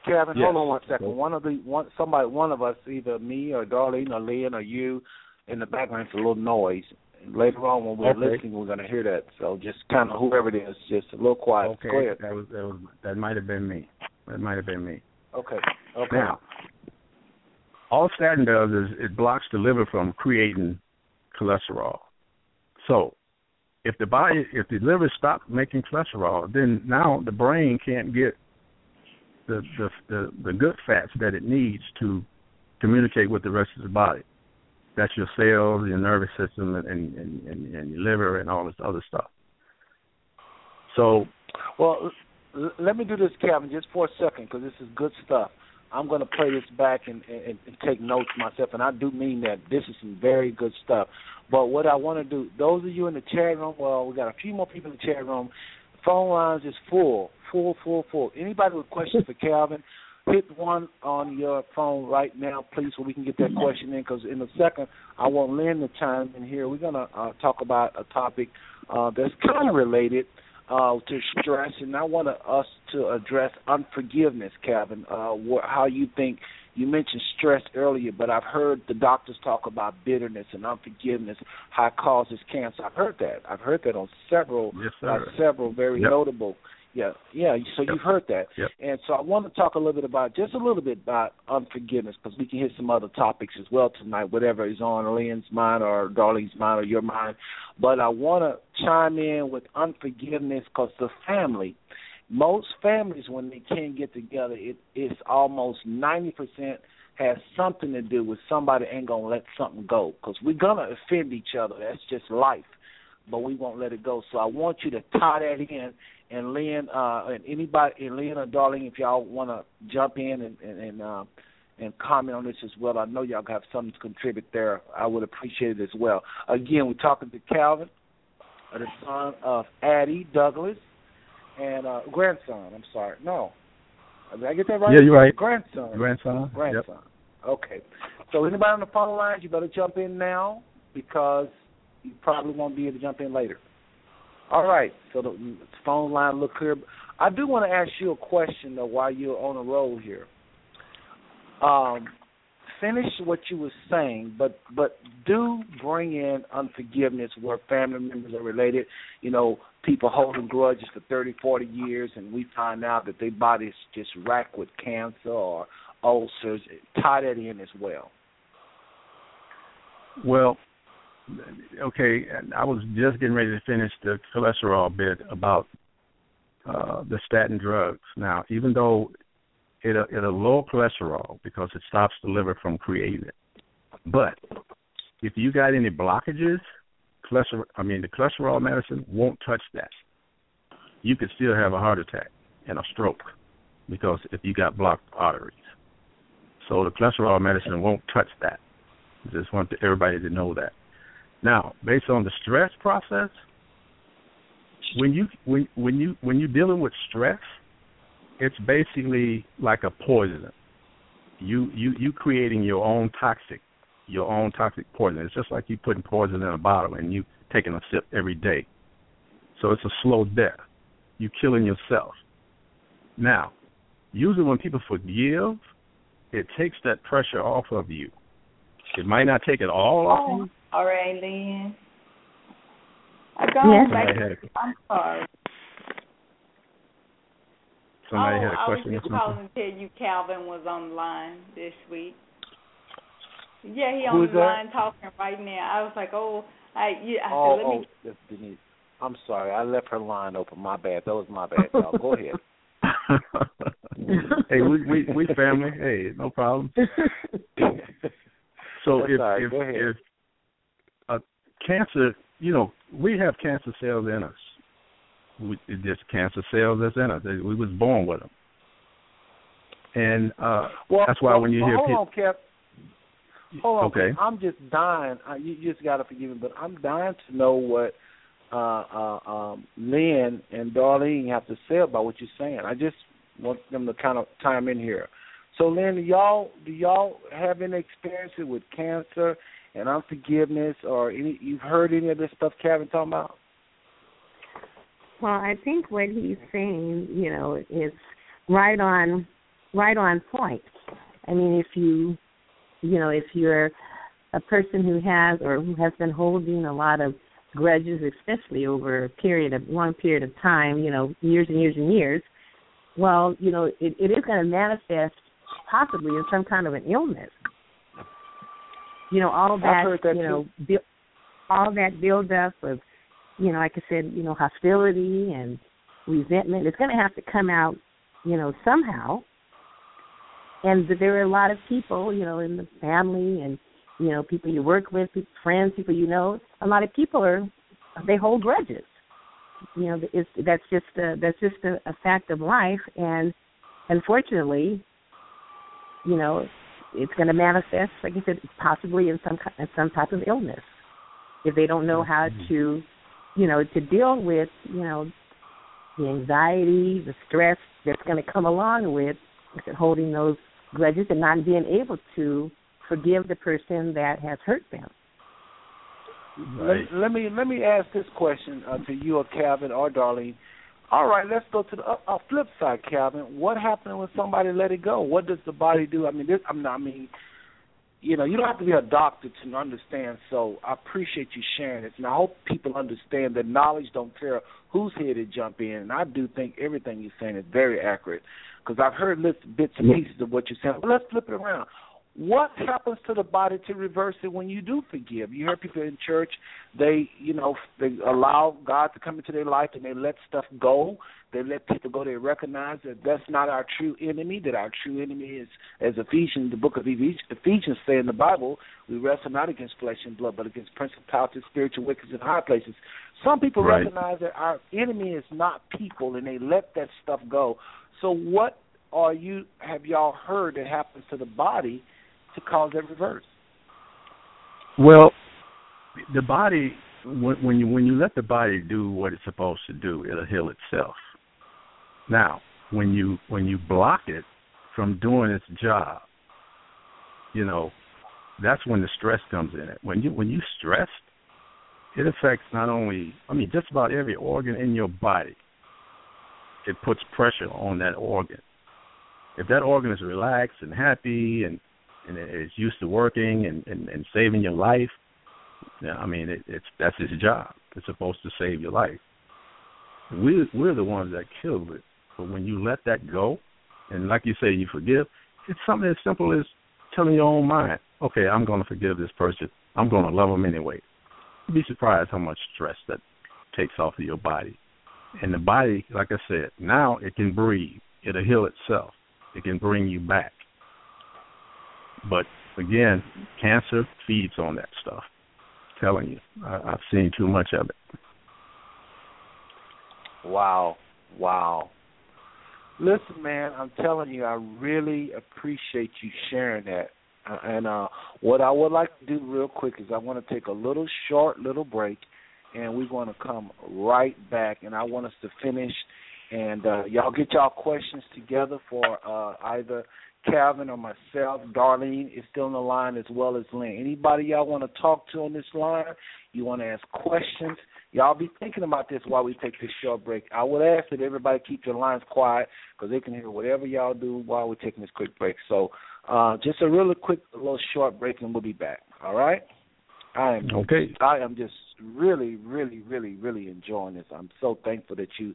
Kevin, Yes. hold on one second. One of the one somebody one of us, either me or Darlene or Lynn or you, in the background, it's a little noise. Later on, when we're Okay. listening, we're going to hear that. So just kind of whoever it is, just a little quiet. Okay, Go ahead. that was that was that might have been me. That might have been me. Okay. Okay. Now, all statin does is it blocks the liver from creating cholesterol. So, if the body, if the liver stops making cholesterol, then now the brain can't get the the the, the good fats that it needs to communicate with the rest of the body. That's your cells, your nervous system, and and, and, and your liver, and all this other stuff. So, well, l- let me do this, Kevin, just for a second, because this is good stuff. I'm going to play this back and, and, and take notes myself, and I do mean that. This is some very good stuff. But what I want to do, those of you in the chat room, well, we got a few more people in the chat room. Phone lines is full, full, full, full. Anybody with questions for Calvin, hit one on your phone right now, please, so we can get that question in. Because in a second, I want Lynn to chime in here. We're going to uh, talk about a topic uh, that's kind of related uh, to stress, and I want us to address unforgiveness, Kevin. Uh, wh- how you think you mentioned stress earlier, but I've heard the doctors talk about bitterness and unforgiveness, how it causes cancer. I've heard that. I've heard that on several, yes, uh, several very Yep. notable. Yeah, yeah. So you've heard that, Yep. and so I want to talk a little bit about just a little bit about unforgiveness because we can hit some other topics as well tonight, whatever is on Lynn's mind or Darlene's mind or your mind. But I want to chime in with unforgiveness because the family, most families when they can't get together, it, it's almost ninety percent has something to do with somebody ain't gonna let something go because we're gonna offend each other. That's just life, but we won't let it go. So I want you to tie that in. And Lynn, uh, and anybody, and Lynn or Darlene, if y'all want to jump in and and and, uh, and comment on this as well, I know y'all have something to contribute there. I would appreciate it as well. Again, we're talking to Calvin, uh, the son of Addie Douglas, and uh, grandson. I'm sorry, no, did I get that right? Yeah, you're right. Grandson. Grandson. Grandson. Okay. So anybody on the phone lines, you better jump in now because you probably won't be able to jump in later. All right. So the phone line look clear. I do want to ask you a question though while you're on the roll here. Um, finish what you were saying, but but do bring in unforgiveness where family members are related. You know, people holding grudges for thirty, forty years, and we find out that their body's just racked with cancer or ulcers. Tie that in as well. Well, okay, I was just getting ready to finish the cholesterol bit about uh, the statin drugs. Now, even though it it'll cholesterol because it stops the liver from creating it, but if you got any blockages, cholesterol I mean the cholesterol medicine won't touch that. You could still have a heart attack and a stroke because if you got blocked arteries. So the cholesterol medicine won't touch that. Just want everybody to know that. Now, based on the stress process, when you when when you when you're dealing with stress, it's basically like a poison. You you you creating your own toxic, your own toxic poison. It's just like you putting poison in a bottle and you taking a sip every day. So it's a slow death. You're killing yourself. Now, usually when people forgive, it takes that pressure off of you. It might not take it all off Oh, you. All right, Lynn. I go Yes. back. Somebody had a- I'm sorry. Somebody oh, had a question I or was just calling to tell you Calvin was on the line this week. Yeah, he Who on the that? line talking right now. I was like, oh, I, you, I oh, said, let oh, me. that's Denise. I'm sorry, I left her line open. My bad. That was my bad. Y'all. Go ahead. hey, we we we family. Hey, no problem. So That's if all right. if Go ahead. if a cancer, you know, we have cancer cells in us. We, just cancer cells that's in us. We was born with them, and uh Well, that's why well, when you well, hear hold people, on, Cap. Hold on, Okay. I'm just dying. Uh, you just got to forgive me, but I'm dying to know what uh, uh, um, Lynn and Darlene have to say about what you're saying. I just want them to kind of chime in here. So, Lynn, do y'all do y'all have any experience with cancer and unforgiveness, or any? You've heard any of this stuff Kevin talking about? Well, I think what he's saying, you know, is right on right on point. I mean, if you you know, if you're a person who has or who has been holding a lot of grudges, especially over a period of long period of time, you know, years and years and years, well, you know, it, it is going to manifest possibly in some kind of an illness. You know, all that, that you know, bu- all that build up of, you know, like I said, you know, hostility and resentment. It's going to have to come out, you know, somehow. And there are a lot of people, you know, in the family and you know, people you work with, people, friends, people you know. A lot of people are they hold grudges. You know, it's that's just a, that's just a, a fact of life, and unfortunately, you know, it's going to manifest, like I said, possibly in some ki- in some type of illness if they don't know how to, you know, to deal with, you know, the anxiety, the stress that's going to come along with like I said, holding those grudges and not being able to forgive the person that has hurt them. Let, let me let me ask this question uh, to you or Calvin or Darlene. All right, let's go to the uh, uh, flip side, Calvin. What happened when somebody let it go? What does the body do? I mean, this, I'm not, I mean, you know, you don't have to be a doctor to understand. So I appreciate you sharing this, and I hope people understand that knowledge don't care who's here to jump in. And I do think everything you're saying is very accurate because I've heard little bits and pieces of what you're saying. But let's flip it around. What happens to the body to reverse it when you do forgive? You hear people in church, they, you know, they allow God to come into their life and they let stuff go. They let people go. They recognize that that's not our true enemy. That our true enemy is, as Ephesians, the book of Ephes- Ephesians say in the Bible, we wrestle not against flesh and blood, but against principalities, spiritual wickedness in high places. Some people Right. recognize that our enemy is not people, and they let that stuff go. So, what are you? Have y'all heard that happens to the body to cause that reverse? Well, the body when, when you when you let the body do what it's supposed to do, it'll heal itself. Now, when you when you block it from doing its job, you know, that's when the stress comes in it. When you when you stressed, it affects not only I mean just about every organ in your body. It puts pressure on that organ. If that organ is relaxed and happy and and is used to working and, and, and saving your life, yeah, I mean it, it's that's his job. It's supposed to save your life. We we're the ones that kill it. But when you let that go, and like you say, you forgive, it's something as simple as telling your own mind, okay, I'm going to forgive this person. I'm going to love them anyway. You'd be surprised how much stress that takes off of your body. And the body, like I said, now it can breathe. It'll heal itself. It can bring you back. But again, cancer feeds on that stuff. telling you, I, I've seen too much of it. Wow, wow. Listen, man, I'm telling you, I really appreciate you sharing that. Uh, and uh what I would like to do real quick is I want to take a little short little break, and we're going to come right back. And I want us to finish, and uh y'all get y'all questions together for uh either Calvin or myself. Darlene is still on the line as well as Lynn. Anybody y'all want to talk to on this line? You want to ask questions? Y'all be thinking about this while we take this short break. I would ask that everybody keep your lines quiet because they can hear whatever y'all do while we're taking this quick break. So, uh, just a really quick little short break, and we'll be back. All right? I am Okay. I am just really, really, really, really enjoying this. I'm so thankful that you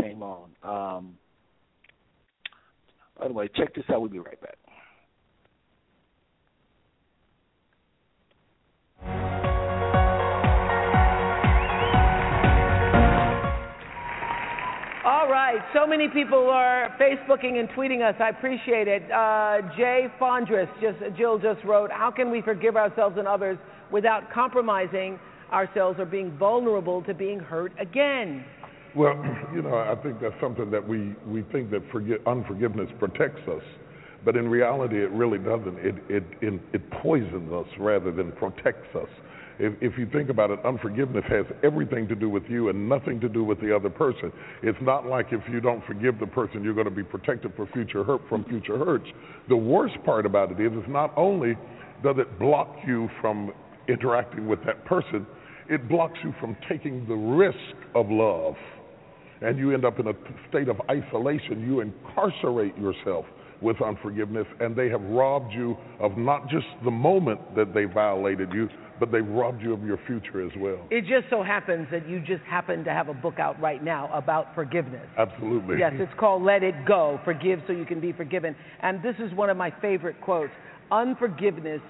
came on. Um, by the way, check this out. We'll be right back. All right. So many people are Facebooking and tweeting us. I appreciate it. Uh, Jay Fondris, just Jill just wrote, "How can we forgive ourselves and others without compromising ourselves or being vulnerable to being hurt again?" Well, you know, I think that's something that we, we think that forget, unforgiveness protects us, but in reality, it really doesn't. It, it, it, it poisons us rather than protects us. If, if you think about it, unforgiveness has everything to do with you and nothing to do with the other person. It's not like if you don't forgive the person, you're going to be protected for future hurt from future hurts. The worst part about it is, is not only does it block you from interacting with that person, it blocks you from taking the risk of love and you end up in a state of isolation. You incarcerate yourself with unforgiveness, and they have robbed you of not just the moment that they violated you, but they've robbed you of your future as well. It just so happens that you just happen to have a book out right now about forgiveness. Absolutely. Yes, it's called Let It Go Forgive So You Can Be Forgiven. And this is one of my favorite quotes Unforgiveness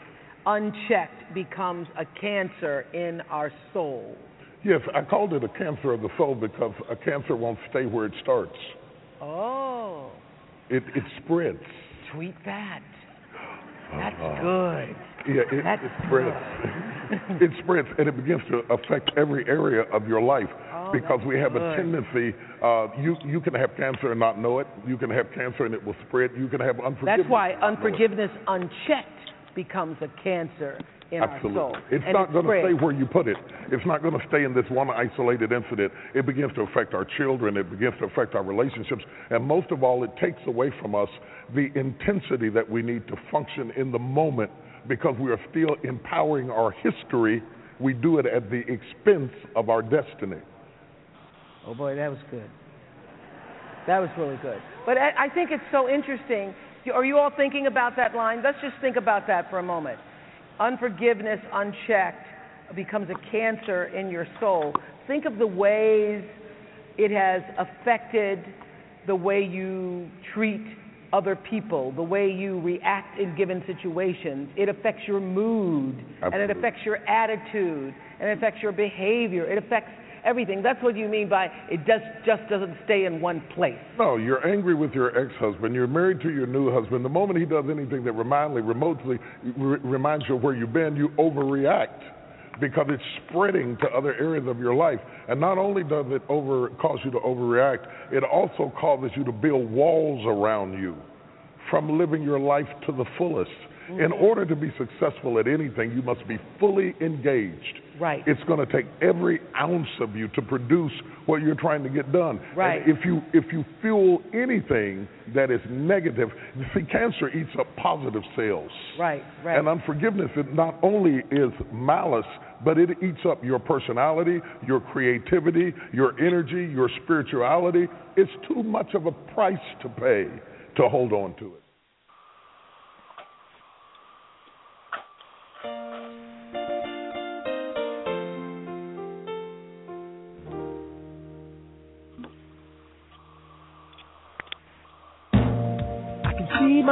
unchecked becomes a cancer in our soul. Yes, I called it a cancer of the soul because a cancer won't stay where it starts. Oh, It it spreads. tweet that. That's Uh-huh. good. Yeah, it, That's it spreads. it spreads and it begins to affect every area of your life Oh, because we have a tendency. Uh, you you can have cancer and not know it. You can have cancer and it will spread. You can have unforgiveness. That's why and not know it. unforgiveness unchecked becomes a cancer in Absolutely. our soul. It's and not it going to stay where you put it. It's not going to stay in this one isolated incident. It begins to affect our children. It begins to affect our relationships. And most of all, it takes away from us the intensity that we need to function in the moment because we are still empowering our history. We do it at the expense of our destiny. Oh boy, that was good. That was really good. But I, I think it's so interesting. Are you all thinking about that line? Let's just think about that for a moment. Unforgiveness unchecked becomes a cancer in your soul. Think of the ways it has affected the way you treat other people, the way you react in given situations. It affects your mood, and it affects your attitude, and it affects your behavior. It affects everything. That's what you mean by it just just doesn't stay in one place. No, you're angry with your ex-husband. You're married to your new husband. The moment he does anything that remotely, remotely re- reminds you of where you've been, you overreact because it's spreading to other areas of your life. And not only does it over cause you to overreact, it also causes you to build walls around you from living your life to the fullest. In mm-hmm. order to be successful at anything, you must be fully engaged. Right. It's going to take every ounce of you to produce what you're trying to get done. Right. And if you if you fuel anything that is negative, you see, cancer eats up positive cells. Right, right. And unforgiveness it not only is malice, but it eats up your personality, your creativity, your energy, your spirituality. It's too much of a price to pay to hold on to it.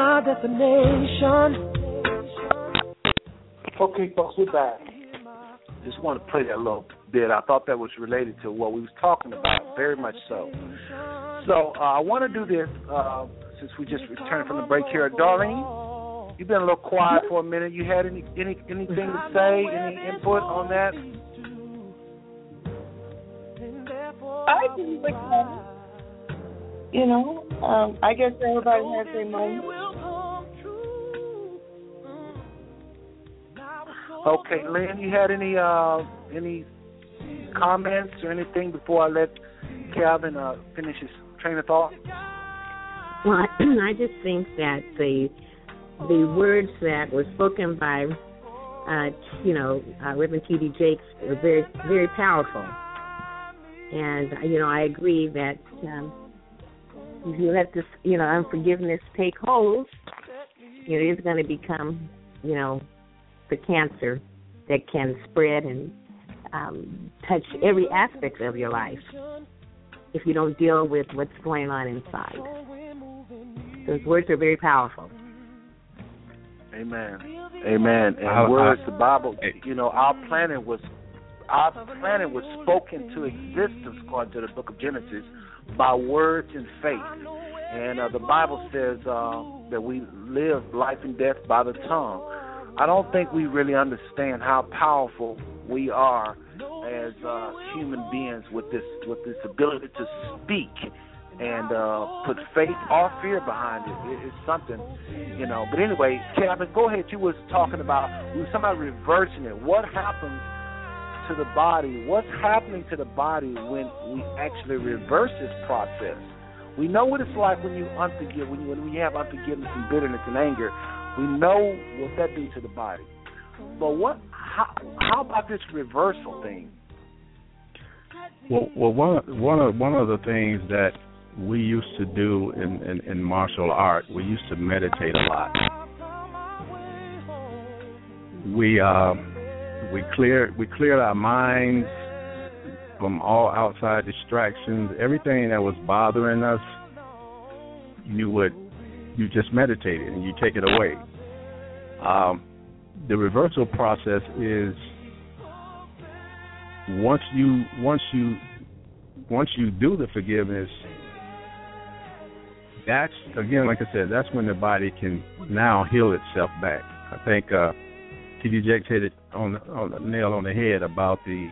My destination. Okay, folks, we're back. Just want to play that little bit. I thought that was related to what we was talking about, very much so. So uh, I want to do this uh, since we just returned from the break here. Darlene, you've been a little quiet for a minute. You had any, any anything to say? Any input on that? I agree with that. You know, um, I guess everybody has their moment. Okay, Lynn, you had any uh, any comments or anything before I let Calvin uh, finish his train of thought? Well, I just think that the the words that were spoken by, uh, you know, uh, Reverend T.D. Jakes were very very powerful, and uh, you know I agree that um, if you let this, you know, unforgiveness take hold, it is going to become, you know, the cancer that can spread and um, touch every aspect of your life if you don't deal with what's going on inside. Those words are very powerful. Amen. Amen. And I- I- words, the Bible, you know, our planet was our planet was spoken to existence according to the book of Genesis by words and faith. And uh, the Bible says uh, that we live life and death by the tongue. I don't think we really understand how powerful we are as uh, human beings with this with this ability to speak and uh, put faith or fear behind it. it. It's something, you know. But anyway, Kevin, go ahead. You was talking about we were about reversing it. What happens to the body? What's happening to the body when we actually reverse this process? We know what it's like when you unforgive, when you when you have unforgiveness and bitterness and anger. We know what that do to the body. But what? How, how about this reversal thing? Well, well, one one of one of the things that we used to do in, in, in martial art, we used to meditate a lot. We uh, we cleared we cleared our minds from all outside distractions. Everything that was bothering us, you would you just meditate it and you take it away. Um, the reversal process is once you once you once you do the forgiveness that's again like I said that's when the body can now heal itself back. I think uh TD Jakes hit it on on the nail on the head about the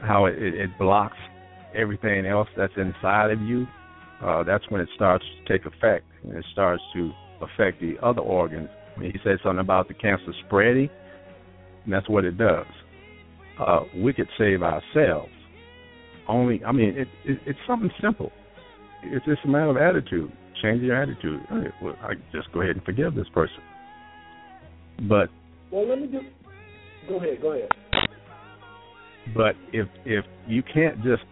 how it, it, blocks everything else that's inside of you. Uh, that's when it starts to take effect and it starts to affect the other organs. I mean, he said something about the cancer spreading, and that's what it does. Uh, we could save ourselves. Only, I mean, it, it, it's something simple. It's just a matter of attitude. Change your attitude. Well, I just go ahead and forgive this person. But Well, let me do. Go ahead. Go ahead. But if if you can't just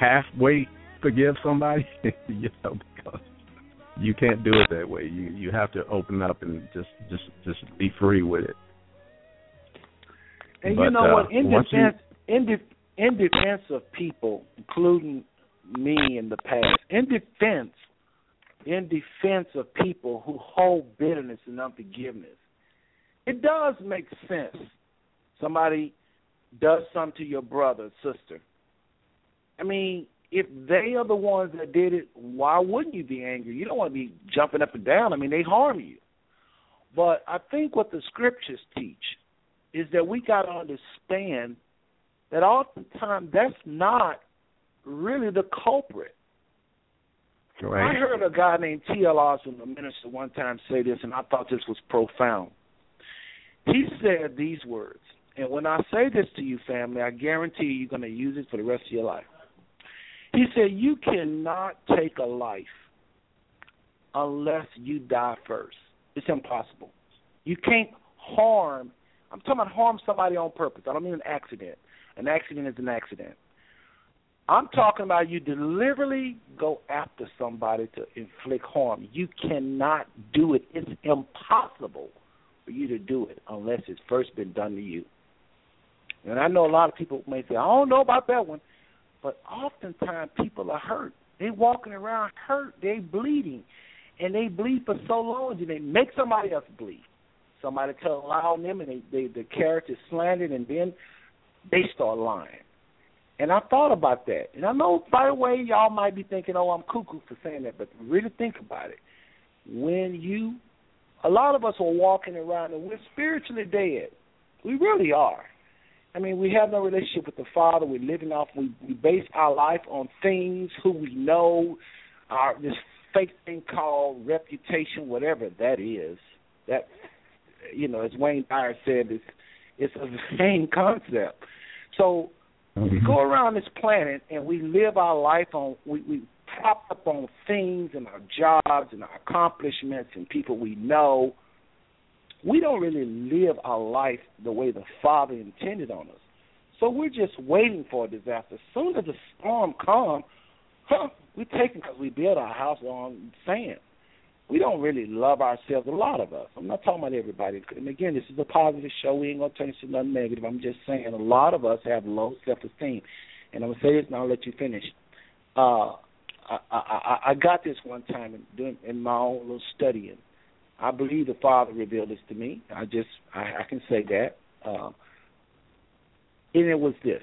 halfway forgive somebody, you know, you can't do it that way. You you have to open up and just just just be free with it. And But, you know uh, what? In once you- defense, in de- in defense of people, including me in the past, in defense, in defense of people who hold bitterness and unforgiveness, it does make sense. Somebody does something to your brother, sister. I mean, if they are the ones that did it, why wouldn't you be angry? You don't want to be jumping up and down. I mean, they harm you. But I think what the scriptures teach is that we got to understand that oftentimes that's not really the culprit. I heard a guy named T.L. Osborn, a minister, one time say this, and I thought this was profound. He said these words, and when I say this to you, family, I guarantee you you're going to use it for the rest of your life. He said, You cannot take a life unless you die first. It's impossible. You can't harm, I'm talking about harm somebody on purpose. I don't mean an accident. An accident is an accident. I'm talking about you deliberately go after somebody to inflict harm. You cannot do it. It's impossible for you to do it unless it's first been done to you. And I know a lot of people may say, I don't know about that one. But oftentimes people are hurt. They walking around hurt. They bleeding. And they bleed for so long and they make somebody else bleed. Somebody lie on them and they, they the character slandered and then they start lying. And I thought about that. And I know by the way y'all might be thinking, Oh, I'm cuckoo for saying that, but really think about it. When you a lot of us are walking around and we're spiritually dead. We really are. I mean, we have no relationship with the Father. We're living off. We we base our life on things, who we know, our this fake thing called reputation, whatever that is. That you know, as Wayne Dyer said, it's it's a vain concept. So we go around this planet and we live our life on we we prop up on things and our jobs and our accomplishments and people we know we don't really live our life the way the Father intended on us. So we're just waiting for a disaster. As soon as the storm comes, huh, we take it because we build our house on sand. We don't really love ourselves, a lot of us. I'm not talking about everybody. And again, this is a positive show. We ain't going to turn this into nothing negative. I'm just saying a lot of us have low self-esteem. And I'm going to say this and I'll let you finish. Uh, I, I, I got this one time in, doing, in my own little studying. I believe the Father revealed this to me. I just I, I can say that. Uh, and it was this: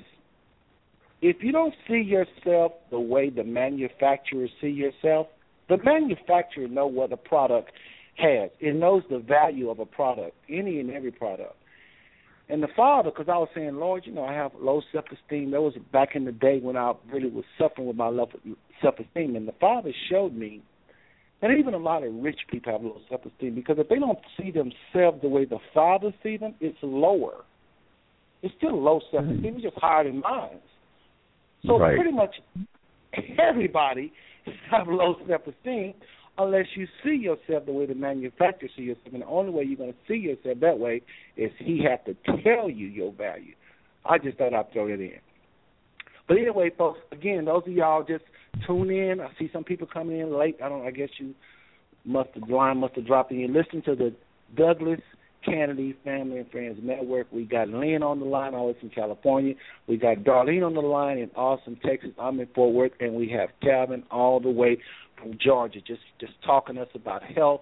if you don't see yourself the way the manufacturer see yourself, the manufacturer know what a product has. It knows the value of a product, any and every product. And the Father, because I was saying, Lord, you know, I have low self-esteem. That was back in the day when I really was suffering with my low self-esteem. And the Father showed me that even a lot of rich people have low self-esteem because if they don't see themselves the way the Father sees them, it's lower. It's still low self-esteem. It's just higher than mine. So Right. pretty much everybody have low self-esteem unless you see yourself the way the manufacturer see yourself. And the only way you're going to see yourself that way is he have to tell you your value. I just thought I'd throw that in. But anyway, folks, again, those of y'all just tune in. I see some people coming in late. I don't. I guess you must have line must have dropped in. You listen to the Douglas Canady Family and Friends Network. We got Lynn on the line, always from California. We got Darlene on the line in Austin, Texas. I'm in Fort Worth, and we have Calvin all the way from Georgia, just just talking to us about health.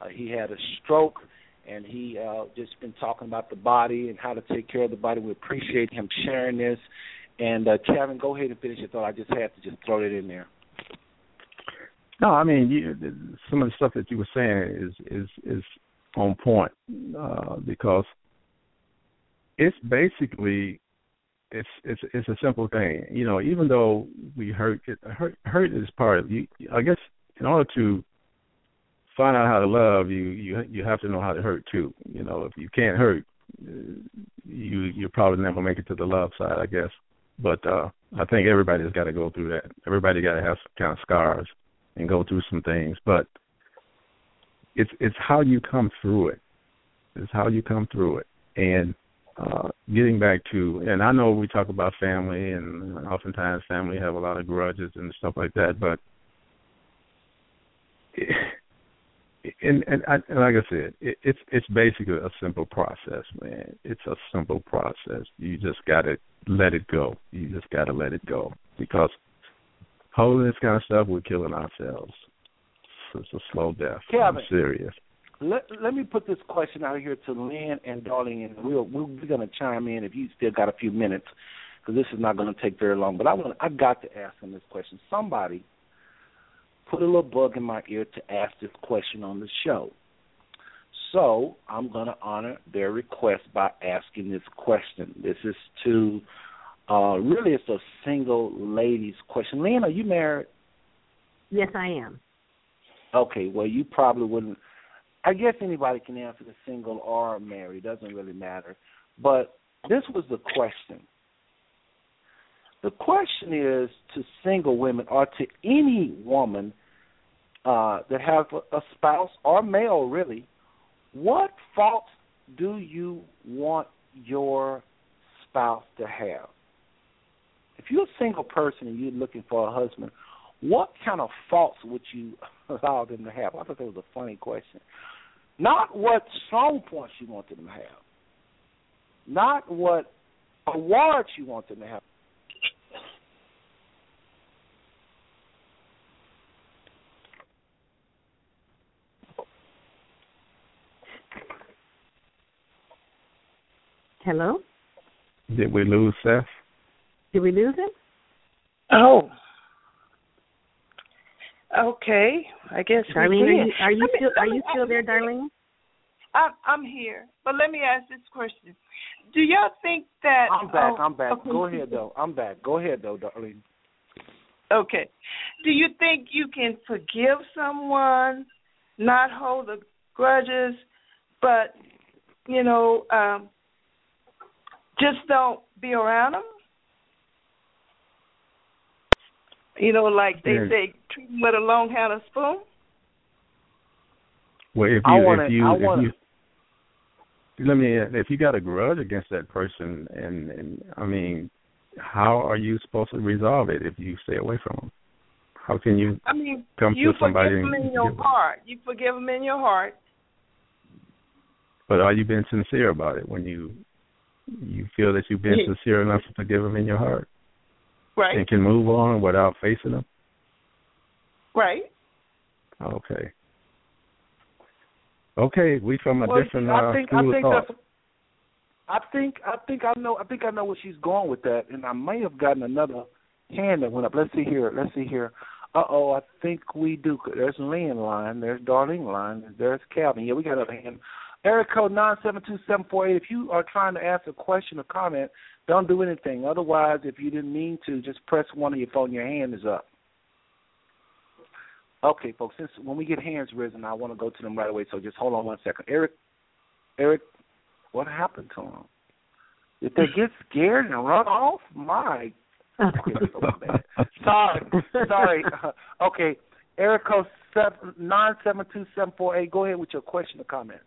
Uh, he had a stroke, and he uh, just been talking about the body and how to take care of the body. We appreciate him sharing this. And uh, Kevin, go ahead and finish your thought. I just had to just throw it in there. No, I mean, you, some of the stuff that you were saying is is is on point uh, because it's basically it's it's it's a simple thing. You know, even though we hurt, hurt hurt is part of you. I guess in order to find out how to love, you you you have to know how to hurt too. You know, if you can't hurt, you you probably never make it to the love side, I guess. But uh I think everybody's got to go through that. Everybody got to have some kind of scars and go through some things, but it's it's how you come through it. It's how you come through it. And uh getting back to and I know we talk about family and oftentimes family have a lot of grudges and stuff like that, but and and, I, and like I said, it, it's it's basically a simple process, man. It's a simple process. You just got to let it go. You just got to let it go because holding this kind of stuff, we're killing ourselves. It's a slow death. Kevin, I'm serious. Let let me put this question out here to Lynn and Darlene, and we'll, we'll we're going to chime in if you still got a few minutes, because this is not going to take very long. But I want I got to ask them this question. Somebody put a little bug in my ear to ask this question on the show. So I'm going to honor their request by asking this question. This is to uh really it's a single ladies question. Lynn, are you married? Yes, I am. Okay, well you probably wouldn't I guess anybody can answer the single or married, doesn't really matter. But this was the question. The question is to single women or to any woman uh, that has a, a spouse or male, really. What faults do you want your spouse to have? If you're a single person and you're looking for a husband, what kind of faults would you allow them to have? I thought that was a funny question. Not what strong points you want them to have. Not what awards you want them to have. Hello? Did we lose Seth? Did we lose him? Oh. Okay. I guess we Darlene, are you, are you me- still are let me you still there, Darlene? I'm I'm here, but let me ask this question: Do y'all think that? I'm back. oh, I'm back. okay. Go ahead though. I'm back. Go ahead though, darling. Okay. Do you think you can forgive someone, not hold the grudges, but you know, um, just don't be around them? You know, like they Yeah. say, treat 'em with a long handled spoon. Well, if I you wanna- if you I if wanna- you let me if you got a grudge against that person and and I mean how are you supposed to resolve it if you stay away from them? How can you I mean, come you to somebody forgive them in your give- heart. You forgive them in your heart. but are you being sincere about it when you you feel that you've been Yeah. sincere enough to forgive them in your heart Right. and can move on without facing them? Right. Okay. Okay, we from a Well, different I uh, think I school of think thought. that's I think I think I know I think I know where she's going with that, and I may have gotten another hand that went up. Let's see here. Let's see here. Uh oh, I think we do. There's Lynn line. There's Darlene line. There's Calvin. Yeah, we got another hand. Area code nine seven two seven four eight. If you are trying to ask a question or comment, don't do anything. Otherwise, if you didn't mean to, just press one on your phone. Your hand is up. Okay, folks. Since when we get hands risen, I want to go to them right away. So just hold on one second. Eric, Eric, what happened to him? Did they get scared and run off? My, bad. Oh, sorry, sorry. Okay, Eric code seven nine seven two seven four eight. Go ahead with your question or comment.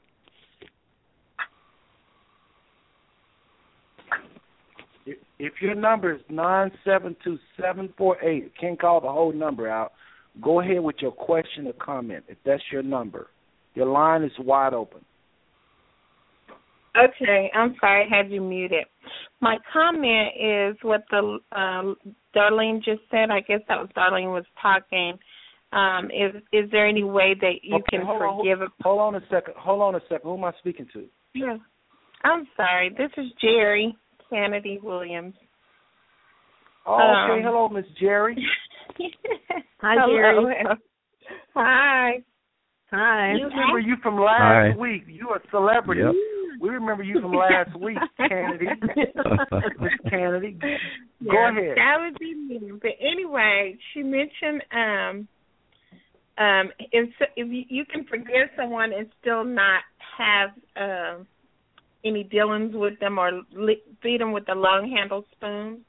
If- your number is nine seven two seven four eight, can't call the whole number out. Go ahead with your question or comment. If that's your number, your line is wide open. Okay, I'm sorry, I had you muted. My comment is what the um, Darlene just said. I guess that was Darlene was talking Um, is is there any way that you Okay, can hold on, forgive a Hold on a second. Hold on a second. Who am I speaking to? Yeah. I'm sorry. This is Jerry Canady Williams. Oh, okay. Um, Hello, Miss Jerry. Hi, Hello. Jerry. Hi. Hi. We remember you from last Hi. week. You are a celebrity. Yep. We remember you from last week, Canady. Miss Canady. Go Yeah, ahead. That would be me. But anyway, she mentioned um um if if you, you can forgive someone and still not have um any dealings with them or li- feed them with a long handled spoon.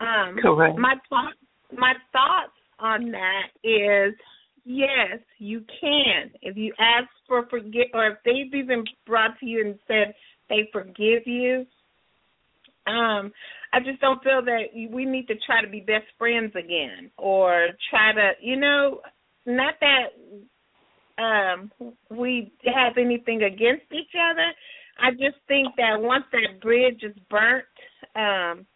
Um Correct. my thought my thoughts on that is yes, you can. If you ask for forgive or if they've even brought to you and said they forgive you, um, I just don't feel that we need to try to be best friends again or try to, you know, not that um we have anything against each other. I just think that once that bridge is burnt, um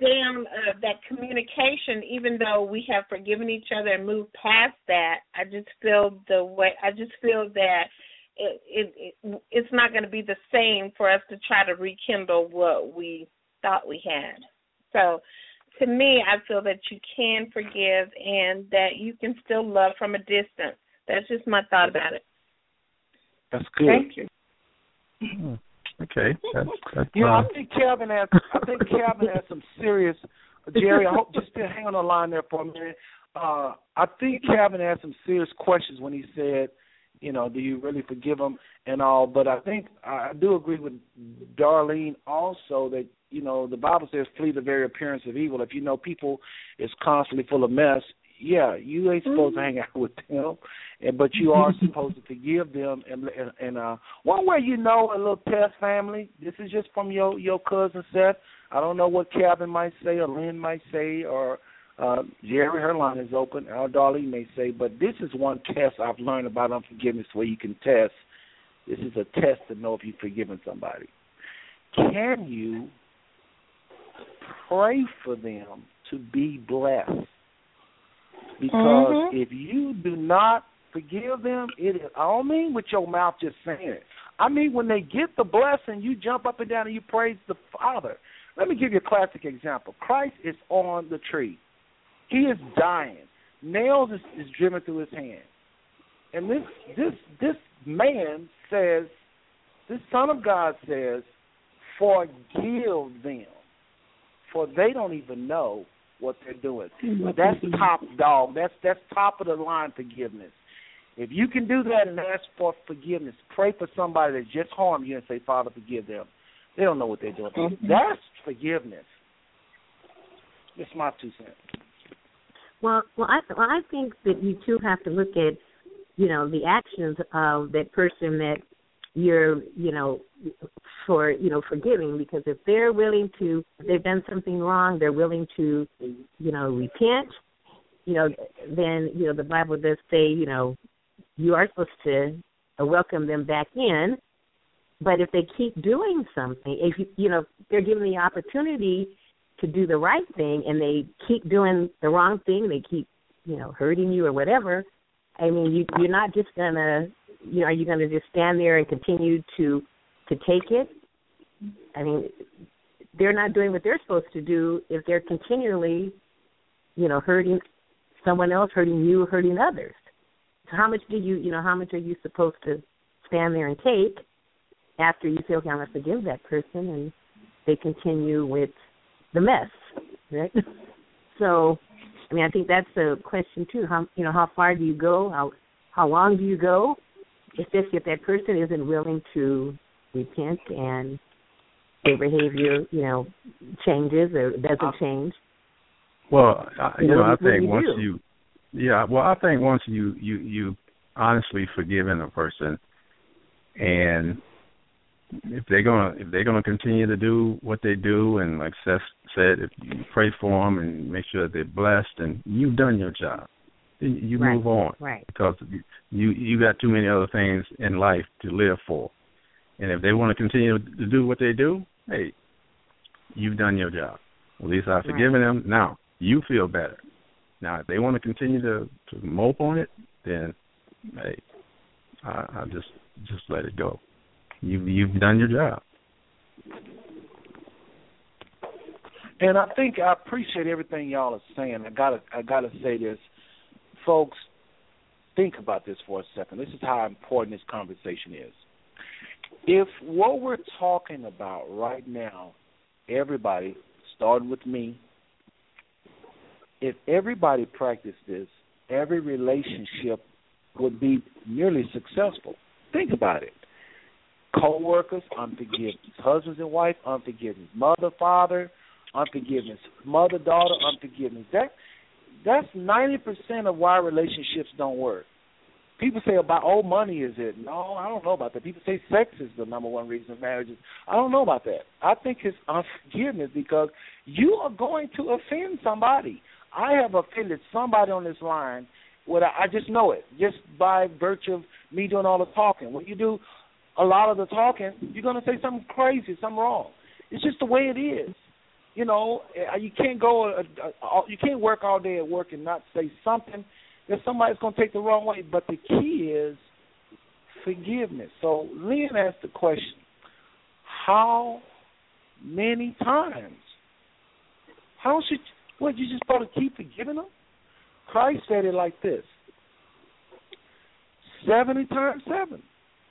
down uh, that communication, even though we have forgiven each other and moved past that, I just feel the way I just feel that it, it, it it's not going to be the same for us to try to rekindle what we thought we had. So, to me, I feel that you can forgive and that you can still love from a distance. That's just my thought about it. That's good. Thank you. Hmm. Okay. That's, that's You know, uh, I think Calvin has. I think Calvin has some serious. Jerry, I hope just still hang on the line there for a minute. Uh, I think Calvin had some serious questions when he said, you know, do you really forgive him and all? But I think I do agree with Darlene also that you know the Bible says flee the very appearance of evil. If you know people is constantly full of mess, yeah, you ain't supposed to hang out with them, and but you are supposed to forgive them. And and, and uh, one way you know a little test family. This is just from your your cousin Seth. I don't know what Calvin might say or Lynn might say or uh, Jerry, her line is open. Or Darlene may say, but this is one test I've learned about unforgiveness where you can test. This is a test to know if you've forgiven somebody. Can you pray for them to be blessed? Because Mhm. if you do not forgive them, it is, I don't mean with your mouth just saying it. I mean when they get the blessing, you jump up and down and you praise the Father. Let me give you a classic example. Christ is on the tree. He is dying. Nails is, is driven through his hand. And this this this man says, this Son of God says, forgive them. For they don't even know what they're doing. But that's top dog. That's that's top of the line forgiveness. If you can do that and ask for forgiveness, pray for somebody that just harmed you and say, Father, forgive them. They don't know what they're doing. Mm-hmm. That's forgiveness. It's my two cents. Well, well, I well, I think that you too have to look at, you know, the actions of that person that you're, you know, for you know forgiving because if they're willing to, they've done something wrong, they're willing to, you know, repent. You know, then you know the Bible does say, you know, you are supposed to uh, welcome them back in. But if they keep doing something, if you, you know they're given the opportunity to do the right thing and they keep doing the wrong thing, they keep, you know, hurting you or whatever, I mean, you you're not just gonna, you know, are you gonna just stand there and continue to to take it? I mean, they're not doing what they're supposed to do if they're continually, you know, hurting someone else, hurting you, hurting others. So how much do you, you know, how much are you supposed to stand there and take after you say, okay, I'm gonna forgive that person, and they continue with the mess, right? So, I mean, I think that's a question too. How you know how far do you go? How how long do you go? Especially if that person isn't willing to repent and their behavior, you know, changes or doesn't uh, change. Well, I, you know, I think you once do? you, yeah, well, I think once you you you honestly forgiven a person, and if they're gonna if they're gonna continue to do what they do, and like Seth said, if you pray for them and make sure that they're blessed, and you've done your job, you Right, move on right. because you you got too many other things in life to live for, and if they want to continue to do what they do, hey, you've done your job. At least I've Right. forgiven them. Now you feel better. Now, if they want to continue to to mope on it, then hey, I, I just just let it go. You you've done your job. And I think I appreciate everything y'all are saying. I gotta I gotta say this, folks. Think about this for a second. This is how important this conversation is. If what we're talking about right now, everybody, starting with me, if everybody practiced this, every relationship would be nearly successful. Think about it. Co-workers, unforgiveness. Husbands and wife, unforgiveness. Mother, father, unforgiveness. Mother, daughter, unforgiveness. That that's ninety percent of why relationships don't work. People say about oh money is it? No, I don't know about that. People say sex is the number one reason marriages. I don't know about that. I think it's unforgiveness because you are going to offend somebody. I have offended somebody on this line. What I, I just know it just by virtue of me doing all the talking. When you do a lot of the talking, you're going to say something crazy, something wrong. It's just the way it is. You know, uh, you can't go. Uh, uh, you can't work all day at work and not say something that somebody's going to take the wrong way. But the key is forgiveness. So Lynn asked the question: How many times? How should? What you just supposed to keep forgiving them? Christ said it like this: seventy times seven.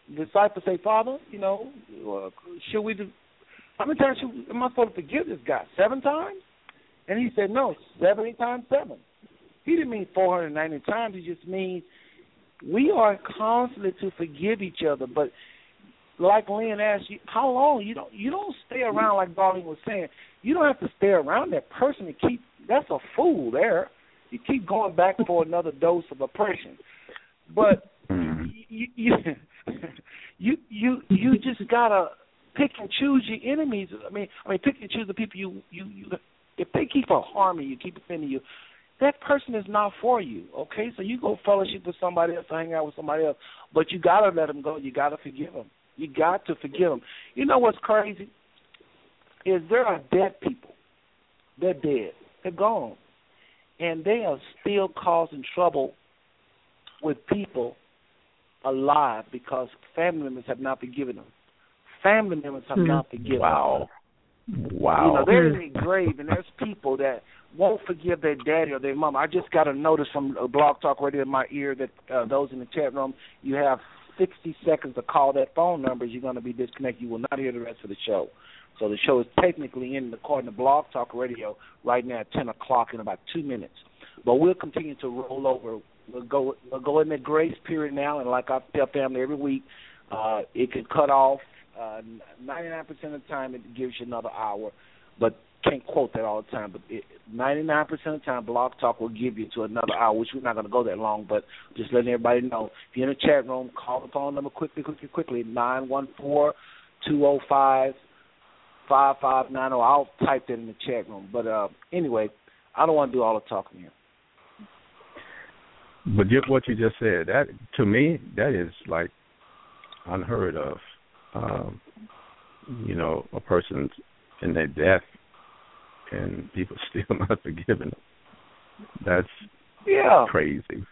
The disciples say, Father, you know, uh, should we? How many times should, am I supposed to forgive this guy? Seven times? And he said, No, seventy times seven. He didn't mean four hundred ninety times. He just means we are constantly to forgive each other. But like Lynn asked you, how long? You don't you don't stay around like Darlene was saying. You don't have to stay around that person to keep. That's a fool there. You keep going back for another dose of oppression. But mm-hmm. you you you you you just gotta pick and choose your enemies. I mean, I mean, pick and choose the people you you you. If they keep on harming you, keep offending you, that person is not for you. Okay, so you go fellowship with somebody else, hang out with somebody else, but you gotta let them go. You gotta forgive them. You got to forgive them. You know what's crazy? Is there are dead people. They're dead. They're gone, and they are still causing trouble with people alive because family members have not forgiven them. Family members have Hmm. not forgiven Wow. Wow. You know, they're in their grave, and there's people that won't forgive their daddy or their mom. I just got a notice from uh, Blog Talk Radio in my ear that uh, those in the chat room, you have 60 seconds to call that phone number. You're going to be disconnected. You will not hear the rest of the show. So the show is technically in according to Blog Talk Radio right now at 10 o'clock in about two minutes. But we'll continue to roll over. We'll go we'll go in the grace period now, and like I tell family every week, uh, it can cut off. Uh, 99% of the time, it gives you another hour, but can't quote that all the time. But it, 99% of the time, Blog Talk will give you to another hour, which we're not going to go that long. But just letting everybody know, if you're in the chat room, call the phone number quickly, quickly, quickly. Nine one four two zero five five five nine zero. I'll type that in the chat room. But uh, anyway, I don't want to do all the talking here. But just what you just said, that to me, that is like unheard of. Um, you know, a person in their death and people still not forgiving them. That's Yeah. crazy.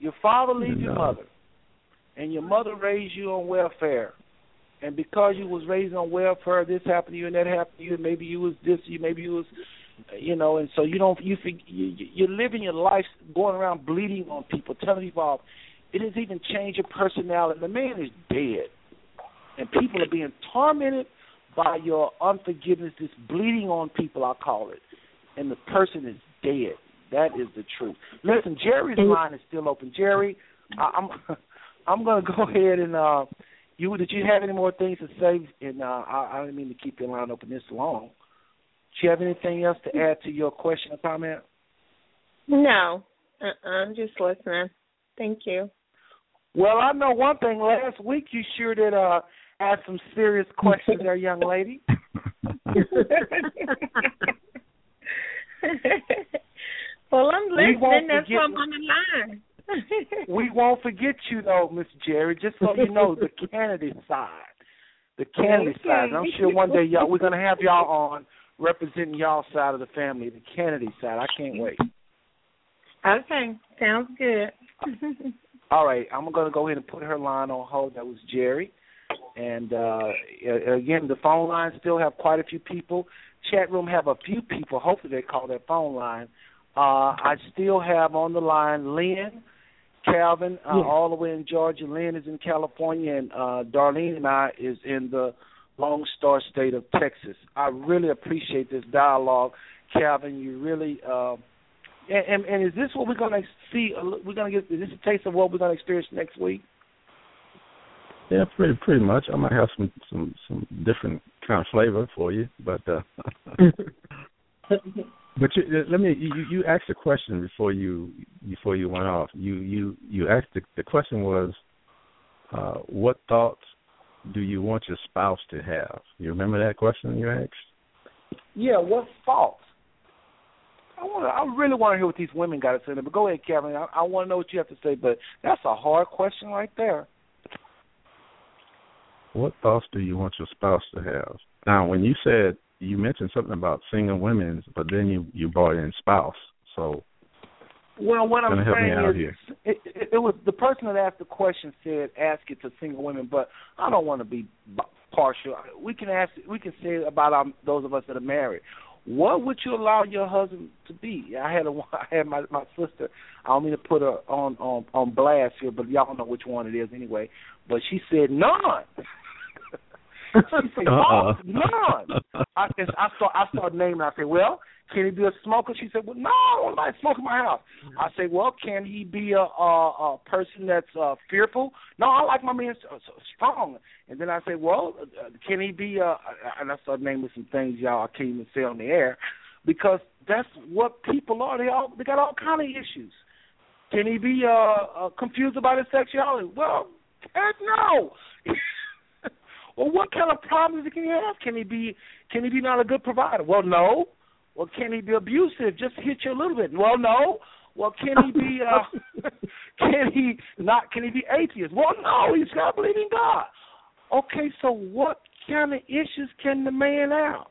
Your father leaves your mother, and your mother raised you on welfare. And because you was raised on welfare, this happened to you and that happened to you. And maybe you was this, you maybe you was, you know. And so you don't you you you- you're living your life going around bleeding on people, telling people off. It has even changed your personality. The man is dead, and people are being tormented by your unforgiveness. This bleeding on people, I call it, and the person is dead. That is the truth. Listen, Jerry's line is still open. Jerry, I, I'm I'm going to go ahead and uh, you did you have any more things to say? And uh, I, I didn't mean to keep your line open this long. Do you have anything else to add to your question or comment? No, uh-uh, I'm just listening. Thank you. Well, I know one thing. Last week you sure did uh, ask some serious questions there, young lady. well, I'm listening. That's why I'm on the line. we won't forget you though, Miss Jerry. Just so you know, the Canady side, the Canady Okay. side. I'm sure one day y'all we're gonna have y'all on representing y'all side of the family, the Canady side. I can't wait. Okay, sounds good. All right, I'm going to go ahead and put her line on hold. That was Jerry. And uh again, the phone lines still have quite a few people. Chat room have a few people. Hopefully, they call that phone line. Uh I still have on the line Lynn, Calvin, uh, Yeah. all the way in Georgia. Lynn is in California, and uh Darlene and I is in the Lone Star State of Texas. I really appreciate this dialogue, Calvin. You really. Uh, and, and, and is this what we're going to see? We're going to get. Is this a taste of what we're going to experience next week? Yeah, pretty pretty much. I might have some some some different kind of flavor for you, but uh but you, let me you you asked a question before you before you went off. You you you asked the, the question was uh what thoughts do you want your spouse to have? You remember that question you asked? Yeah. What's false? I want. I really want to hear what these women got to say. But go ahead, Kevin. I, I want to know what you have to say. But that's a hard question right there. What thoughts do you want your spouse to have? Now, when you said you mentioned something about single women, but then you you brought in spouse. So Well, what I'm saying out is, here. It, it, it was the person that asked the question said ask it to single women, but I don't want to be partial. We can ask, we can say about um, those of us that are married. What would you allow your husband to be? I had a, I had my my sister. I don't mean to put her on on on blast here, but y'all know which one it is anyway. But she said none. She said Uh-uh. oh, none. I I start I started naming. I said, well, can he be a smoker? She said, well, no, I don't like smoking in my house. I said, well, can he be a a, a person that's uh, fearful? No, I like my man s- s- strong. And then I said, well, uh, can he be? Uh, and I started naming some things y'all I can't even say on the air because that's what people are. They all they got all kind of issues. Can he be uh, uh confused about his sexuality? Well, heck no. well, what kind of problems can he have? Can he be can he be not a good provider? Well, no. Well, can he be abusive? Just hit you a little bit. Well, no. Well, can he be? uh Can he not? Can he be atheist? Well, no. He's got to believe in God. Okay, so what kind of issues can the man have?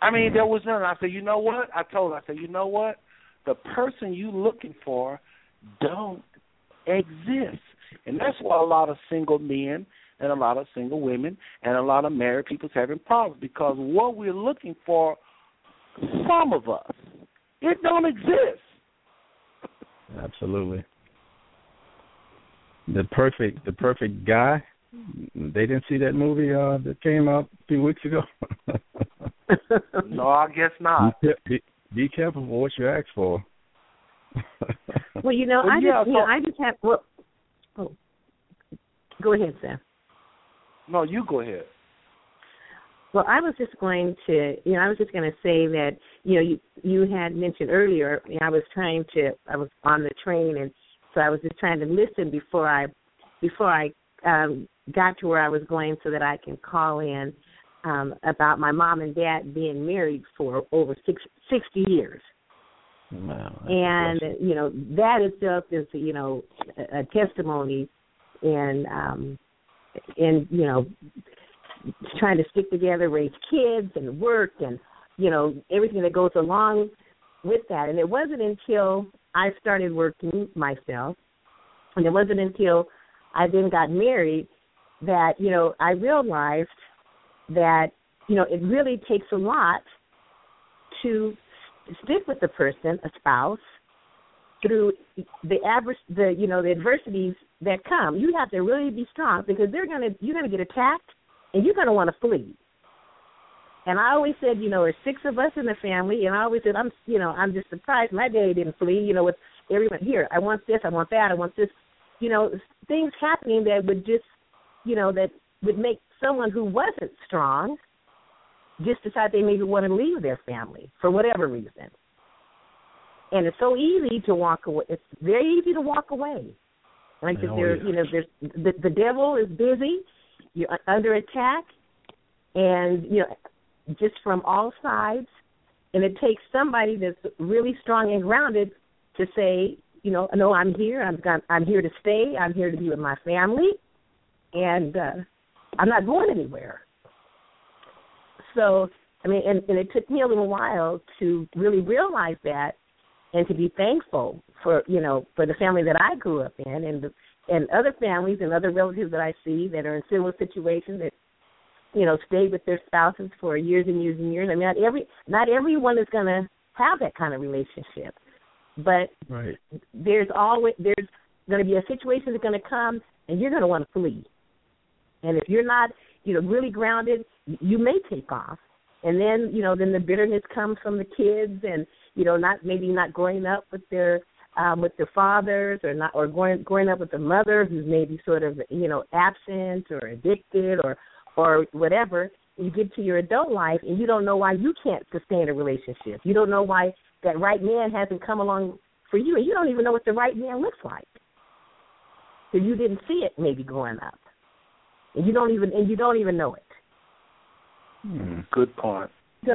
I mean, there was none. I said, you know what? I told her, I said, you know what? The person you're looking for don't exist, and that's why a lot of single men and a lot of single women and a lot of married people's having problems because what we're looking for, some of us, it don't exist. Absolutely. The perfect the perfect guy. They didn't see that movie uh that came out a few weeks ago. No, I guess not. Be, be, be careful for what you ask for. Well, you know, Well, I yeah, just, you know, I just have. Well, go ahead, Sam. No, you go ahead. Well, I was just going to, you know, I was just going to say that, you know, you you had mentioned earlier. You know, I was trying to, I was on the train, and so I was just trying to listen before I, before I um, got to where I was going, so that I can call in um, about my mom and dad being married for over six, sixty years. Wow, and you know that itself is you know a, a testimony in um in you know trying to stick together raise kids and work and you know everything that goes along with that. And it wasn't until i started working myself and it wasn't until i then got married that you know i realized that you know it really takes a lot to stick with the person, a spouse, through the average, the you know the adversities that come. You have to really be strong because they're gonna you're gonna get attacked and you're gonna want to flee. And I always said, you know, there's six of us in the family, and I always said, I'm, you know, I'm just surprised my daddy didn't flee. You know, with everyone here, I want this, I want that, I want this. You know, things happening that would just, you know, that would make someone who wasn't strong just decide they maybe want to leave their family for whatever reason. And it's so easy to walk away. It's very easy to walk away. Like Oh, there, you know, there's the the devil is busy. You're under attack, and you know, just from all sides. And it takes somebody that's really strong and grounded to say, you know, no, I'm here. I'm I'm here to stay. I'm here to be with my family, and uh, I'm not going anywhere. So, I mean, and, and it took me a little while to really realize that, and to be thankful for you know for the family that I grew up in and the, and other families and other relatives that I see that are in similar situations that you know stay with their spouses for years and years and years. I mean, not every not everyone is going to have that kind of relationship, but Right. there's always there's going to be a situation that's going to come and you're going to want to flee. And if you're not, you know, really grounded, you may take off. And then, you know, then the bitterness comes from the kids and, you know, not maybe not growing up with their um with their fathers or not or growing growing up with a mother who's maybe sort of, you know, absent or addicted or or whatever. You get to your adult life and you don't know why you can't sustain a relationship. You don't know why that right man hasn't come along for you and you don't even know what the right man looks like. So you didn't see it maybe growing up. And you don't even and you don't even know it. Good point. So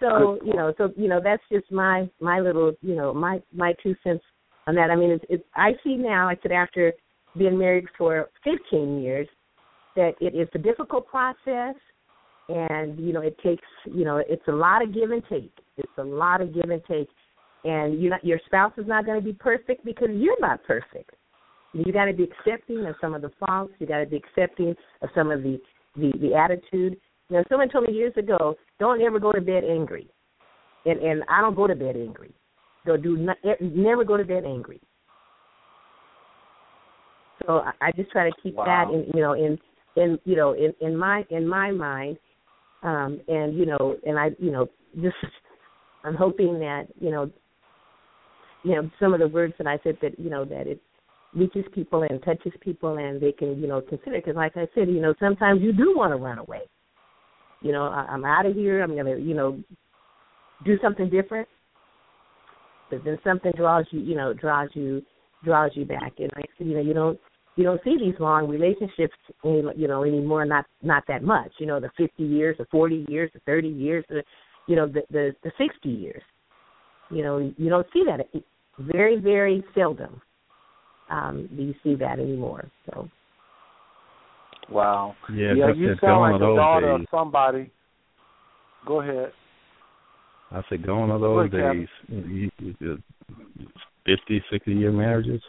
so you know so you know that's just my my little you know my my two cents on that. I mean it's, it's I see now I said after being married for 15 years that it is a difficult process and you know it takes you know it's a lot of give and take. It's a lot of give and take and you not your spouse is not going to be perfect because you're not perfect. You got to be accepting of some of the faults. You got to be accepting of some of the the the attitude. Know, someone told me years ago, don't ever go to bed angry, and and I don't go to bed angry. So do not never go to bed angry. So I, I just try to keep that in you know in in you know in in my in my mind, um, and you know and I you know just I'm hoping that you know you know some of the words that I said that you know that it reaches people and touches people and they can you know consider because like I said you know sometimes you do want to run away. You know I, I'm out of here. I'm gonna you know do something different, but then something draws you you know draws you draws you back. And I you know you don't you don't see these long relationships any, you know anymore not not that much. You know the 50 years the 40 years the 30 years the you know the the, the 60 years. You know you don't see that. Very very seldom um do you see that anymore. So Wow. Yeah, yeah you sound like the daughter of somebody. Go ahead. I said, going are those days. You, you, 50, 60 year marriages.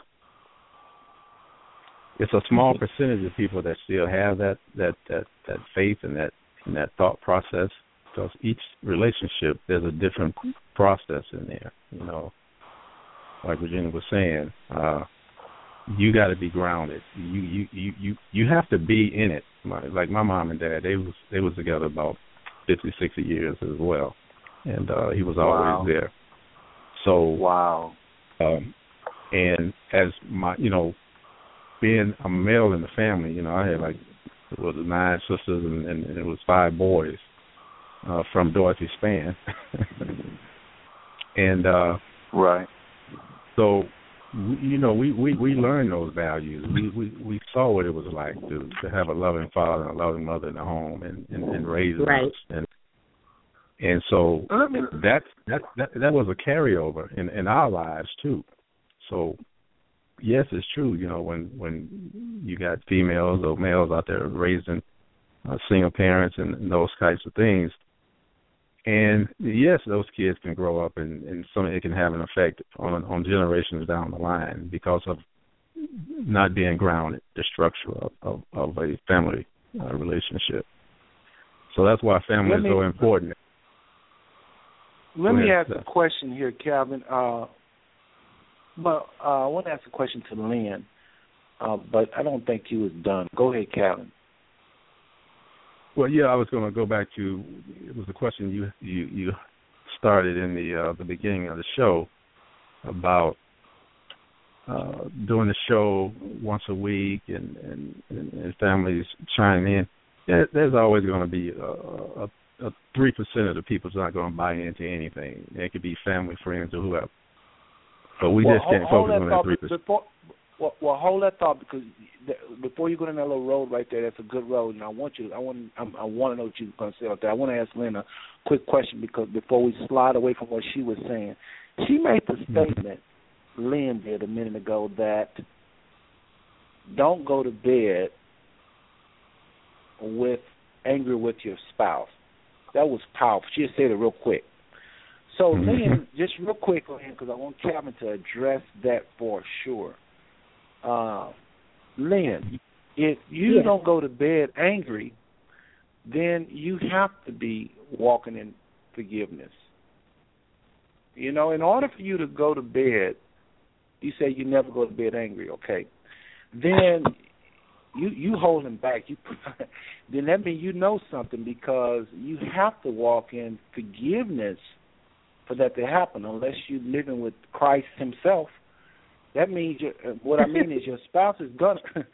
It's a small percentage of people that still have that that that that faith and that and that thought process. Because each relationship, there's a different process in there. You know, like Virginia was saying, uh, you got to be grounded. You you you you you have to be in it. My, like my mom and dad, they was they was together about fifty, sixty years as well, and uh, he was always Wow. there. So wow. Um, and as my you know, being a male in the family, you know, I had like it was nine sisters and, and, and it was five boys uh, from Dorothy Span, and uh, right. So we, you know, we we we learned those values. We we we saw what it was like to to have a loving father and a loving mother in the home and and, and raising Right. us and and so that that that that was a carryover in in our lives too. So yes, it's true. You know, when when you got females or males out there raising uh, single parents and, and those types of things, and yes, those kids can grow up and and some it can have an effect on on generations down the line because of not being grounded, the structure of of, of a family uh, relationship. So that's why family Let is me- so important. Let me ask a question here, Calvin. Uh, but uh, I want to ask a question to Lynn, uh, but I don't think he was done. Go ahead, Calvin. Well, yeah, I was going to go back to it was a question you you you started in the uh, the beginning of the show about uh, doing the show once a week and and, and, families chiming in. There, there's always going to be a a three percent of the people's not going to buy into anything. It could be family, friends, or whoever. But we well, just can't hold focus on that three percent. Well, well, hold that thought because th- before you go down that little road right there, that's a good road, and I want you. I want. I'm, I want to know what you're going to say out there. I want to ask Lynn a quick question because before we slide away from what she was saying, she made the statement. Lynn did a minute ago that don't go to bed with angry with your spouse. That was powerful. She just said it real quick. So, Mhm. Lynn, just real quick, Lynn, because I want Kevin to address that for sure. Uh, Lynn, if you Yes. don't go to bed angry, then you have to be walking in forgiveness. You know, in order for you to go to bed, you say you never go to bed angry, okay? Then you you holding back. You then that means you know something because you have to walk in forgiveness for that to happen. Unless you're living with Christ Himself, that means you uh, what I mean is your spouse is gonna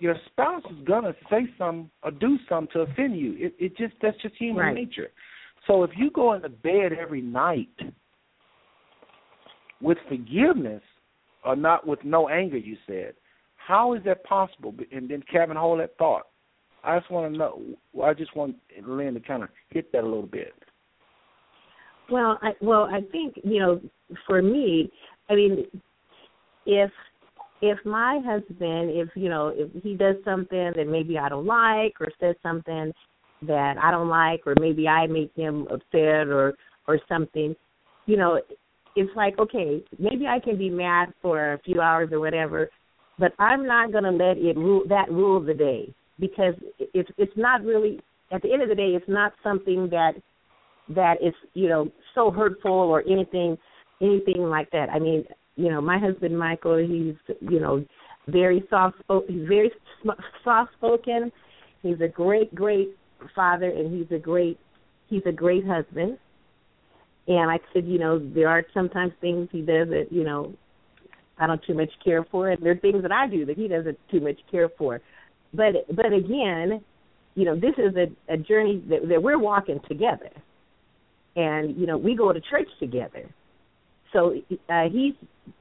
your spouse is gonna say something or do something to offend you. It it just that's just human Right. nature. So if you go into bed every night with forgiveness or not with no anger, you said, how is that possible? And then Kevin, hold that thought. I just want to know. I just want Lynn to kind of hit that a little bit. Well, I well, I think you know, for me, I mean, if if my husband, if you know, if he does something that maybe I don't like, or says something that I don't like, or maybe I make him upset, or or something, you know, it's like okay, maybe I can be mad for a few hours or whatever, but I'm not going to let it rule that rule the day because it's it's not really at the end of the day, it's not something that that is you know so hurtful or anything anything like that. I mean you know my husband michael he's you know very soft spoken he's very soft spoken. He's a great great father and he's a great he's a great husband. And i said you know there are sometimes things he does that you know i don't too much care for and there are things that i do that he doesn't too much care for. But but again you know this is a, a journey that, that we're walking together. And you know we go to church together so uh he's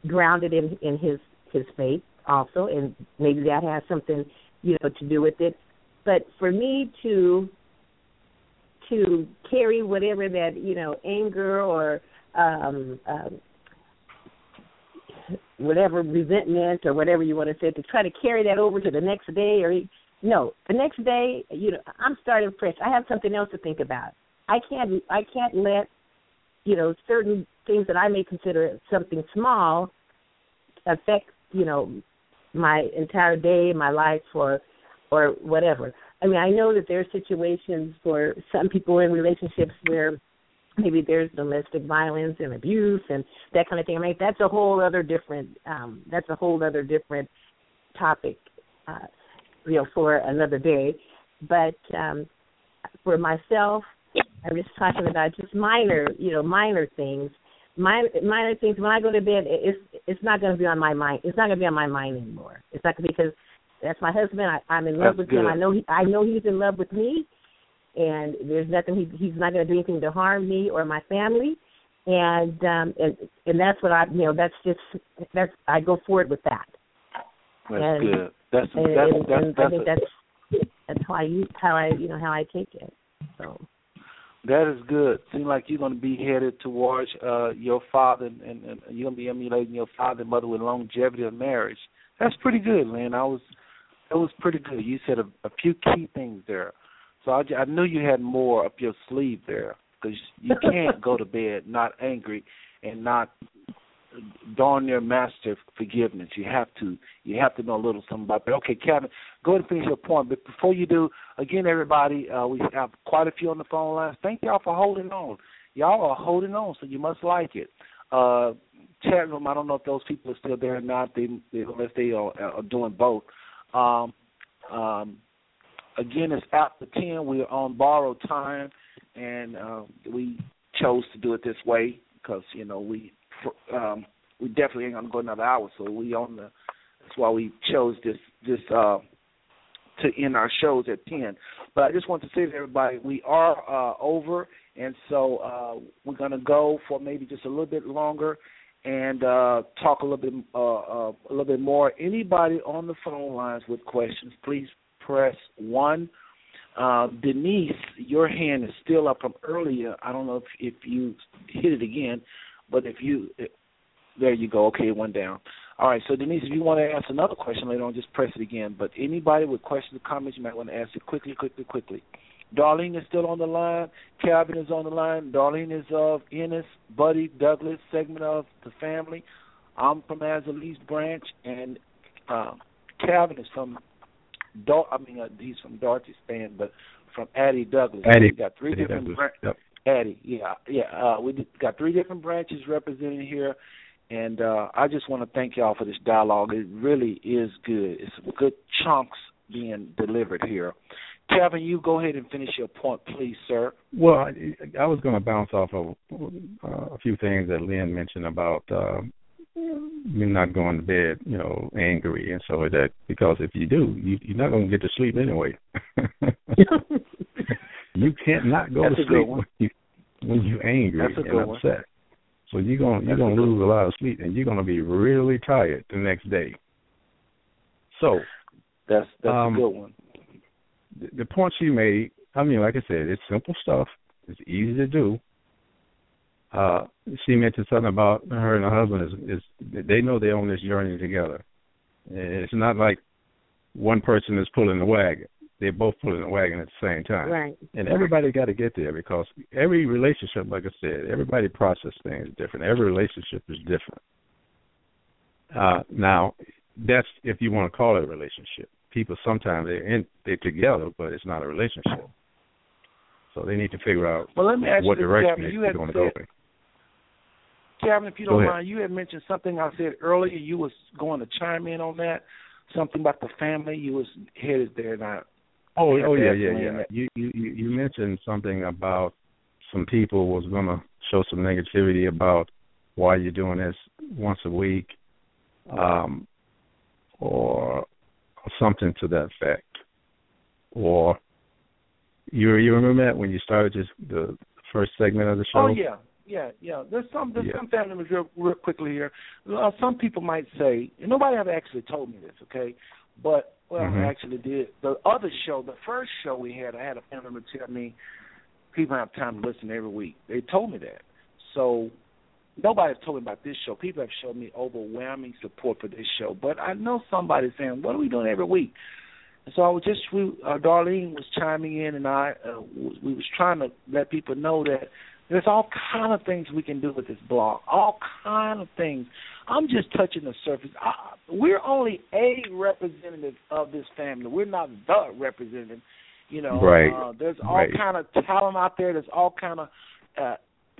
grounded in in his his faith also and maybe that has something you know to do with it. But for me to to carry whatever that you know anger or um um whatever resentment or whatever you want to say to try to carry that over to the next day or no the next day you know i'm starting fresh. I have something else to think about. I can't I can't let you know certain things that I may consider something small affect you know my entire day, my life, or or whatever. I mean, I know that there are situations for some people in relationships where maybe there's domestic violence and abuse and that kind of thing. I mean, that's a whole other different um that's a whole other different topic uh you know for another day. But um for myself I'm just talking about just minor, you know, minor things. Minor, minor things. When I go to bed, it's it's not going to be on my mind. It's not going to be on my mind anymore. It's not because that's my husband. I, I'm in love That's with him. I know he. I know he's in love with me, and there's nothing. He, he's not going to do anything to harm me or my family, and um and and that's what I. You know, that's just that's. I go forward with that. That's And- good. That's and, that's and, that's, and I that's think that's that's how I use how I you know how I take it. So. That is good. Seems like you're going to be headed towards uh your father, and, and you're going to be emulating your father and mother with longevity of marriage. That's pretty good, man. I was, that was pretty good. You said a, a few key things there, so I, I knew you had more up your sleeve there because you can't go to bed not angry and not darn near master forgiveness. You have to you have to know a little something about that. Okay, Kevin, go ahead and finish your point. But before you do, again, everybody, uh, we have quite a few on the phone lines. Thank y'all for holding on. Y'all are holding on, so you must like it. Uh, chat room, I don't know if those people are still there or not. They, they unless they are, are doing both. Um, um, again, it's after ten. We're on borrowed time, and uh, we chose to do it this way because you know we um, we definitely ain't gonna go another hour. So we on the. That's why we chose this this uh, to end our shows at ten. But I just want to say to everybody, we are uh, over, and so uh, we're gonna go for maybe just a little bit longer and uh, talk a little bit uh, uh, a little bit more. Anybody on the phone lines with questions, please press one. Uh, Denise, your hand is still up from earlier. I don't know if if you hit it again, but if you there you go. Okay, one down. All right, so Denise, if you want to ask another question later on, just press it again. But anybody with questions or comments, you might want to ask it quickly, quickly, quickly. Darlene is still on the line. Calvin is on the line. Darlene is of Ennis, Buddy, Douglas segment of the family. I'm from Azle East branch, and uh, Calvin is from. Dar- I mean, uh, he's from Dorothy Span, but from Addie Douglas. Addie. We got three Addie different. Douglas, bran- yep. Addie, yeah, yeah. Uh, we d- got three different branches represented here, and uh, I just want to thank y'all for this dialogue. It really is good. It's good chunks being delivered here. Kevin, you go ahead and finish your point, please, sir. Well, I, I was going to bounce off of uh, a few things that Lynn mentioned about uh, me not going to bed, you know, angry and so that because if you do, you, you're not going to get to sleep anyway. you can't not go to sleep when you when you're angry and good one. upset. So you're gonna you're That's going to good lose a lot of sleep and you're going to be really tired the next day. So That's that's Um, a good one. the, the point she made, I mean, like I said, it's simple stuff. It's easy to do. Uh, she mentioned something about her and her husband is, is they know they're on this journey together. And It's not like one person is pulling the wagon. They're both pulling the wagon at the same time. Right. And everybody got to get there because every relationship, like I said, everybody process things different. Every relationship is different. Uh, now, that's if you want to call it a relationship. People sometimes they're in they're together, but it's not a relationship. So they need to figure out Well, let me ask what you direction Kevin. You they're had going to go said- in. Kevin, if you don't mind, you had mentioned something I said earlier. You was going to chime in on that. Something about the family. You was headed there, and I. Oh, oh yeah, yeah, yeah. You you you mentioned something about some people was going to show some negativity about why you're doing this once a week, um, or, something to that effect. Or you you remember that when you started just the first segment of the show? Oh yeah, yeah, yeah. There's some there's Yeah. some family members real, real quickly here. Uh, some people might say, and nobody ever actually told me this, okay? But well, Mhm. I actually did. The other show, the first show we had, I had a family member tell me people have time to listen every week. They told me that. So nobody's told me about this show. People have shown me overwhelming support for this show. But I know somebody's saying, "What are we doing every week?" And so I was just, we, uh, Darlene was chiming in, and I, uh, we was trying to let people know that there's all kind of things we can do with this blog. All kind of things. I'm just touching the surface. I, we're only a representative of this family. We're not the representative. You know, Right. uh, there's all Right. kind of talent out there. There's all kind of uh,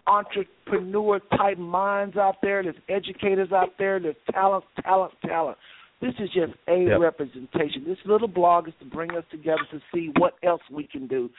entrepreneur type minds out there. There's educators out there. There's talent, talent, talent. This is just a Yep. representation. This little blog is to bring us together to see what else we can do.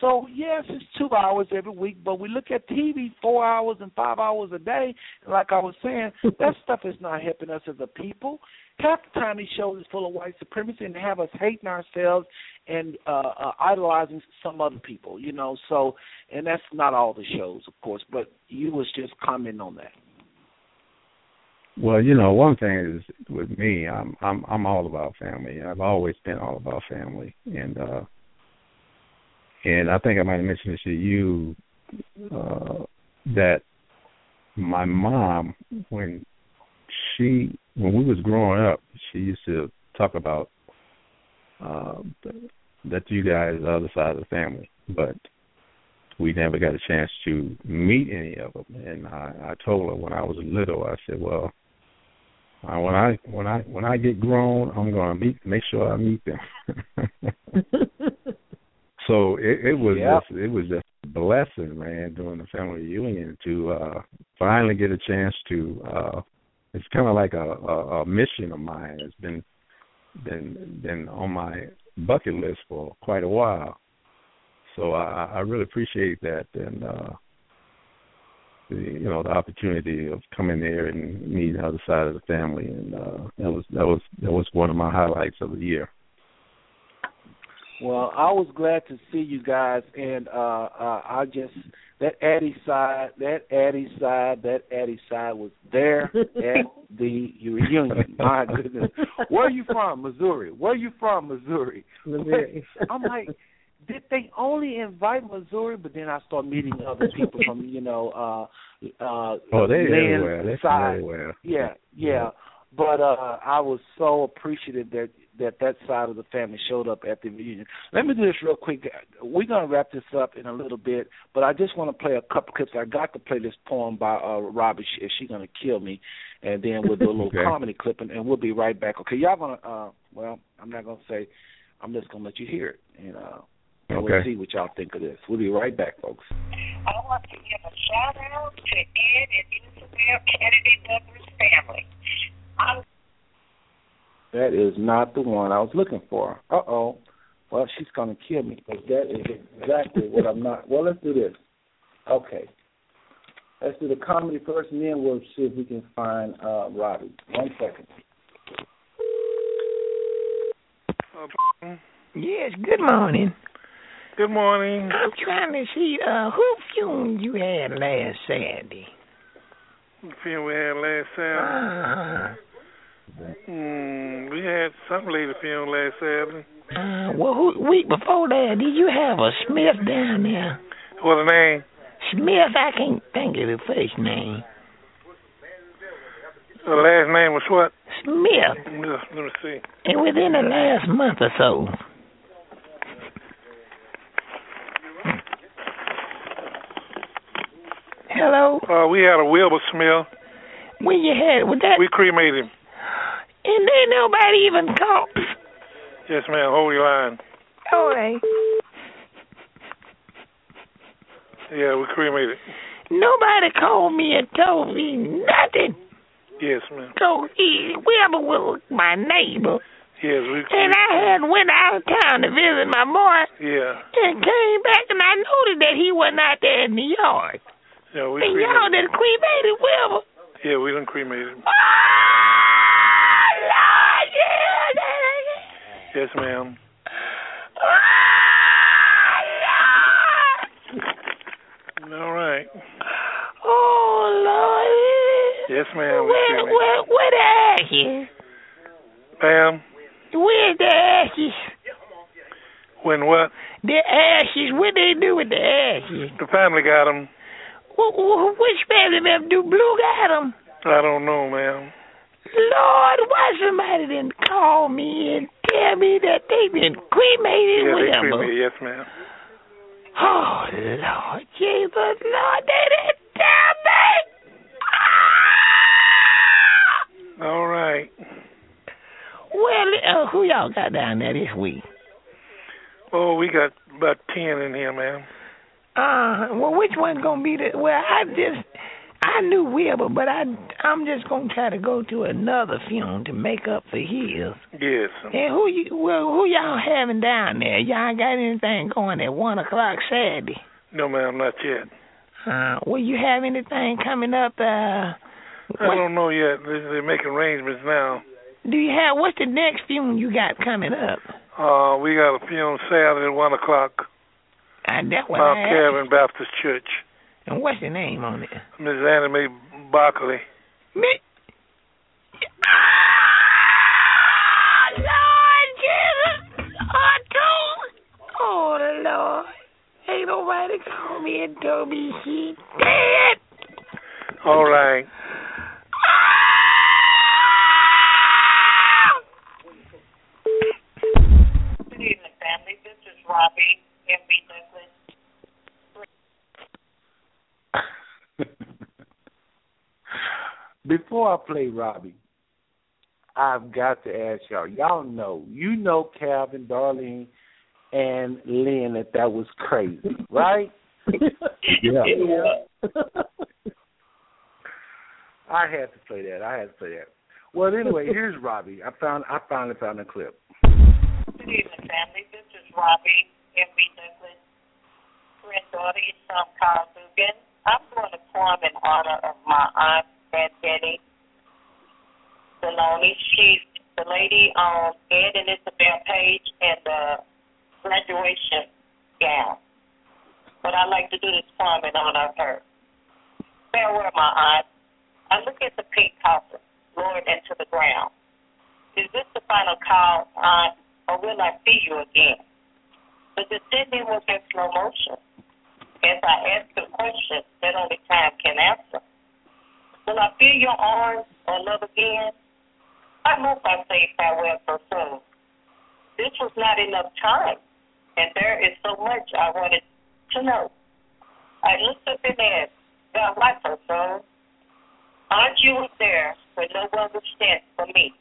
So yes, it's two hours every week, but we look at TV four hours and five hours a day. And like I was saying, that stuff is not helping us as a people. Half the time these shows is full of white supremacy and have us hating ourselves and uh, uh idolizing some other people, you know. So, and that's not all the shows, of course, but you was just commenting on that. Well, you know, one thing is with me, I'm I'm I'm all about family. I've always been all about family, and uh and I think I might have mentioned this to you uh that my mom, when she when we was growing up, she used to talk about uh that you guys are the other side of the family, but we never got a chance to meet any of them. And I, I told her when I was little, I said, well, uh, when I when I when I get grown, I'm gonna meet make sure I meet them. so it, it was Yep. just it was just a blessing, man, doing the family reunion to uh finally get a chance to uh it's kind of like a, a a mission of mine. It's been been been on my bucket list for quite a while. So I, I really appreciate that and uh the you know the opportunity of coming there and meeting the other side of the family and uh that was that was that was one of my highlights of the year. Well, I was glad to see you guys, and uh, uh I just that Addie side, that Addie side, that Addie side was there at the reunion. My goodness, where are you from, Missouri? Where are you from, Missouri? Missouri. I'm like, did they only invite Missouri? But then I start meeting other people from, you know, uh uh Oh, they everywhere. They're from side. everywhere. Yeah, yeah. But uh I was so appreciative that that that side of the family showed up at the reunion. Let me do this real quick. We're gonna wrap this up in a little bit, but I just want to play a couple clips. I got to play this poem by uh Robbie. If she gonna kill me, and then we'll do a little Okay. comedy clip, and, and we'll be right back. Okay, y'all gonna? uh Well, I'm not gonna say. I'm just gonna let you hear it, and uh, and we'll see what y'all think of this. We'll be right back, folks. I want to give a shout out to Ed and Isabelle Canady Douglas family. I'm That is not the one I was looking for. Uh oh. Well, she's gonna kill me because that is exactly what I'm not. Well, let's do this. Okay. Let's do the comedy first, and then we'll see if we can find uh Robbie. One second. Yes, good morning. Good morning. I'm trying to see uh who fumed you had last Saturday. Film we had last Saturday. Uh, Mm, we had some lady film last Saturday. uh well who week before that did you have a Smith down there? What the name? Smith, I can't think of the first name. The last name was what? Smith. Let me see. And within the last month or so. Hello? Uh, we had a Wilbur Smith. When you had with that We cremated him. and then nobody even called Yes, ma'am. Hold your line. all right. Yeah, we cremated. Nobody called me and told me nothing. Yes, ma'am. So he Wilbur was my neighbor. Yes, we. And I had went out of town to visit my boy Yeah. and came back and I noticed that he wasn't out there in the yard. Yeah, we and y'all cremated. done cremated Wilbur. Yeah, we done cremated him. Oh, Lord, yeah. Yes, ma'am. All right. Oh, Lord. Yes, ma'am. We Where, where, where the ashes? Ma'am, Where's the ashes? when what? The ashes. What they do with the ashes? The family got him. Wh- wh- which family member do Blue got him? I don't know, ma'am. Lord, why somebody didn't call me and tell me that they been cremated Yeah, they with cremated. Yes, ma'am. Oh, Lord Jesus, Lord, they didn't tell me. All right. Well, uh, who y'all got down there this week? Oh, we got about ten in here, ma'am. Uh, well, which one's gonna be the? Well, I just I knew Wilbur, but I I'm just gonna try to go to another funeral to make up for his. Yes. And who you well who y'all having down there? Y'all got anything going at one o'clock Saturday? No, ma'am, not yet. Uh, will you have anything coming up? Uh, I don't know yet. They- They're making arrangements now. do you have what's the next funeral you got coming up? Uh, we got a funeral Saturday at one o'clock. And that what Mount I asked. Calvin Baptist Church. And what's the name on it? Miss Anna Mae Barkley. Me. Ah, Lord Jesus, oh, oh Lord, ain't nobody called me and told me she dead. All right. Good evening, family. This is Robbie M.B. Douglas. Before I play Robbie, I've got to ask y'all. Y'all know, you know, Calvin, Darlene, and Lynn that that was crazy, right? Yeah. I had to play that. I had to play that. Well, anyway, here's Robbie. I found. I finally found a clip. Good evening, family. This is Robbie M.B. Douglas. Granddaughter is from Carl Dugan. I'm doing a poem in honor of my aunt, Betty Maloney. She's the lady on Ed and Isabelle Page and the graduation gown. But I like to do this poem in honor of her. Farewell, my aunt. I look at the pink coffin, lowered into the ground. Is this the final call, aunt, or will I see you again? But the descending was in slow motion. As I ask the question that only time can answer. Will I feel your arms or love again? I hope I say farewell so soon. this was not enough time, and there is so much I wanted to know. I looked up and asked, God, my son, aren't you there when no one would stand for me?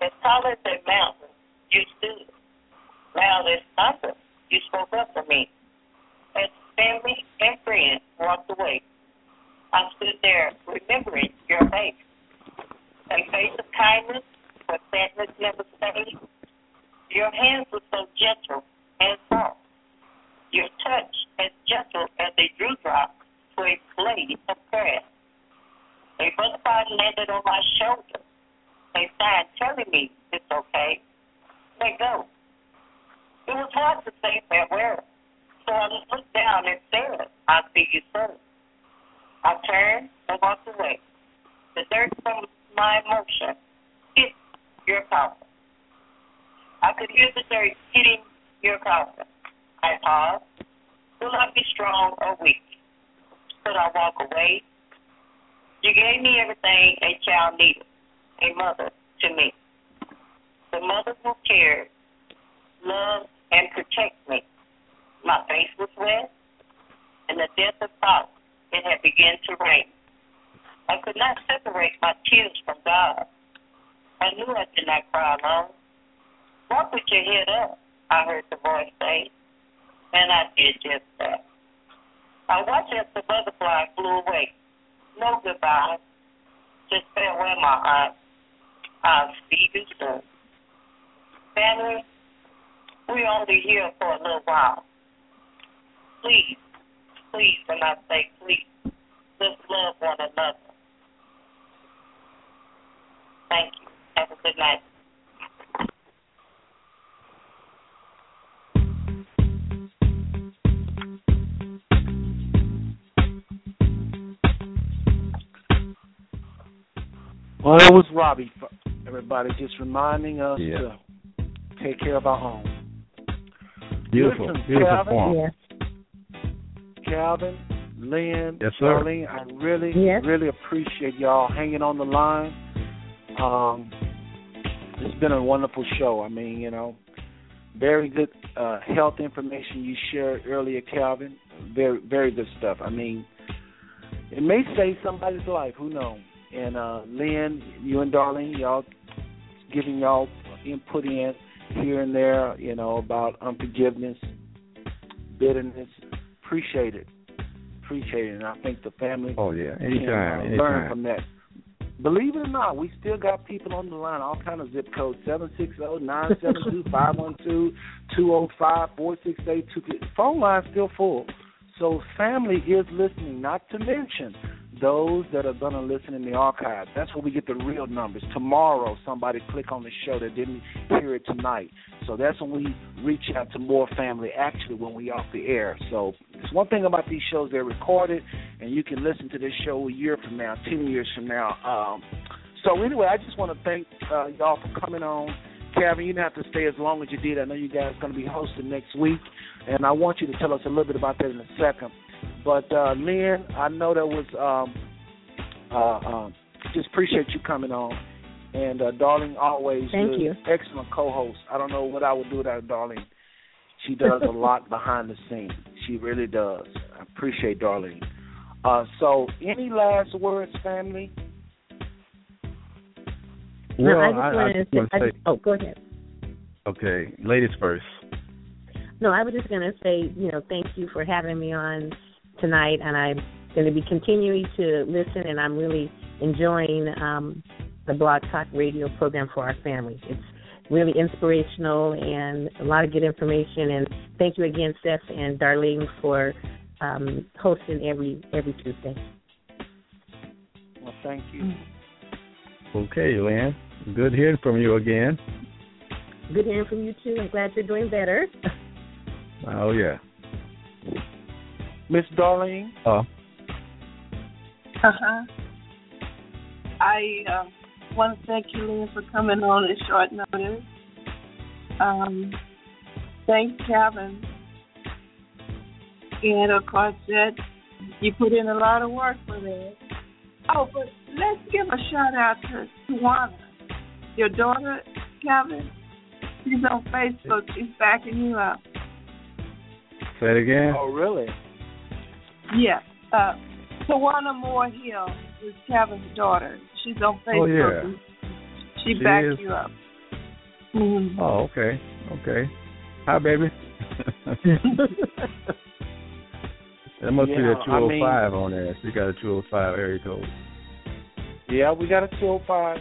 As tall as a mountain, you stood. Loud as thunder, you spoke up for me. As family and friends walked away, I stood there remembering your face. A face of kindness where sadness never stayed. Your hands were so gentle and soft. Your touch as gentle as a dewdrop to a blade of grass. A butterfly landed on my shoulder. A sign telling me it's okay. Let go. It was hard to say farewell, so I looked down and said, I'll see you soon. I turned and walked away. The dirt from my emotion hit your coffin. I could hear the dirt hitting your coffin. I paused. Will I be strong or weak? Could I walk away? You gave me everything a child needed, a mother to me. The mother who cared, loved, and protect me. My face was wet, and the depth of thought it had begun to rain. I could not separate my tears from God. I knew I did not cry alone. Walk with your head up, I heard the voice say, and I did just that. I watched as the butterfly flew away. No goodbye, just farewell, my aunt. I'll see you soon. Family, we're only here for a little while. Please, please, and I say please, let's love one another. Thank you. Have a good night. Well, that was Robbie. Everybody, just reminding us Yeah. to take care of our home. Beautiful, Listen, beautiful Calvin, poem. Calvin, Lynn, Yes, sir. Darlene, I really, Yes. really appreciate y'all hanging on the line. Um, it's been a wonderful show. I mean, you know, very good uh, health information you shared earlier, Calvin. Very, very good stuff. I mean, it may save somebody's life. Who knows? And uh, Lynn, you and Darlene, y'all giving y'all input in here and there, you know, about unforgiveness, bitterness. Appreciate it. Appreciate it. And I think the family Oh yeah, can anytime, uh, anytime. learn from that. Believe it or not, we still got people on the line, all kind of zip codes, seven six zero nine seven two five one two two zero five four six eight two. Phone line's still full. So family is listening, not to mention those that are going to listen in the archive. That's where we get the real numbers. Tomorrow, somebody click on the show that didn't hear it tonight. So that's when we reach out to more family, actually, when we off the air. So it's one thing about these shows, they're recorded, and you can listen to this show a year from now, 10 years from now. Um, so anyway, I just want to thank uh, y'all for coming on. Kevin, you didn't have to stay as long as you did. I know you guys are going to be hosting next week, and I want you to tell us a little bit about that in a second. But uh, Lynn, I know that was um, uh, um, just appreciate you coming on, and uh, Darlene always Thank you're you. an excellent co-host. I don't know what I would do without Darlene. She does a lot behind the scenes. She really does. I appreciate darling. Uh, so, any last words, family? No, Well, I just I- I wanted just to wanna say- just- oh, go ahead. Okay, ladies first. No, I was just going to say, you know, thank you for having me on tonight, and I'm going to be continuing to listen, and I'm really enjoying um, the Blog Talk Radio program for our families. It's really inspirational and a lot of good information. And thank you again, Steph and Darlene, for um, hosting every every Tuesday. Well, thank you. Okay, Lynn. Good hearing from you again. Good hearing from you too. I'm glad you're doing better. Oh yeah. Miss Darlene? Uh, Uh-huh. I um, want to thank you, Lynn, for coming on at short notice. Um, thank Kevin. And of course, that you put in a lot of work for that. Oh, but let's give a shout out to Tawana, your daughter, Kevin. She's on Facebook. She's backing you up. Say it again. Oh, really? Yeah. Uh, Tawana Moore Hill is Kevin's daughter. She's on Facebook. Oh, yeah. She, She backed is? you up. Mm-hmm. Oh, okay. Okay. Hi, baby. that must be Yeah, that I mean- 205 on there. She got a 205 area code. Yeah, we got a 205.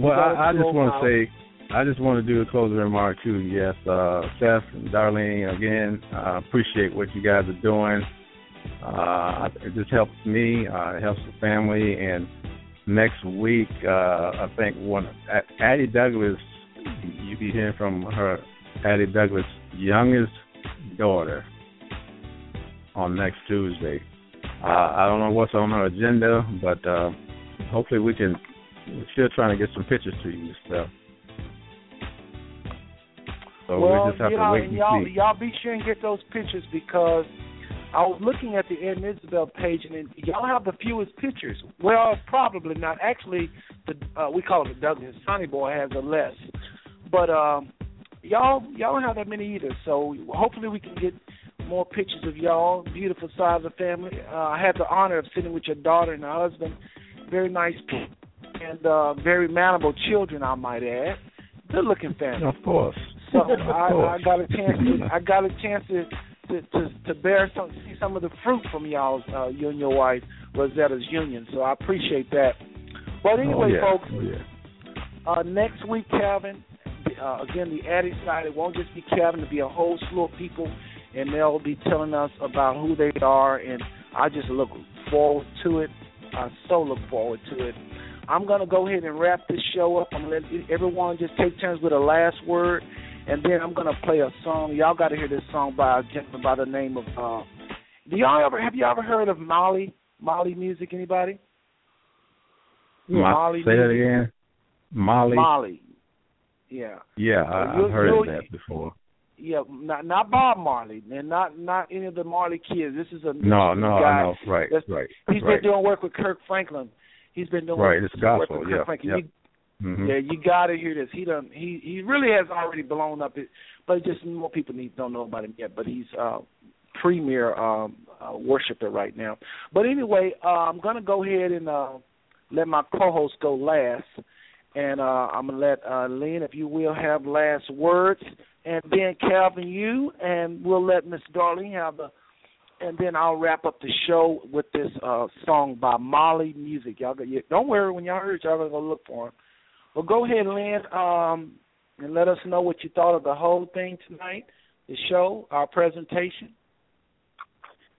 Well, got a I, I just want to say, I just want to do a closing remark too. Yes, uh, Seth and Darlene, again, I appreciate what you guys are doing. Uh, it just helps me, uh, it helps the family, and next week, uh, I think one Addie Douglas, you be hearing from her, Addie Douglas' youngest daughter, on next Tuesday. Uh, I don't know what's on her agenda, but uh, hopefully we can. We're still trying to get some pictures to you and stuff. So well, we just have you to know, wait and y'all, see. y'all be sure and get those pictures because I was looking at the Ed and Isabelle page and y'all have the fewest pictures. Well, probably not. Actually, the uh, we call it the Douglas Sonny Boy has the less, but um, y'all y'all don't have that many either. So hopefully we can get more pictures of y'all, beautiful side of the family. Uh, I had the honor of sitting with your daughter and her husband. Very nice people and uh, very manable children, I might add. Good looking family. Of course. So I, I got a chance to I got a chance to to to, to bear some see some of the fruit from y'all's uh, you and your wife Rosetta's union. So I appreciate that. But anyway, oh, yeah. folks, Oh, yeah. uh, next week, Calvin. Uh, again, the Addie side. It won't just be Calvin. It'll be a whole slew of people, and they'll be telling us about who they are. And I just look forward to it. I so look forward to it. I'm gonna go ahead and wrap this show up. I'm gonna let everyone just take turns with a last word, and then I'm gonna play a song. Y'all got to hear this song by a gentleman by the name of. Uh, do y'all ever have you ever heard of Mali? Mali music? Anybody? Mali say that again. Mali. Mali. Yeah. Yeah, Uh, I, you'll- I've heard of that before. Yeah, not not Bob Marley, and not not any of the Marley kids. This is a No, no, guy I know. Right, that's- right, He's right. been doing work with Kirk Franklin. He's been doing Right, it's work gospel, with yeah, Kirk Franklin. yep. You, Mhm. Yeah, you got to hear this. He done. He he really has already blown up. It, but just more people need don't know about him yet. But he's uh premier um uh, worshiper right now. But anyway, uh, I'm gonna go ahead and uh let my co-host go last, and uh I'm gonna let uh Lynn, if you will, have last words, and then Calvin, you, and we'll let Miss Darlene have the. And then I'll wrap up the show with this uh song by Mali Music. Y'all go, don't worry when y'all hear it, y'all gonna go look for him. Well, go ahead, Lynn, um, and let us know what you thought of the whole thing tonight, the show, our presentation.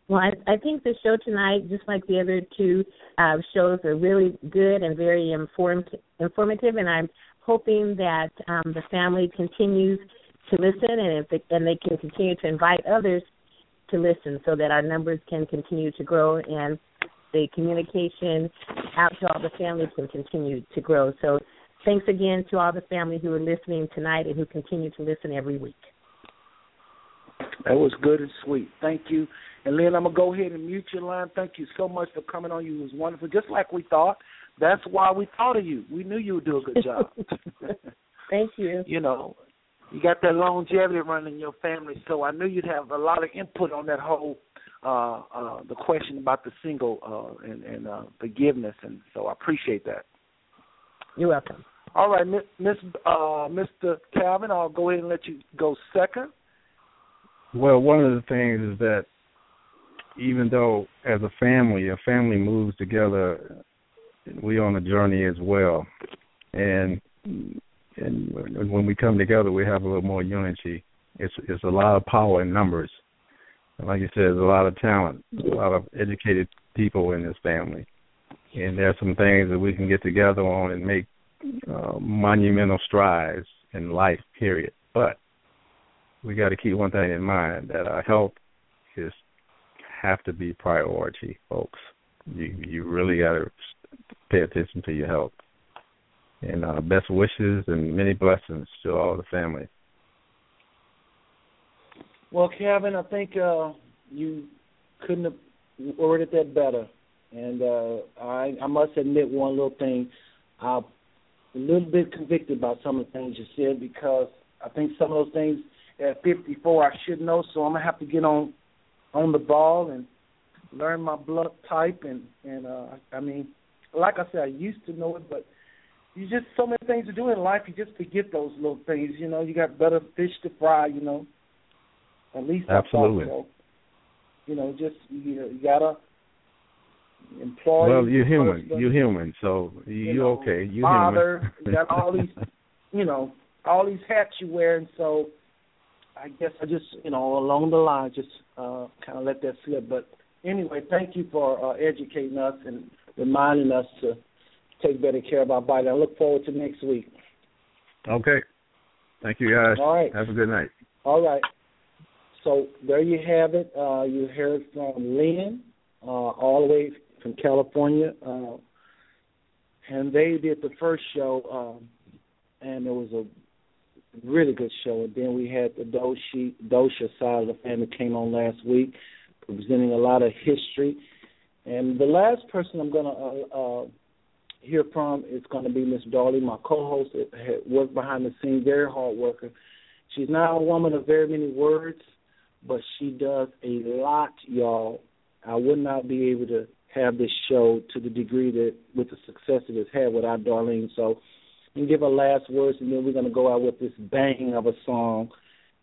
Well, I, I think the show tonight, just like the other two uh, shows, are really good and very informed, informative. And I'm hoping that um, the family continues to listen, and if they, and they can continue to invite others to listen, so that our numbers can continue to grow and the communication out to all the families can continue to grow. So, thanks again to all the family who are listening tonight and who continue to listen every week. That was good and sweet. Thank you. And Lynn, I'm gonna go ahead and mute your line. Thank you so much for coming on. You it was wonderful, just like we thought. That's why we thought of you. We knew you would do a good job. Thank you. you know, you got that longevity running in your family, so I knew you'd have a lot of input on that whole uh uh the question about the single uh and, and uh forgiveness and so I appreciate that. You're welcome. All right, Miss uh Mr. Calvin, I'll go ahead and let you go second. Well, one of the things is that even though as a family, a family moves together, we on a journey as well, and and when we come together, we have a little more unity. It's it's a lot of power in numbers. And like you said, there's a lot of talent, a lot of educated people in this family, and there's some things that we can get together on and make uh, monumental strides in life. Period. But we got to keep one thing in mind that our health is have to be priority, folks. You you really got to pay attention to your health. And uh, best wishes and many blessings to all the family. Well, Kevin, I think uh, you couldn't have worded that better. And uh, I, I must admit one little thing. I a little bit convicted about some of the things you said because I think some of those things at 54 I should know. So I'm gonna have to get on on the ball and learn my blood type and and uh I mean, like I said, I used to know it, but you just so many things to do in life. You just forget those little things. You know, you got better fish to fry. You know, at least Absolutely. I thought so. You know, just you, you gotta employ. Well, you're human. husband, You're human, so you, you you're know, okay. You're father. human. you got all these, you know, all these hats you wear, and so I guess I just, you know, along the line, just uh, kind of let that slip. But anyway, thank you for uh, educating us and reminding us to take better care of our body. I look forward to next week. okay. Thank you, guys. All right. Have a good night. All right. So there you have it. Uh, you heard from Lynn, uh, all the way from California, uh, and they did the first show, um, and it was a really good show. And then we had the Doshia, Doshia side of the family came on last week, presenting a lot of history. And the last person I'm going to uh, uh, hear from is going to be Miss Darlene, my co-host. Had worked behind the scenes, very hard worker. She's not a woman of very many words, but she does a lot, y'all. I would not be able to have this show to the degree that with the success it has had without Darlene. So, and give her last words, and then we're gonna go out with this bang of a song.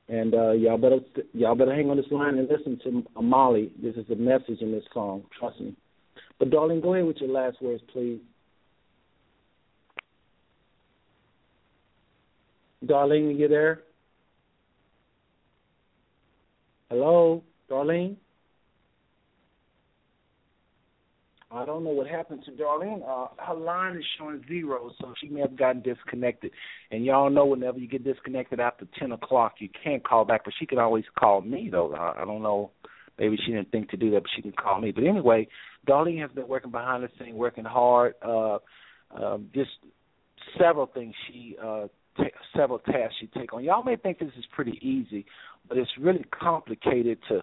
And uh, y'all better y'all better hang on this line and listen to a Mali. This is the message in this song. Trust me. But Darlene, go ahead with your last words, please. Darlene, you there? Hello, Darlene? I don't know what happened to Darlene. Uh, her line is showing zero, so she may have gotten disconnected. And y'all know whenever you get disconnected after 10 o'clock, you can't call back, but she can always call me, though. I, I don't know. Maybe she didn't think to do that, but she can call me. But anyway, Darlene has been working behind the scene, working hard. Uh, uh, just several things she uh, ta several tasks she take on. Y'all may think this is pretty easy, but it's really complicated to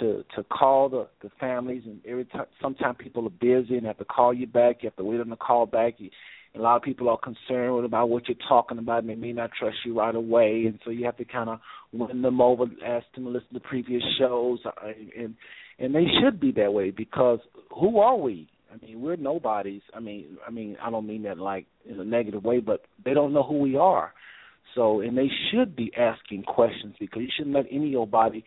to to call the the families and every time sometimes people are busy and have to call you back. You have to wait on the call back. You, a lot of people are concerned about what you're talking about and they may not trust you right away and so you have to kind of win them over ask them to listen to previous shows uh, and and they should be that way because who are we I mean, we're nobodies. I mean, I mean, I don't mean that like in a negative way, but they don't know who we are. So, and they should be asking questions because you shouldn't let any old body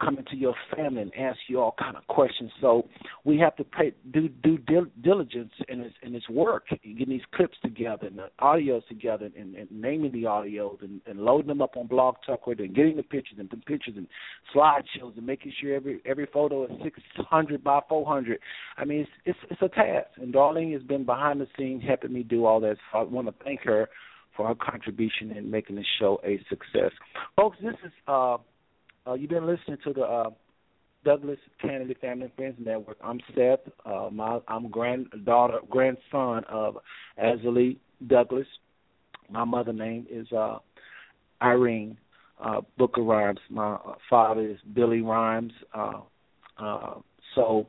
come into your family and ask you all kind of questions. So we have to pay, do due dil- diligence in this in this work, getting these clips together and the audios together, and, and naming the audios and, and loading them up on Blog Talk and getting the pictures and the pictures and slideshows and making sure every every photo is 600 by 400. I mean, it's it's, it's a task, and Darlene has been behind the scenes helping me do all that. So I want to thank her for her contribution in making the show a success, folks. This is. uh uh, you've been listening to the uh, Douglas Canady Family and Friends Network. I'm Seth. Uh, my, I'm granddaughter, grandson of Azalee Douglas. My mother name is uh, Irene uh, Booker Rhymes. My father is Billy Rhymes. Uh, uh, so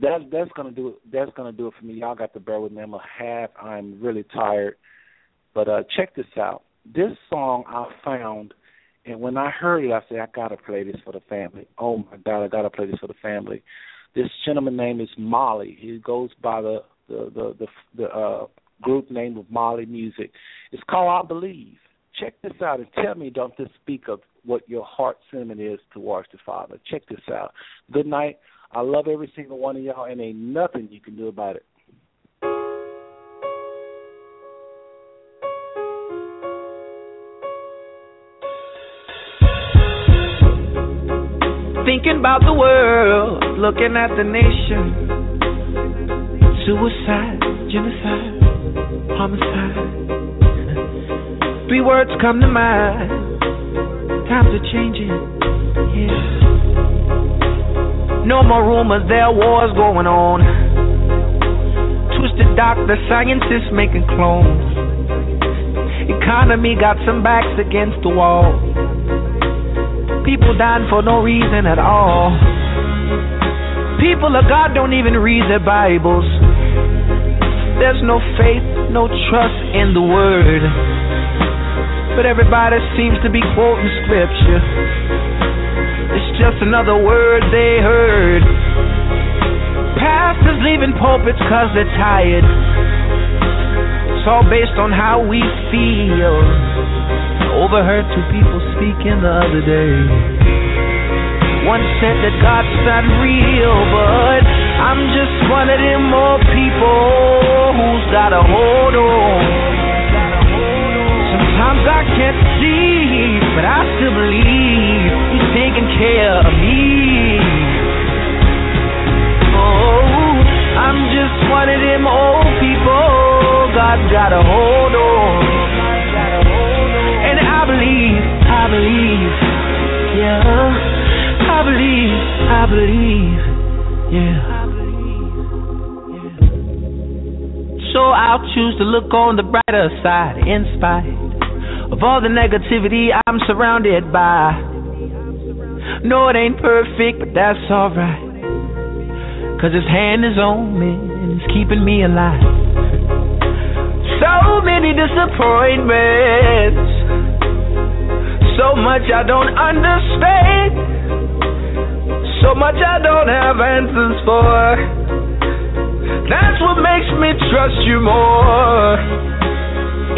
that's that's gonna do. That's gonna do it for me. Y'all got to bear with me. I'm a half. I'm really tired. But uh, check this out. This song I found and when I heard it, I said, I gotta play this for the family. Oh my God, I gotta play this for the family. This gentleman name is Mali. He goes by the the the the, the uh, group name of Mali Music. It's called I Believe. Check this out and tell me, don't this speak of what your heart sentiment is towards the Father? Check this out. Good night. I love every single one of y'all, and ain't nothing you can do about it. Thinking about the world, looking at the nation. Suicide, genocide, homicide. Three words come to mind. Times are changing, yeah. No more rumors, there are wars going on. Twisted doctor, scientists making clones. Economy got some backs against the wall. People dying for no reason at all. People of God don't even read their Bibles. there's no faith, no trust in the word. But everybody seems to be quoting scripture. It's just another word they heard. Pastors leaving pulpits cause they're tired. It's all based on how we feel. Overheard two people speaking the other day. One said that God's not real, but I'm just one of them old people who's got a hold on. Sometimes I can't see, but I still believe He's taking care of me. Oh, I'm just one of them old people. God's got a hold on. Believe, I believe, yeah. I believe, I believe, yeah. So I'll choose to look on the brighter side in spite of all the negativity I'm surrounded by. No, it ain't perfect, but that's alright. Cause his hand is on me and it's keeping me alive. So many disappointments. So much I don't understand. So much I don't have answers for. That's what makes me trust you more.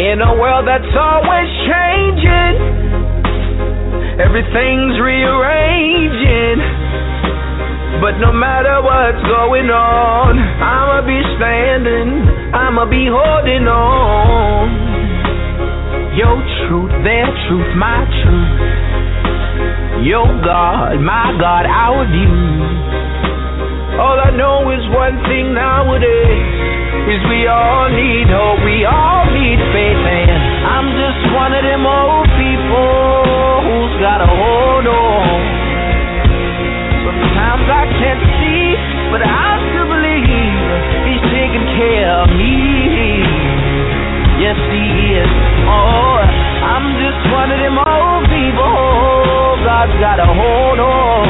In a world that's always changing, everything's rearranging. But no matter what's going on, I'ma be standing, I'ma be holding on. Your truth, their truth, my truth. Your God, my God, our view. All I know is one thing nowadays is we all need hope, we all need faith, and I'm just one of them old people who's got a hold on. Sometimes I can't see, but I still believe He's taking care of me. Yes, He is. Oh, I'm just one of them old people. God's got a hold on.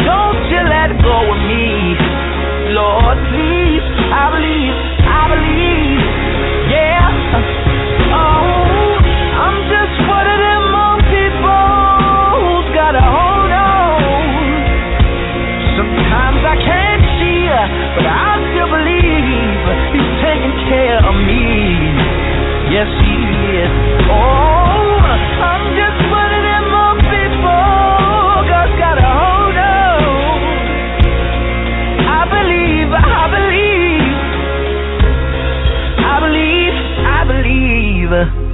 Don't you let go of me, Lord, please. I believe, I believe, yeah. Oh, I'm just one of them old people who's got a hold on. Sometimes I can't see, but I He's taking care of me. Yes, He is. Oh, I'm just one of them old people. God's got a hold on. I believe, I believe, I believe, I believe.